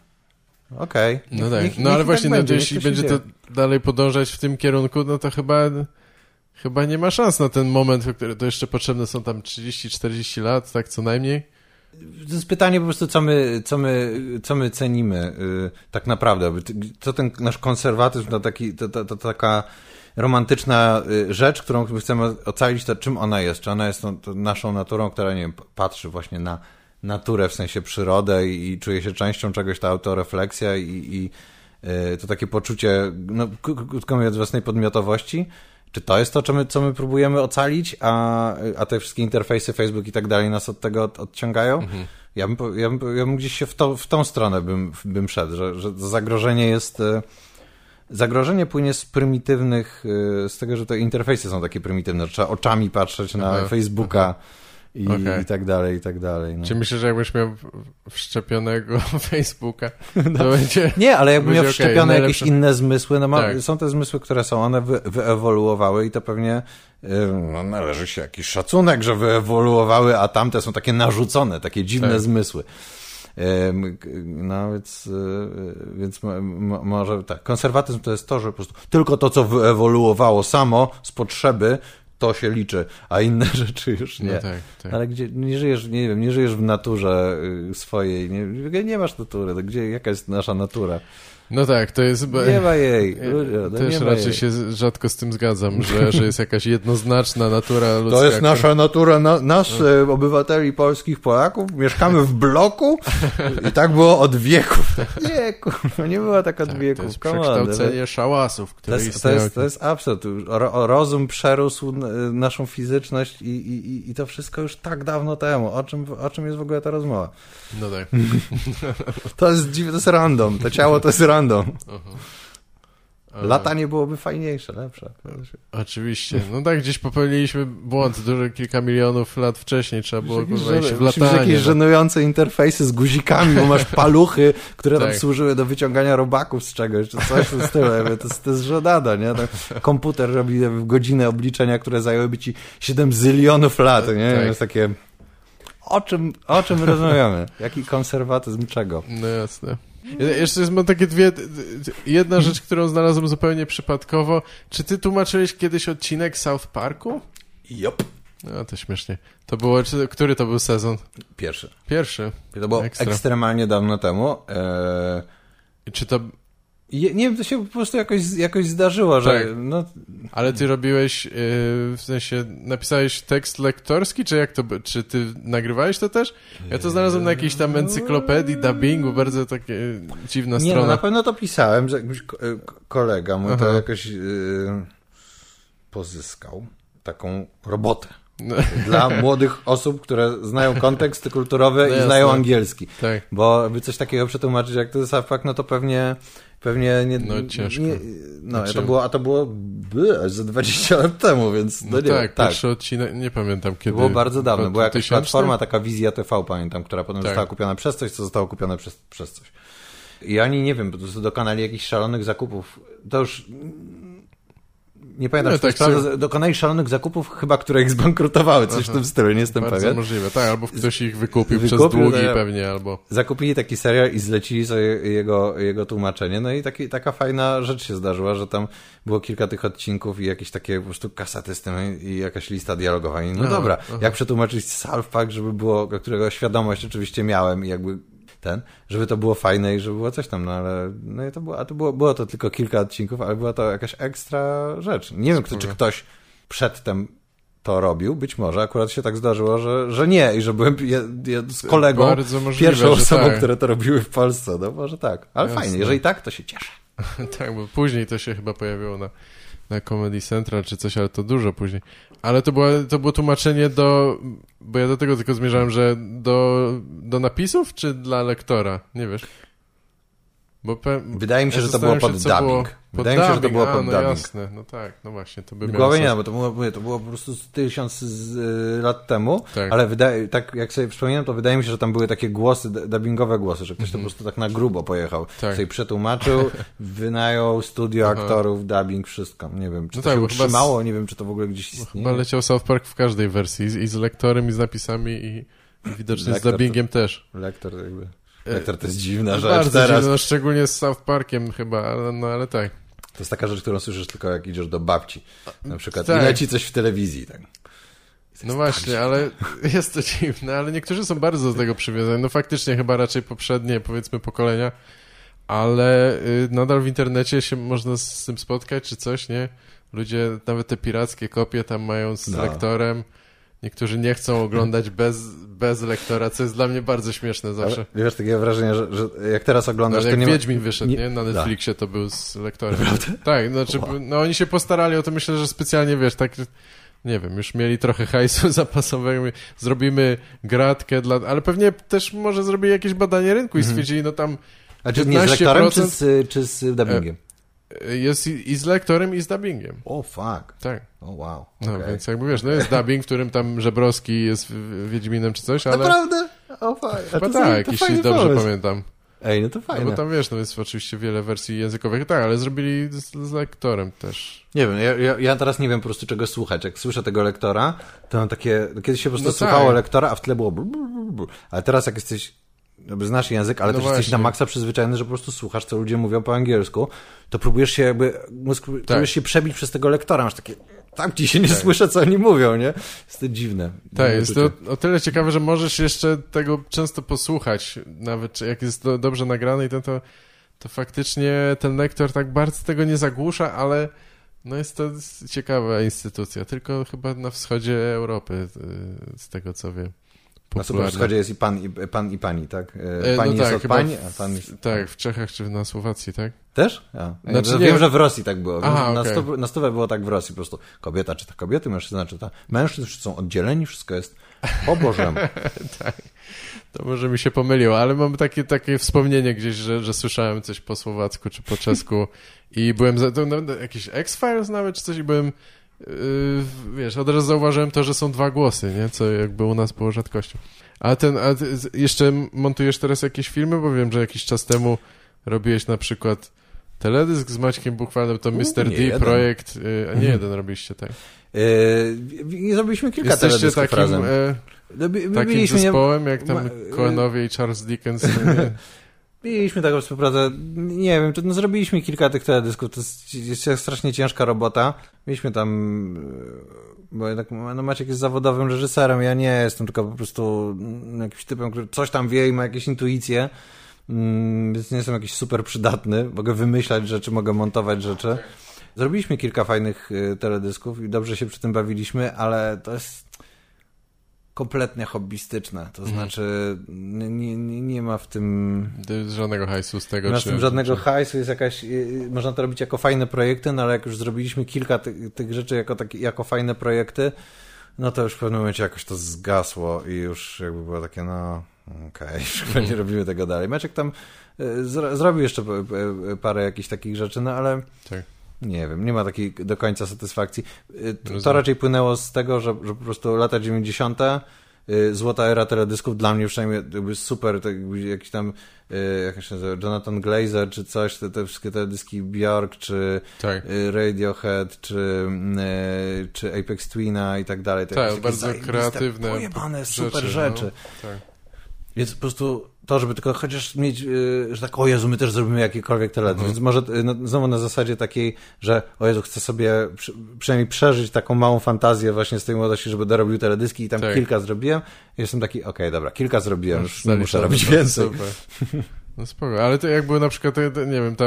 Okej. No Niech- tak. niech- no niech ale tak właśnie, no, będzie, jeśli będzie dzieje. to dalej podążać w tym kierunku, no to chyba chyba nie ma szans na ten moment, w który to jeszcze potrzebne są tam 30-40 lat, tak co najmniej. To jest pytanie po prostu, co my, co my, co my cenimy y, tak naprawdę. Co ten nasz konserwatyzm to, taki, to, to, to taka romantyczna y, rzecz, którą my chcemy ocalić, to czym ona jest? Czy ona jest no, to naszą naturą, która, nie wiem, patrzy właśnie na naturę, w sensie przyrodę i, i czuje się częścią czegoś, ta autorefleksja i, i y, to takie poczucie, no, krótko mówiąc, własnej podmiotowości? Czy to jest to, co my, co my próbujemy ocalić, a, a te wszystkie interfejsy, Facebook i tak dalej nas od tego od, odciągają? Ja, bym, ja, bym, ja bym gdzieś się w, to, w tą stronę bym, bym szedł, że, że zagrożenie jest... e, Zagrożenie płynie z prymitywnych, e, z tego, że te interfejsy są takie prymitywne, że trzeba oczami patrzeć na Aha, Facebooka i, Okej. i tak dalej, i tak dalej. No. Czy myślisz, że jakbyś miał wszczepionego Facebooka, to będzie... Nie, ale jakby Będzie miał wszczepione jakieś najlepsze. inne zmysły, no ma, Tak. są te zmysły, które są, one wy, wyewoluowały i to pewnie y, no, należy się jakiś szacunek, że wyewoluowały, a tamte są takie narzucone, takie dziwne Tak. zmysły. No więc, y, y, więc mo- mo- może tak. Konserwatyzm to jest to, że po prostu tylko to, co wyewoluowało samo z potrzeby, to się liczy, a inne rzeczy już nie. No tak, tak. Ale gdzie nie żyjesz, nie wiem, nie żyjesz w naturze y, swojej, nie, nie masz natury, to gdzie, jaka jest nasza natura? No tak, to jest... Nie ma jej. Ludzie, no Też nie ma raczej jej. się rzadko z tym zgadzam, że, że jest jakaś jednoznaczna natura ludzka. To jest nasza natura, na, nas, e, obywateli polskich, Polaków. Mieszkamy w bloku i tak było od wieków. Nie, kurwa, nie było tak od Tak, wieków. to jest Come on, przekształcenie szałasów, To które jest, to, jest, to jest absurd. Ro, rozum przerósł n- naszą fizyczność i, i, i to wszystko już tak dawno temu. O czym, o czym jest w ogóle ta rozmowa? No tak. To jest dziwne, to jest random. To ciało to jest random. Ale- Latanie byłoby fajniejsze, lepsze. Oczywiście. No tak, gdzieś popełniliśmy błąd dużo, kilka milionów lat wcześniej. Trzeba było kurwa iść w latanie. jakieś no. żenujące interfejsy z guzikami, bo masz paluchy, które tam Tak. służyły do wyciągania robaków z czegoś, czy coś stylu. Jakby To, jest- to jest żenada, nie? To komputer robi w godzinę obliczenia, które zajęłyby ci 7 zylionów lat, nie? Tak. To jest takie... O czym, o czym rozmawiamy? Jaki konserwatyzm czego? No jasne. Je- Jeszcze jest, mam takie dwie... Jedna rzecz, którą znalazłem zupełnie przypadkowo. Czy ty tłumaczyłeś kiedyś odcinek South Parku? Jop. No to śmiesznie. To było... Czy, który to był sezon? Pierwszy. Pierwszy. To było Ekstra. ekstremalnie dawno temu. Eee, Czy to... je- nie wiem, to się po prostu jakoś, jakoś zdarzyło, że Tak. no, Ale ty robiłeś, yy, w sensie, napisałeś tekst lektorski, czy jak to, czy ty nagrywałeś to też? Ja to znalazłem na jakiejś tam encyklopedii, dubbingu, bardzo takie dziwna Nie, no, strona. na pewno to pisałem, że jakiś e, kolega mój to Aha. jakoś yy, pozyskał taką robotę No, dla młodych osób, które znają kontekst kulturowy No i jasne. znają angielski. tak. Bo by coś takiego przetłumaczyć jak to jest Park, no to pewnie pewnie nie... No, ciężko. Nie, no, Znaczy- to było, a to było by, ze 20 lat temu, więc no, No nie, tak, tak. pierwszy odcinek, nie pamiętam kiedy. Było bardzo dawno. Była jakaś 2000? platforma, taka wizja TV, pamiętam, która potem Tak. została kupiona przez coś, co zostało kupione przez, przez coś. I oni, nie wiem, po prostu dokonali jakichś szalonych zakupów. To już... Nie pamiętam, No, czy tak prawda. Dokonali szalonych zakupów, chyba które ich zbankrutowały, coś w tym stylu, nie jestem Bardzo pewien. możliwe, tak, albo ktoś ich wykupił, Wykupił, przez długi no pewnie, albo... Zakupili taki serial i zlecili sobie jego, jego tłumaczenie. No i taki, taka fajna rzecz się zdarzyła, że tam było kilka tych odcinków i jakieś takie po prostu kasety z tym i jakaś lista dialogowa. I no Aha, dobra, aha. jak przetłumaczyć South Park, żeby było, którego świadomość oczywiście miałem i jakby ten, żeby to było fajne i żeby było coś tam, no ale no i to było, a to było, było to tylko kilka odcinków, ale była to jakaś ekstra rzecz. Nie wiem, kto, czy ktoś przedtem to robił, być może akurat się tak zdarzyło, że, że nie i że byłem je, je, z kolegą możliwe, pierwszą osobą, tak. które to robiły w Polsce. No może tak. Ale Jasne. fajnie, jeżeli tak, to się cieszę. Tak, bo później to się chyba pojawiło na, na Comedy Central czy coś, ale to dużo później. Ale to było, to było tłumaczenie do, bo ja do tego tylko zmierzałem, że do, do napisów czy dla lektora? Nie wiesz? Pe... Wydaje mi się, ja że to było pod było dubbing. pod Wydaje mi się, że to było A, pod no dubbing. jasne, no tak, no właśnie, to by głowie nie, bo to było, to było po prostu z tysiąc z, y, lat temu, Tak. ale wydaje, tak jak sobie przypominam, to wydaje mi się, że tam były takie głosy, dubbingowe głosy, że ktoś to po prostu tak na grubo pojechał. Mhm. Tak. Sobie przetłumaczył, wynajął studio Aha. aktorów, dubbing, wszystko. Nie wiem, czy No to tak, się utrzymało, nie wiem, czy to w ogóle gdzieś istnieje. Chyba leciał South Park w każdej wersji, i z- z lektorem, i z napisami, i, widocznie Lektor z dubbingiem też. Lektor jakby... E, Lektor to jest dziwna rzecz Bardzo teraz. dziwne, no, szczególnie z South Parkiem chyba, ale, no ale tak. To jest taka rzecz, którą słyszysz tylko jak idziesz do babci. Na przykład Tak. i leci coś w telewizji. Tak. No właśnie, ale jest to dziwne, ale niektórzy są bardzo do tego przywiązani. No faktycznie chyba raczej poprzednie, powiedzmy, pokolenia, ale y, nadal w internecie się można z tym spotkać, czy coś, nie? Ludzie, nawet te pirackie kopie tam mają z No. lektorem. Niektórzy nie chcą oglądać bez, bez lektora, co jest dla mnie bardzo śmieszne zawsze. Ale wiesz, takie wrażenie, że, że jak teraz oglądasz, to jak nie ma... Wiedźmin wyszedł, nie- nie? Na. Netflixie to był z lektorem. Tak, znaczy, no oni się postarali o to, myślę, że specjalnie, wiesz, tak, nie wiem, już mieli trochę hajsu zapasowego, zrobimy gratkę dla, ale pewnie też może zrobili jakieś badanie rynku i Mhm. stwierdzili, no tam A czy nie z lektorem, czy 15% z, czy z dubbingiem? Jest i, i z lektorem, i z dubbingiem. O, fuck. Tak, O, wow. no Okej. więc jakby wiesz, no jest dubbing, w którym tam Żebrowski jest Wiedźminem czy coś, ale Naprawdę? O, fajnie. A chyba to tak, to jeśli dobrze pomysł. pamiętam. Ej, no to No fajne. bo tam wiesz, no jest oczywiście wiele wersji językowych, tak, ale zrobili z, z lektorem też. Nie wiem, ja, ja, ja teraz nie wiem po prostu czego słuchać. Jak słyszę tego lektora, to mam takie... Kiedyś się po prostu No słuchało tak. lektora, a w tle było... blu, blu, blu, blu. Ale teraz jak jesteś... Znasz język, ale No też jesteś właśnie. na maksa przyzwyczajony, że po prostu słuchasz, co ludzie mówią po angielsku, to próbujesz się jakby... Mózg, próbujesz się przebić przez tego lektora, masz takie... tam ci się nie tak. słyszę, co oni mówią, nie? Jest to dziwne. Tak, jest to o tyle ciekawe, że możesz jeszcze tego często posłuchać, nawet jak jest to dobrze nagrane i to, to, to faktycznie ten lektor tak bardzo tego nie zagłusza, ale no jest to ciekawa instytucja, tylko chyba na wschodzie Europy, y, z tego co wiem. Na super wschodzie jest i pan, i pan i pani, tak? E, e, pani no jest tak, od pani, a pan jest... Tak, w Czechach czy na Słowacji, tak? Też? Ja. Znaczy, ja wiem, nie... że w Rosji tak było. Aha, na, okay. stówę, na stówę było tak w Rosji, po prostu kobieta czyta kobiety, mężczyzna czyta mężczyzn, są oddzieleni, wszystko jest po Bożemu. tak. To może mi się pomyliło, ale mam takie, takie wspomnienie gdzieś, że, że słyszałem coś po słowacku czy po czesku i byłem, za, no, jakiś X-Files nawet czy coś i byłem wiesz, od razu zauważyłem to, że są dwa głosy, nie? Co jakby u nas było rzadkością. A ten, a jeszcze montujesz teraz jakieś filmy? Bo wiem, że jakiś czas temu robiłeś na przykład teledysk z Maćkiem Buchwalem, to Mr. D jeden. projekt, yy, a nie mhm. jeden robiliście, tak? Yy, zrobiliśmy kilka Jesteście teledysków takim, razem. E, no, takim zespołem, jak tam Coenowie i Charles Dickens. Mieliśmy taką współpracę, nie wiem, no zrobiliśmy kilka tych teledysków, to jest, jest strasznie ciężka robota. Mieliśmy tam, e, bo jednak no Maciek jest zawodowym reżyserem, ja nie jestem, tylko po prostu mm, jakimś typem, który coś tam wie i ma jakieś intuicje, mm, więc nie jestem jakiś super przydatny, mogę wymyślać rzeczy, mogę montować rzeczy. Zrobiliśmy kilka fajnych e, teledysków i dobrze się przy tym bawiliśmy, ale to jest kompletnie hobbystyczne. To mhm. znaczy nie, nie, nie ma w tym... Żadnego hajsu z tego. Nie ma w tym żadnego czy... hajsu, jest jakaś... Y, y, można to robić jako fajne projekty, no ale jak już zrobiliśmy kilka tych, tych rzeczy jako, takie, jako fajne projekty, no to już w pewnym momencie jakoś to zgasło i już jakby było takie, no okej, okay, już nie robimy tego dalej. Meczek tam y, zrobił jeszcze parę jakichś takich rzeczy, no ale... Tak nie wiem, nie ma takiej do końca satysfakcji. Y, to, to raczej płynęło z tego, że, że po prostu lata 90. Y, złota era teledysków dla mnie przynajmniej jakby super, to jakby jakiś tam y, jak się nazywa, Jonathan Glazer czy coś, te, te wszystkie teledyski Bjork, czy tak. Radiohead, czy, czy Apex Twina i tak dalej. Tak, bardzo kreatywne pojebane, super rzeczy. rzeczy. No, tak. Więc po prostu to, żeby tylko chociaż mieć, y, że tak, o Jezu, my też zrobimy jakikolwiek teledysk. Mhm. Więc może y, no, znowu na zasadzie takiej, że o Jezu, chcę sobie przy, przynajmniej przeżyć taką małą fantazję właśnie z tej młodości, żeby dorobił teledyski i tam tak. kilka zrobiłem. I jestem taki, okej, okay, dobra, kilka zrobiłem, już nie muszę robić więcej. No spoko, ale to jak był na przykład, nie wiem, ta,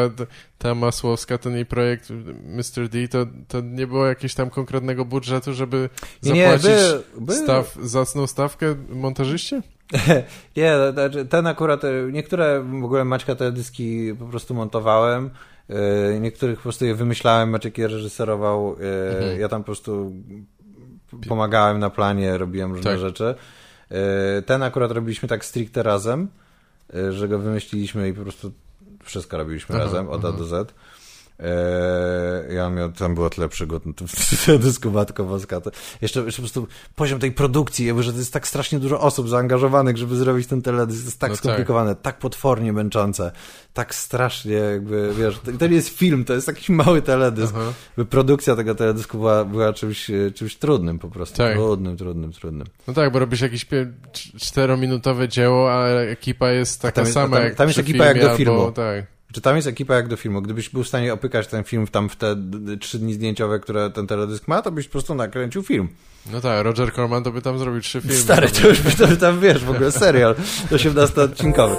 ta Masłowska, ten jej projekt Mr. D, to, to nie było jakiegoś tam konkretnego budżetu, żeby zapłacić nie, by, by... Staw, zacną stawkę montażyście? nie, ten akurat, niektóre w ogóle Maćka teledyski po prostu montowałem, e, niektórych po prostu je wymyślałem, Maciek je reżyserował, e, mhm. ja tam po prostu pomagałem na planie, robiłem różne tak. rzeczy. E, ten akurat robiliśmy tak stricte razem, że go wymyśliliśmy i po prostu wszystko robiliśmy aha, razem, od A do Z. Eee, ja miał, tam było tyle przygód na tym dysku Matko Boska. To jeszcze, jeszcze po prostu poziom tej produkcji, jakby, że to jest tak strasznie dużo osób zaangażowanych, żeby zrobić ten teledysk. To jest tak no tak. skomplikowane, tak. tak. potwornie męczące, tak strasznie jakby, wiesz, to, to nie jest film, to jest jakiś mały teledysk. Aha. Produkcja tego teledysku była, była czymś, czymś trudnym po prostu. Tak. Trudnym, trudnym, trudnym. No tak, bo robisz jakieś czterominutowe dzieło, a ekipa jest taka jest, sama tam, jak Tam jest ekipa jak do filmu. Albo, tak. Czy tam jest ekipa jak do filmu? Gdybyś był w stanie opykać ten film tam w te trzy dni zdjęciowe, które ten teledysk ma, to byś po prostu nakręcił film. No tak, Roger Corman to by tam zrobił trzy filmy. Stary, to już by to, tam, wiesz, w ogóle serial 18-odcinkowy.